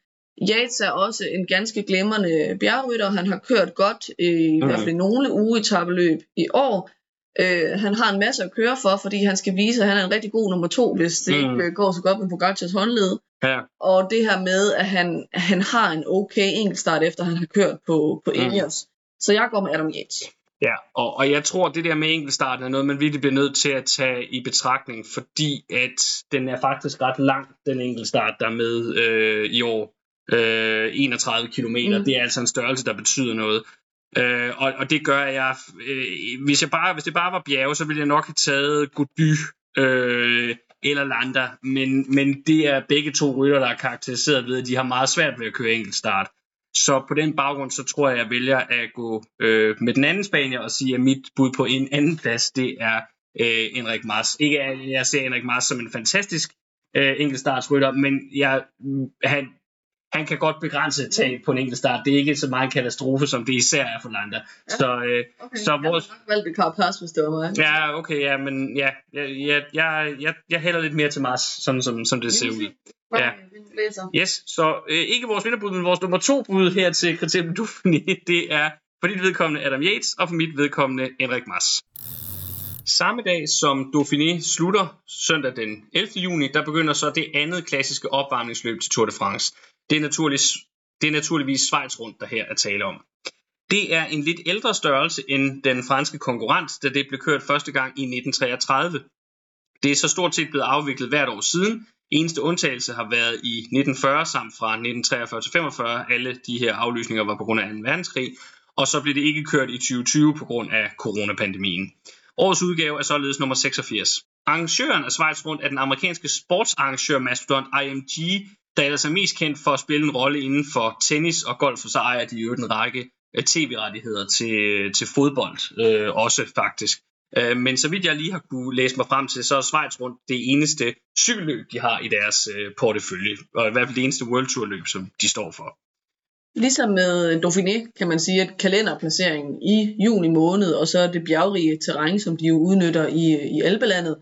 Yates er også en ganske glimrende bjergrytter. Han har kørt godt i Mm. hvert fald i nogle ugetabeløb i år. Øh, han har en masse at køre for, fordi han skal vise, at han er en rigtig god nummer to, hvis det Mm. mm. ikke øh, går så godt med Pogacars håndled. Ja. Og det her med, at han, han har en okay enkeltstart, efter han har kørt på, på Mm. Så jeg går med Adam Yates. Ja, og, og jeg tror, det der med enkeltstarten er noget, man virkelig bliver nødt til at tage i betragtning, fordi at den er faktisk ret lang, den enkeltstart, der er med øh, i år. Øh, 31 km, mm. Det er altså en størrelse, der betyder noget. Øh, og, og det gør, jeg, øh, hvis, jeg bare, hvis det bare var bjerge, så ville jeg nok have taget Gody øh, eller Landa, men, men det er begge to rytter, der er karakteriseret ved, at de har meget svært ved at køre enkeltstart. Så på den baggrund, så tror jeg, jeg vælger at gå øh, med den anden spanier og sige, at mit bud på en anden plads, det er øh, Enrik Mars. Ikke at jeg ser Enrik Mars som en fantastisk øh, enkeltstartsrytter, men jeg, han, han kan godt begrænse tab på en enkeltstart. Det er ikke så meget en katastrofe, som det især er for Landa. Ja. Så, øh, Okay. Så Jeg vores- har nok valgt hvis det var mig. ja, okay, ja, men ja, jeg, jeg, jeg, jeg, jeg hælder lidt mere til Mars, sådan som, som det ser ud. Ja. Læser. Yes, så øh, ikke vores vinderbud, men vores nummer to bud her til kriteriet Dauphiné, det er for dit vedkommende Adam Yates, og for mit vedkommende Henrik Mas. Samme dag som Dauphiné slutter, søndag den 11. juni, der begynder så det andet klassiske opvarmningsløb til Tour de France. Det er, naturligvis, det er naturligvis Schweiz rundt, der her er tale om. Det er en lidt ældre størrelse end den franske konkurrent, da det blev kørt første gang i 1933. Det er så stort set blevet afviklet hvert år siden, Eneste undtagelse har været i 1940 samt fra 1943 til 45. Alle de her aflysninger var på grund af 2. verdenskrig, og så blev det ikke kørt i 2020 på grund af coronapandemien. Årets udgave er således nummer 86. Arrangøren af Schweiz Rundt er den amerikanske sportsarrangør Mastodon IMG, der ellers er mest kendt for at spille en rolle inden for tennis og golf, og så ejer de jo en række øh, tv-rettigheder til, øh, til fodbold øh, også faktisk. Øh, men så vidt jeg lige har kunne læse mig frem til, så er Schweiz rundt det eneste cykelløb, de har i deres øh, portefølje. Og i hvert fald det eneste World Tour løb, som de står for. Ligesom med Dauphiné kan man sige, at kalenderplaceringen i juni måned, og så det bjergrige terræn, som de jo udnytter i, i Alpelandet,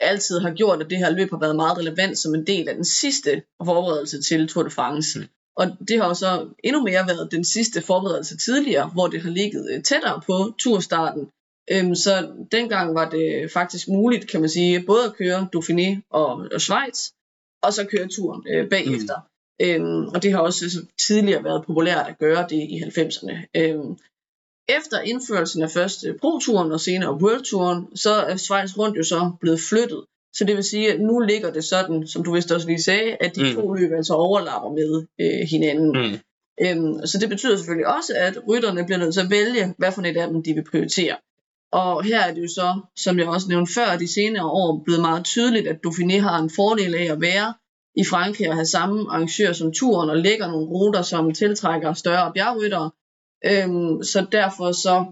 altid har gjort, at det her løb har været meget relevant som en del af den sidste forberedelse til Tour de France. Mm. Og det har jo så endnu mere været den sidste forberedelse tidligere, hvor det har ligget øh, tættere på turstarten. Øhm, så dengang var det faktisk muligt, kan man sige, både at køre Dauphiné og, og Schweiz, og så køre turen øh, bagefter. Mm. Øhm, og det har også altså, tidligere været populært at gøre det i 90'erne. Øhm, efter indførelsen af først Pro-turen og senere World-turen, så er Schweiz rundt jo så blevet flyttet. Så det vil sige, at nu ligger det sådan, som du vist også lige sagde, at de Mm. mm. to løb altså overlapper med øh, hinanden. Mm. Øhm, så det betyder selvfølgelig også, at rytterne bliver nødt til at vælge, hvad for et af dem de vil prioritere. Og her er det jo så, som jeg også nævnte før, de senere år blevet meget tydeligt, at Dauphiné har en fordel af at være i Frankrig og have samme arrangør som turen og lægger nogle ruter, som tiltrækker større bjergryttere. Øhm, så derfor så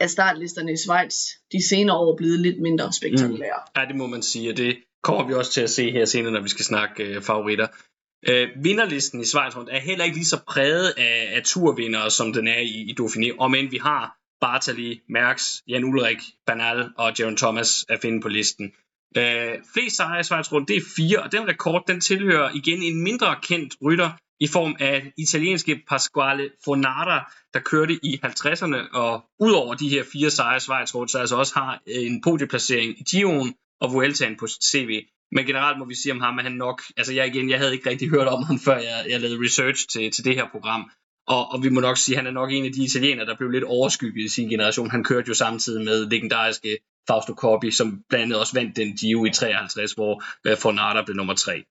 er startlisterne i Schweiz de senere år blevet lidt mindre spektakulære. Ja, det må man sige, og det kommer vi også til at se her senere, når vi skal snakke øh, favoritter. Øh, vinderlisten i Schweiz rundt er heller ikke lige så præget af, af turvindere, som den er i, i Dauphiné, om end vi har Bartali, Mærks, Jan Ulrik, Banal og Jaron Thomas at finde på listen. Øh, flest sejre i Schweiz rundt, det er fire, og den rekord, den tilhører igen en mindre kendt rytter i form af italienske Pasquale Fonara, der kørte i 50'erne, og udover de her fire sejre i Schweiz rundt, så altså også har øh, en podieplacering i Giroen og Vueltaen på CV. Men generelt må vi sige om ham, at han nok, altså jeg igen, jeg havde ikke rigtig hørt om ham, før jeg, jeg lavede research til, til det her program. Og, og vi må nok sige, at han er nok en af de italienere, der blev lidt overskygget i sin generation. Han kørte jo samtidig med legendariske Fausto Coppi, som blandt andet også vandt den Giro i 53, hvor øh, Fornata blev nummer tre.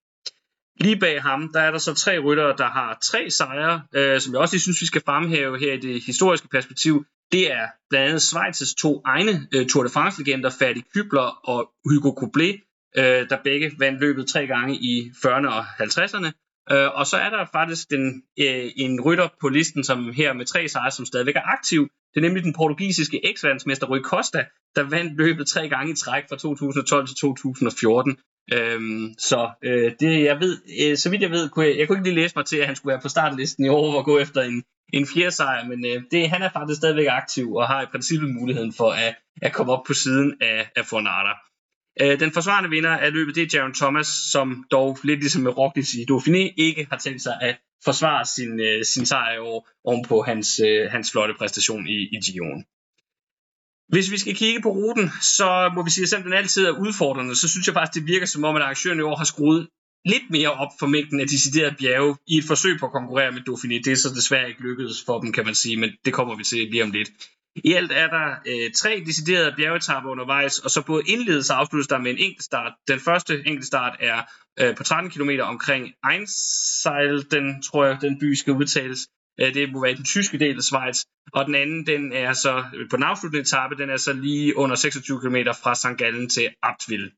Lige bag ham, der er der så tre ryttere, der har tre sejre, øh, som jeg også lige synes, vi skal fremhæve her i det historiske perspektiv. Det er blandt andet Schweiz's to egne øh, Tour de France-legender, Fadi Kybler og Hugo Koblet, øh, der begge vandt løbet tre gange i 40'erne og 50'erne. Øh, og så er der faktisk den, øh, en rytter på listen, som her med tre sejre, som stadigvæk er aktiv. Det er nemlig den portugisiske eks-verdensmester Rui Costa, der vandt løbet tre gange i træk fra 2012 til 2014. Øhm, så øh, det jeg ved, øh, så vidt jeg ved, kunne jeg, jeg kunne ikke lige læse mig til, at han skulle være på startlisten i år og gå efter en, en fjerde sejr, men øh, det, han er faktisk stadigvæk aktiv og har i princippet muligheden for at, at komme op på siden af, af Fornada. Øh, den forsvarende vinder af løbet, det er Jaron Thomas, som dog lidt ligesom med Roglic i Dauphiné, ikke har tænkt sig at forsvare sin, øh, sin sejr i år ovenpå hans, øh, hans flotte præstation i, i Gion. Hvis vi skal kigge på ruten, så må vi sige, at selvom den altid er udfordrende, så synes jeg faktisk, det virker som om, at arrangøren i år har skruet lidt mere op for mængden af deciderede bjerge i et forsøg på at konkurrere med Dauphiné. Det er så desværre ikke lykkedes for dem, kan man sige, men det kommer vi til lige om lidt. I alt er der øh, tre deciderede bjergetapper undervejs, og så både indledes og afsluttes der med en enkelt start. Den første enkelt start er øh, på 13 km omkring Einseil, den tror jeg, den by skal udtales. Øh, det må være den tyske del af Schweiz. Og den anden, den er så øh, på den afsluttende etape, den er så lige under 26 km fra St. Gallen til Abtville.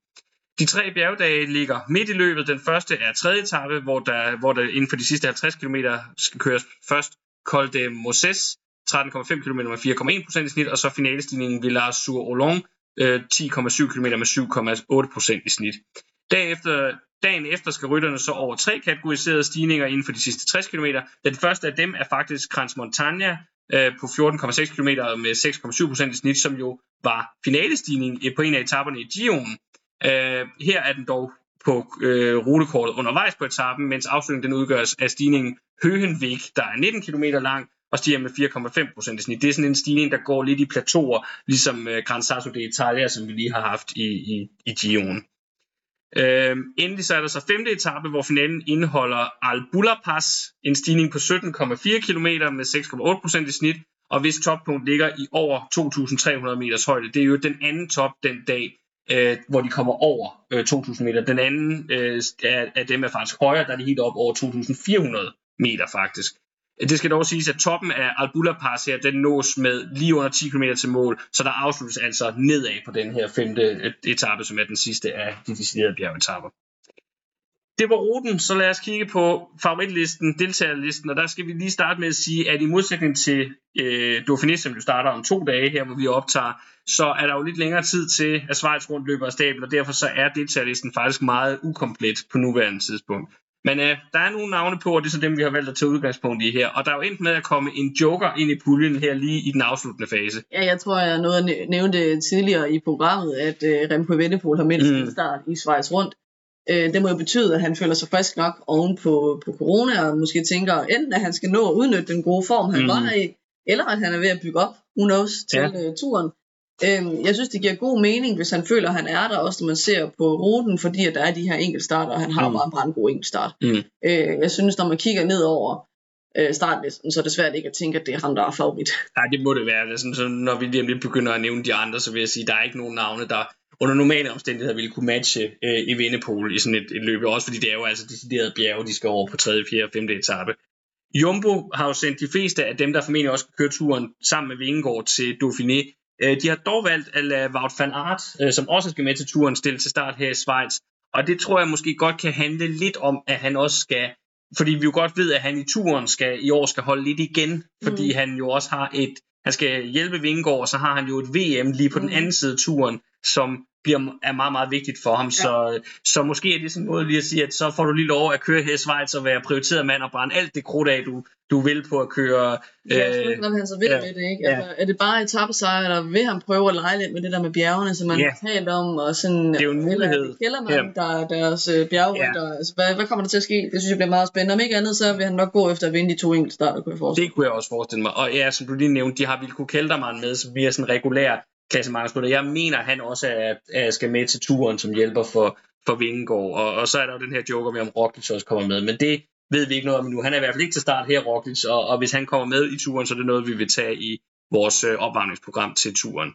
De tre bjergdage ligger midt i løbet. Den første er tredje etape, hvor der, hvor der inden for de sidste 50 km skal køres først Col de Moses, 13,5 km med 4,1% i snit, og så finalestigningen Villars sur Olong, øh, 10,7 km med 7,8% i snit. Derefter, dagen efter skal rytterne så over tre kategoriserede stigninger inden for de sidste 60 km. Den første af dem er faktisk Crans Montagna øh, på 14,6 km med 6,7% i snit, som jo var finalestigning på en af etaperne i Gion. Øh, her er den dog på øh, rutekortet undervejs på etappen, mens afslutningen den udgøres af stigningen Høhenvik, der er 19 km lang, og stiger med 4,5% i snit. Det er sådan en stigning, der går lidt i plateauer, ligesom øh, Gran Sasso de Italia, som vi lige har haft i, i, i Gion. Øh, endelig så er der så femte etape, hvor finalen indeholder Al Pass, en stigning på 17,4 km med 6,8% i snit, og hvis toppunkt ligger i over 2.300 meters højde. Det er jo den anden top den dag, øh, hvor de kommer over øh, 2.000 meter. Den anden øh, af, af dem er faktisk højere, der er de helt op over 2.400 meter faktisk. Det skal dog siges, at toppen af Albula Pass her, den nås med lige under 10 km til mål, så der afsluttes altså nedad på den her femte øh, etape, som er den sidste af de deciderede bjergetapper. Det var ruten, så lad os kigge på favoritlisten, deltagerlisten, og der skal vi lige starte med at sige, at i modsætning til øh, Dauphiné, som jo starter om to dage her, hvor vi optager, så er der jo lidt længere tid til, at Schweiz rundt løber af stabel, og derfor så er deltagerlisten faktisk meget ukomplet på nuværende tidspunkt. Men øh, der er nogle navne på, og det er så dem, vi har valgt at tage udgangspunkt i her. Og der er jo endt med at komme en joker ind i puljen her lige i den afsluttende fase. Ja, jeg tror, jeg nåede at nævne tidligere i programmet, at øh, Remco Evenepoel har mindst mm. start i Schweiz rundt. Øh, det må jo betyde, at han føler sig frisk nok oven på, på corona, og måske tænker enten, at han skal nå at udnytte den gode form, han mm. var i, eller at han er ved at bygge op, who knows, til ja. øh, turen. Øhm, jeg synes, det giver god mening, hvis han føler, at han er der, også når man ser på ruten, fordi at der er de her enkeltstarter, og han har mm. bare en brandgod enkeltstart. Mm. Øh, jeg synes, når man kigger ned over øh, startlisten, så er det svært ikke at tænke, at det er ham, der er favorit. Nej, det må det være. Sådan, så når vi lige lidt begynder at nævne de andre, så vil jeg sige, at der er ikke nogen navne, der under normale omstændigheder ville kunne matche øh, i Vindepol i sådan et, et løb. Også fordi det er jo altså deciderede bjerge, de skal over på 3., 4. og 5. etape. Jumbo har jo sendt de fleste af dem, der formentlig også skal køre turen sammen med Vingegaard til Dauphiné, de har dog valgt at lade Wout van Aert, øh, som også skal med til turen, stille til start her i Schweiz. Og det tror jeg måske godt kan handle lidt om, at han også skal, fordi vi jo godt ved, at han i turen skal i år skal holde lidt igen, fordi mm. han jo også har et, han skal hjælpe Vingård, og så har han jo et VM lige på mm. den anden side af turen, som bliver, er meget, meget vigtigt for ham. Ja. Så, så måske er det sådan en måde lige at sige, at så får du lige lov at køre her i Schweiz og være prioriteret mand og brænde alt det krudt af, du, du vil på at køre. Ja, jeg tror ikke, han så vil ja, med det, ikke? Altså, ja. Er det bare etappesejr, eller vil han prøve at lege lidt med det der med bjergene, som man ja. har talt om, og sådan, det er jo en mulighed. Eller man, ja. der er deres øh, bjergrytter, ja. altså, hvad, hvad, kommer der til at ske? Det synes jeg bliver meget spændende. Om ikke andet, så vil han nok gå efter at vinde de to enkelte starter, kunne jeg forestille Det kunne jeg også forestille mig. Og ja, som du lige nævnte, de har Vilko Kelderman med, som bliver sådan regulær klassementsrytter. Jeg mener, at han også er, er, skal med til turen som hjælper for, for Vingegaard. Og, og så er der jo den her joker med, om Roglic også kommer med. Men det ved vi ikke noget om nu. Han er i hvert fald ikke til start her, Roglic. Og, og hvis han kommer med i turen, så er det noget, vi vil tage i vores øh, opvarmningsprogram til turen.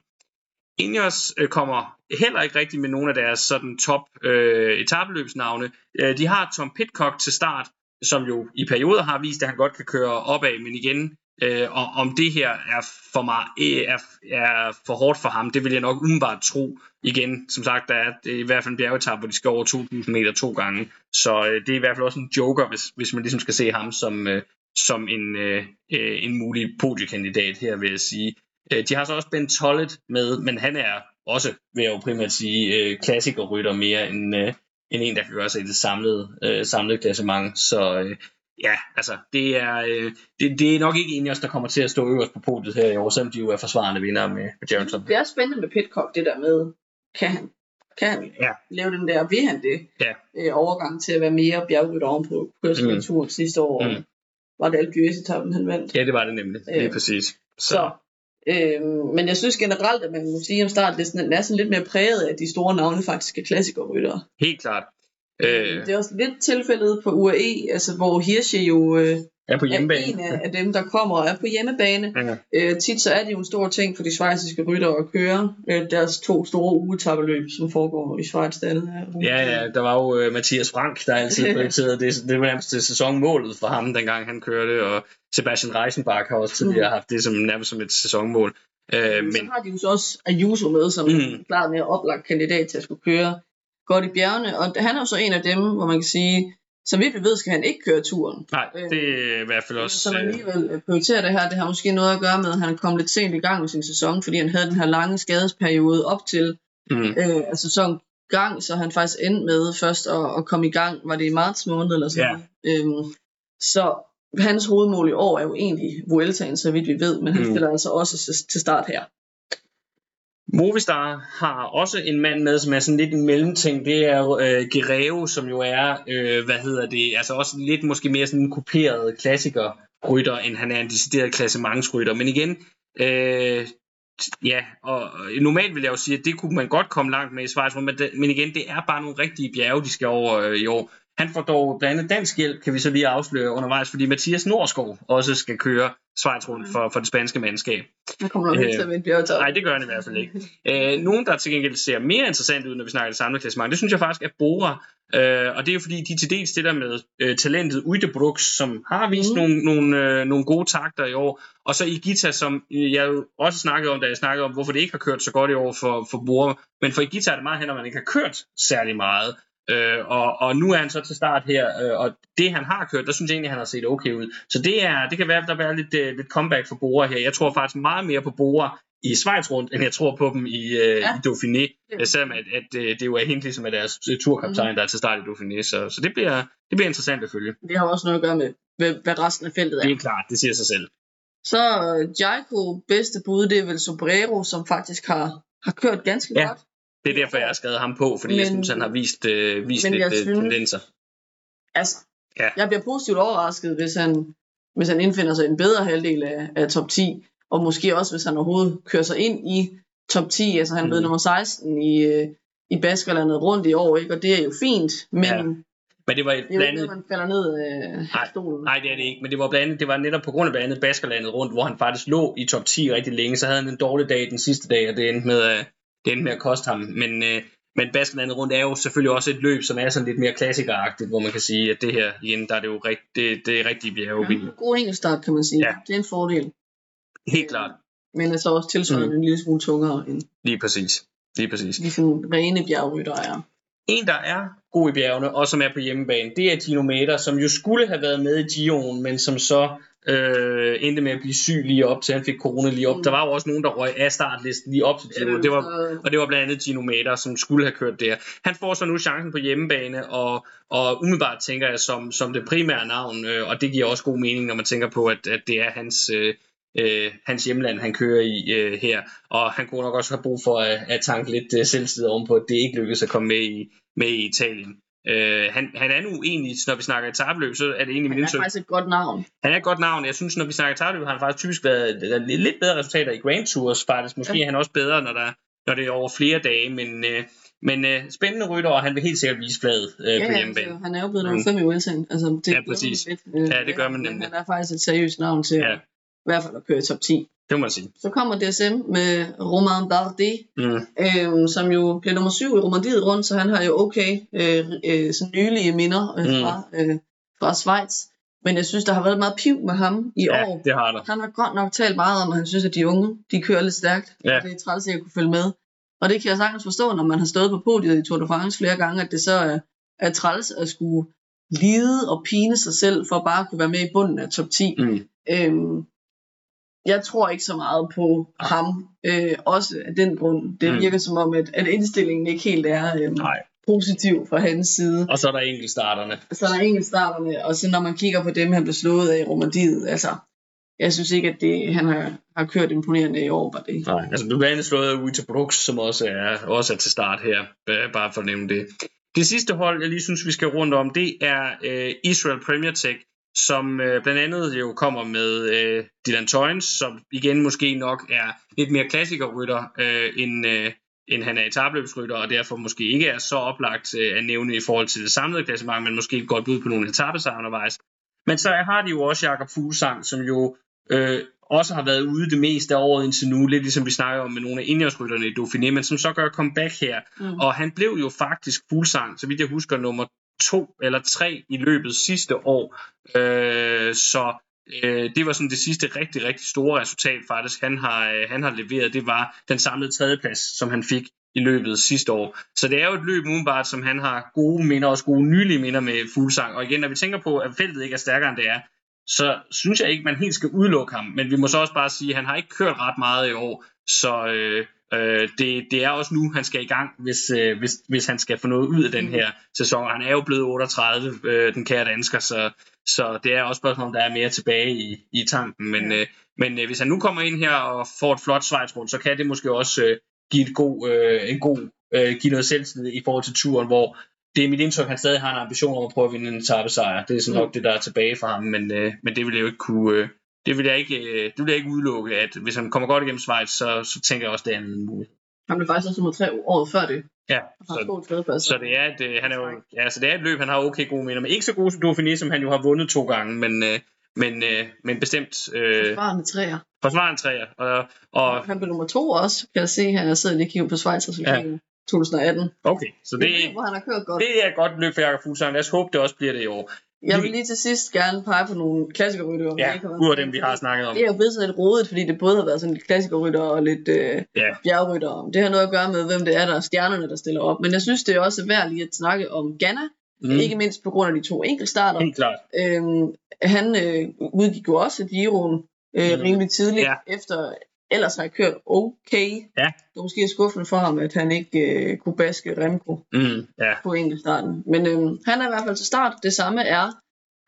Ineos øh, kommer heller ikke rigtig med nogle af deres sådan top øh, etabeløbsnavne. Øh, de har Tom Pitcock til start, som jo i perioder har vist, at han godt kan køre opad, men igen, øh, og om det her er for, mig, øh, er, er for hårdt for ham, det vil jeg nok umiddelbart tro. Igen, som sagt, der er i hvert fald en bjergetap, hvor de skal over 2.000 meter to gange, så øh, det er i hvert fald også en joker, hvis, hvis man ligesom skal se ham som, øh, som en, øh, øh en mulig podiekandidat her, vil jeg sige. Øh, de har så også Ben Tollet med, men han er også, vil jeg jo primært sige, øh, klassikerrytter mere end, øh, end en, der kan gøre sig i det samlede, øh, samlede klassement. Så øh, ja, altså, det er, øh, det, det er nok ikke en af os, der kommer til at stå øverst på podiet her i år, selvom de jo er forsvarende vinder med, med Jerrington. Det er spændende med Pitcock, det der med, kan han, kan han ja. lave den der, vil han det, ja. øh, overgang til at være mere bjergrytter oven på kørselsturen mm. sidste år. Mm. Var det alt etappen han vandt? Ja, det var det nemlig. Det er præcis. Så. så Øhm, men jeg synes generelt, at man må sige om startlisten, at den er sådan lidt mere præget af, at de store navne faktisk er klassikerryttere. Helt klart. Øh, det er også lidt tilfældet på UAE, altså hvor Hirsche jo øh, er, på hjemmebane. er en af, dem, der kommer og er på hjemmebane. Ja. Øh, tit så er det jo en stor ting for de svejsiske ryttere at køre øh, deres to store ugetabeløb, som foregår i Schweiz. Ja, ja, der var jo uh, Mathias Frank, der altid prioriterede det. Det var nærmest sæsonmålet for ham, dengang han kørte, og Sebastian Reisenbach har også tidligere mm. haft det som nærmest som et sæsonmål. Øh, men så har de jo så også Ayuso med, som mm. klart mere oplagt kandidat til at skulle køre godt i bjergene, og han er jo så en af dem, hvor man kan sige, vidt vi ved, skal han ikke køre turen. Nej, øh, det er i hvert fald også... Så man alligevel øh, prioriterer det her, det har måske noget at gøre med, at han kom lidt sent i gang med sin sæson, fordi han havde den her lange skadesperiode op til mm. øh, sæson gang, så han faktisk endte med først at, at komme i gang, var det i marts måned eller sådan yeah. øhm, Så hans hovedmål i år er jo egentlig Vueltaen, så vidt vi ved, men han mm. stiller altså også til start her. Movistar har også en mand med, som er sådan lidt en mellemting. Det er øh, Guerrero, som jo er, øh, hvad hedder det, altså også lidt måske mere sådan en kuperet klassiker rytter, end han er en decideret klassementsrytter. Men igen, øh, ja, og normalt vil jeg jo sige, at det kunne man godt komme langt med i Schweiz, men, men igen, det er bare nogle rigtige bjerge, de skal over øh, i år. Han får dog blandt andet dansk hjælp, kan vi så lige afsløre undervejs, fordi Mathias Norskov også skal køre Schweiz rundt for, for det spanske mandskab. Han kommer nok ikke til at vinde bjergetop. Nej, det gør han i hvert fald ikke. Æh, nogen, der til gengæld ser mere interessant ud, når vi snakker det samlede klassement, det synes jeg faktisk er Bora. Øh, og det er jo fordi, de til dels stiller med øh, talentet Uite som har vist mm. nogle, nogle, øh, nogle gode takter i år. Og så Igita, som jeg jo også snakkede om, da jeg snakkede om, hvorfor det ikke har kørt så godt i år for, for Bora. Men for Igita er det meget hen, at man ikke har kørt særlig meget. Øh, og, og nu er han så til start her, øh, og det han har kørt, der synes jeg egentlig, han har set okay ud. Så det, er, det kan være, at der er lidt, uh, lidt comeback for Bora her. Jeg tror faktisk meget mere på Bora i Schweiz rundt, end jeg tror på dem i, uh, ja. i Dauphiné. Ja. Selvom at, at, at det jo er Hindley, som er deres turkaptajn, mm. der er til start i Dauphiné. Så, så det, bliver, det bliver interessant at følge. Det har også noget at gøre med, hvad, hvad resten af feltet er. Det er klart, det siger sig selv. Så Jaiko bedste bud, det er vel Sobrero, som faktisk har, har kørt ganske ja. godt. Det er derfor, jeg har skrevet ham på, fordi men, jeg synes, han har vist, øh, vist lidt øh, synes, tendenser. Altså, ja. jeg bliver positivt overrasket, hvis han, hvis han indfinder sig en bedre halvdel af, af top 10, og måske også, hvis han overhovedet kører sig ind i top 10, altså han mm. ved nummer 16 i, øh, i Baskerlandet rundt i år, ikke? og det er jo fint, men ja. Men det var det er jo man falder ned af nej, stolen. Nej, det er det ikke. Men det var blandt andet, det var netop på grund af blandt andet Baskerlandet rundt, hvor han faktisk lå i top 10 rigtig længe. Så havde han en dårlig dag den sidste dag, og det endte med, at det endte med at koste ham. Men, øh, men Baskerlandet rundt er jo selvfølgelig også et løb, som er sådan lidt mere klassikeragtigt, hvor man kan sige, at det her igen, der er det jo rigt, det, det er rigtig bjerge. Ja, god enkeltstart, kan man sige. Ja. Det er en fordel. Helt klart. Men er så også tilsvarende mm. en lille smule tungere end Lige præcis. Lige præcis. Ligesom rene bjergrytter er. En, der er god i bjergene, og som er på hjemmebane, det er Gino Mater, som jo skulle have været med i Gio'en, men som så øh, endte med at blive syg lige op til han fik corona lige op. Mm. Der var jo også nogen, der røg af startlisten lige op til Gino, det var, og det var blandt andet Gino Mater, som skulle have kørt der. Han får så nu chancen på hjemmebane, og, og umiddelbart tænker jeg som, som det primære navn, øh, og det giver også god mening, når man tænker på, at, at det er hans... Øh, øh, hans hjemland, han kører i øh, her. Og han kunne nok også have brug for at, at tanke lidt øh, selvtid ovenpå, at det ikke lykkedes at komme med i, med i Italien. Øh, han, han er nu egentlig, når vi snakker etabløb, så er det egentlig min indtryk. Han er faktisk et godt navn. Han er et godt navn. Jeg synes, når vi snakker etabløb, har han faktisk typisk været lidt bedre resultater i Grand Tours faktisk. Måske ja. er han også bedre, når, der, når det er over flere dage, men... Øh, men øh, spændende rytter, og han vil helt sikkert vise fladet øh, ja, på hjemmebane. Altså, han er jo blevet nummer 5 i Wilson. Altså, det ja, præcis. Lidt, øh, ja, det gør man nemlig. Han er faktisk et seriøst navn til, ja. I hvert fald at køre i top 10. Det må man sige. Så kommer DSM med Romain Bardet, Mm. øhm, som jo blev nummer syv i Romandiet rundt, så han har jo okay øh, øh, sådan nylige minder øh, Mm. fra, øh, fra Schweiz. Men jeg synes, der har været meget piv med ham i Ja, år. det har der. Han har godt nok talt meget om, at han synes, at de unge, de kører lidt stærkt. Ja. Og det er træls, at jeg kunne følge med. Og det kan jeg sagtens forstå, når man har stået på podiet i Tour de France flere gange, at det så er, er træls at skulle lide og pine sig selv for bare at kunne være med i bunden af top 10. Mm. Øhm, jeg tror ikke så meget på ham, øh, også af den grund. Det Mm. virker som om, at, at indstillingen ikke helt er øh, Nej. positiv fra hans side. Og så er der enkeltstarterne. Så er der enkeltstarterne, og så når man kigger på dem, han blev slået af i Romandiet, altså, jeg synes ikke, at det, han har, har kørt imponerende i år, var det. Nej, altså du andet slået af Uita Brooks, som også er, også er til start her, bare for at nævne det. Det sidste hold, jeg lige synes, vi skal rundt om, det er øh, Israel Premier Tech, som øh, blandt andet jo kommer med øh, Dylan Toynes, som igen måske nok er lidt mere klassikerrytter, øh, end, øh, end han er etabløbsrytter, og derfor måske ikke er så oplagt øh, at nævne i forhold til det samlede klassement, men måske godt bud på nogle etappesejre undervejs. Men så har de jo også Jakob Fuglsang, som jo øh, også har været ude det meste af året indtil nu, lidt ligesom vi snakker om med nogle af indjørsrytterne i Dauphiné, men som så gør comeback her. Mm. Og han blev jo faktisk Fuglsang, så vidt jeg husker, nummer to eller tre i løbet sidste år. Øh, så øh, det var sådan det sidste rigtig, rigtig store resultat faktisk, han har, øh, han har leveret. Det var den samlede tredjeplads, som han fik i løbet sidste år. Så det er jo et løb udenbart, som han har gode minder, også gode nylige minder med Fuglsang. Og igen, når vi tænker på, at feltet ikke er stærkere end det er, så synes jeg ikke, man helt skal udelukke ham. Men vi må så også bare sige, at han har ikke kørt ret meget i år, så øh, øh, det, det er også nu, han skal i gang, hvis, øh, hvis, hvis han skal få noget ud af den her sæson. Han er jo blevet 38, øh, den kære dansker, så, så det er også spørgsmål, om der er mere tilbage i, i tanken. Men, øh, men øh, hvis han nu kommer ind her og får et flot rundt, så kan det måske også øh, give, et god, øh, en god, øh, give noget selvtillid i forhold til turen, hvor det er mit indtryk, at han stadig har en ambition om at prøve at vinde en etappesejr. Det er sådan Mm. nok det, der er tilbage for ham, men, øh, men det vil jeg jo ikke kunne... Øh, det vil jeg ikke, øh, det vil jeg ikke udelukke, at hvis han kommer godt igennem Schweiz, så, så tænker jeg også, det er en mulighed. Han blev faktisk også nummer tre året før det. Ja, Han har så, så det er, et, øh, han er jo, ja, så det er et løb, han har okay gode minder, men ikke så gode som Dauphiné, som han jo har vundet to gange, men, øh, men, øh, men bestemt øh, Forsvarende træer. forsvarende træer. Og, og, Han blev nummer to også, kan jeg se. Jeg sidder lige og kigger på Schweiz resultatet. 2018. okay, så Det det, er hvor han har kørt godt. det er et godt løb for Jakob Fuglsang. Lad os håbe, det også bliver det i år. Jeg vil lige til sidst gerne pege på nogle klassikerryttere. Ja, ud af dem, vi har snakket om. Det er jo blevet sådan lidt rodet, fordi det både har været sådan lidt klassikerrytter og lidt øh, Ja. bjergrytter. Det har noget at gøre med, hvem det er, der er stjernerne, der stiller op. Men jeg synes, det er også værd lige at snakke om Ganna. Mm, Mm. Ikke mindst på grund af de to enkeltstarter. helt klart. Øhm, han øh, udgik jo også Giroen øh, Mm. rimelig tidligt, Ja. efter ellers har jeg kørt okay. Ja. Det var måske skuffende for ham, at han ikke øh, kunne baske Remco Mm, ja. på enkeltstarten. Men øhm, han er i hvert fald til start. Det samme er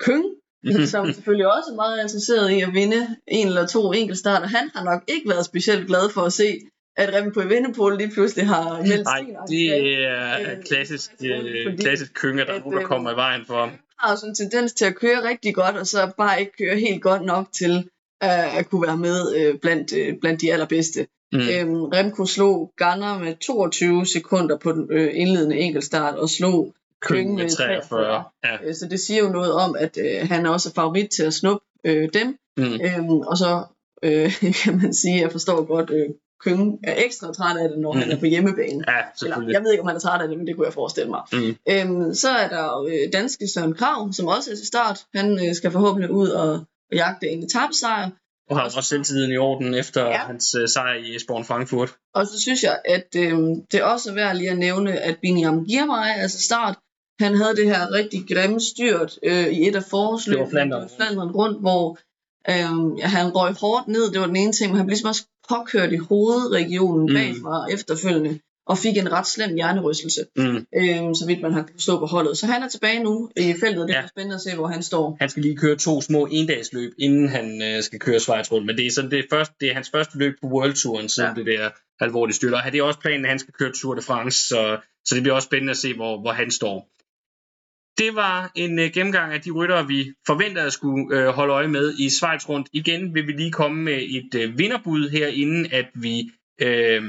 Køng, som selvfølgelig også er meget interesseret i at vinde en eller to enkeltstarter. Han har nok ikke været specielt glad for at se, at Remco i Vindepol lige pludselig har meldt Nej, sin det er Øh, klassisk, øh, klassisk kønge, der er at, nogen, der øh, kommer i vejen for ham. har jo sådan en tendens til at køre rigtig godt, og så bare ikke køre helt godt nok til uh, at kunne være med øh, blandt, øh, blandt de allerbedste. Mm. Mm. Øhm, Remco slog Ganner med 22 sekunder på den øh, indledende enkeltstart, og slog Køng med med 43. Ja. Øh, Så det siger jo noget om, at øh, han er også favorit til at snuppe øh, dem. Mm. Øhm, og så øh, kan man sige, at jeg forstår godt, øh, Køng er ekstra træt af det, når mm. han Mm. er på hjemmebane. ja, Eller, jeg ved ikke, om han er træt af det, men det kunne jeg forestille mig. Mm. Øhm, så er der øh, danske Søren Krav, som også er til start. Han øh, skal forhåbentlig ud og, og jagte en etapsejr. Og har også selvtiden i orden efter Ja. hans uh, sejr i Esbjørn Frankfurt. Og så synes jeg, at øh, det er også værd lige at nævne, at Biniam Girmay til start. Han havde det her rigtig grimme styrt øh, i et af forårsløbene. Det var rundt, hvor øh, han røg hårdt ned. Det var den ene ting, men han blev ligesom også påkørt i hovedregionen Mm. mm. bagfra efterfølgende og fik en ret slem hjernerystelse, Mm. øh, så vidt man har kunnet stå på holdet. Så han er tilbage nu i feltet, det Ja. er spændende at se, hvor han står. Han skal lige køre to små endagsløb, inden han øh, skal køre Schweiz rundt. Men det er, sådan, det, er først, det er hans første løb på World Touren, siden Ja. det der alvorlige styrt. Og det er også planen, at han skal køre Tour de France, så, så det bliver også spændende at se, hvor, hvor han står. Det var en øh, gennemgang af de ryttere, vi forventer at skulle øh, holde øje med i Schweiz rundt. Igen vil vi lige komme med et øh, vinderbud her, inden at vi, øh,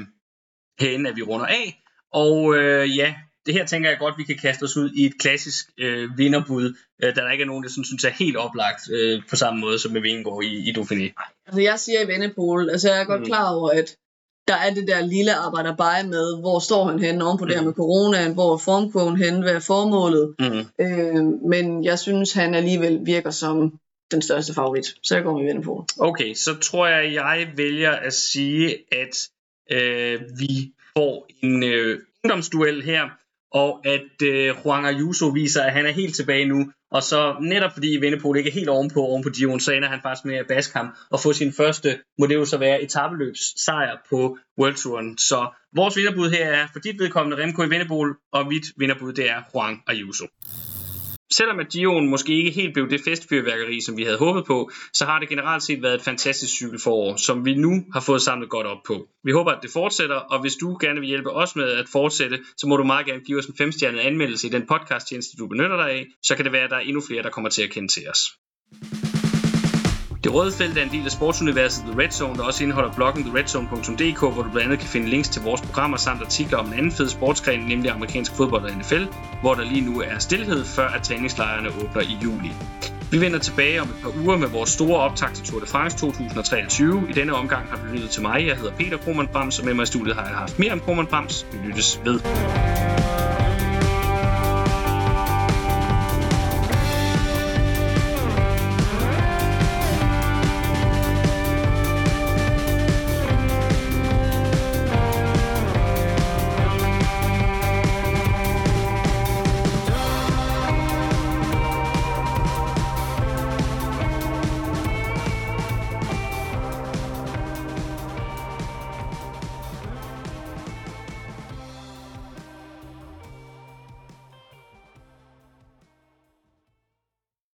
herinde, at vi runder af. Og øh, ja, det her tænker jeg godt, vi kan kaste os ud i et klassisk øh, vinderbud, øh, da der ikke er nogen, der sådan, synes er helt oplagt øh, på samme måde som med Vingård i, i Dauphiné. Altså jeg siger i Vennepol, altså jeg er godt mm. klar over, at der er det der lille arbejder bare med, hvor står han henne oven på mm. det her med coronaen, hvor er formkurven henne, hvad er formålet. Mm. Øh, men jeg synes, han alligevel virker som den største favorit. Så jeg går med Vennepol. Okay, så tror jeg, jeg vælger at sige, at øh, vi får en øh, ungdomsduel her, og at øh, Juan Ayuso viser, at han er helt tilbage nu, og så netop fordi Vennepol ikke er helt ovenpå, ovenpå Dion, så ender han faktisk med at baske ham og få sin første, må det jo så være, etabeløbssejr på World Touren. Så vores vinderbud her er for dit vedkommende Remco i Vennepol, og mit vinderbud det er Juan Ayuso. Selvom at Gio'en måske ikke helt blev det festfyrværkeri, som vi havde håbet på, så har det generelt set været et fantastisk cykelforår, som vi nu har fået samlet godt op på. Vi håber, at det fortsætter, og hvis du gerne vil hjælpe os med at fortsætte, så må du meget gerne give os en femstjernet anmeldelse i den podcast-tjeneste, du benytter dig af, så kan det være, at der er endnu flere, der kommer til at kende til os. Det røde felt er en del af sportsuniverset The Red Zone, der også indeholder bloggen theredzone.dk, hvor du blandt andet kan finde links til vores programmer samt artikler om en anden fed sportsgren, nemlig amerikansk fodbold og NFL, hvor der lige nu er stillhed, før at træningslejrene åbner i juli. Vi vender tilbage om et par uger med vores store optag til Tour de France 2023. I denne omgang har du lyttet til mig. Jeg hedder Peter Krohmann Brams, og med mig i studiet har jeg haft mere om Krohmann Brams. Vi lyttes ved.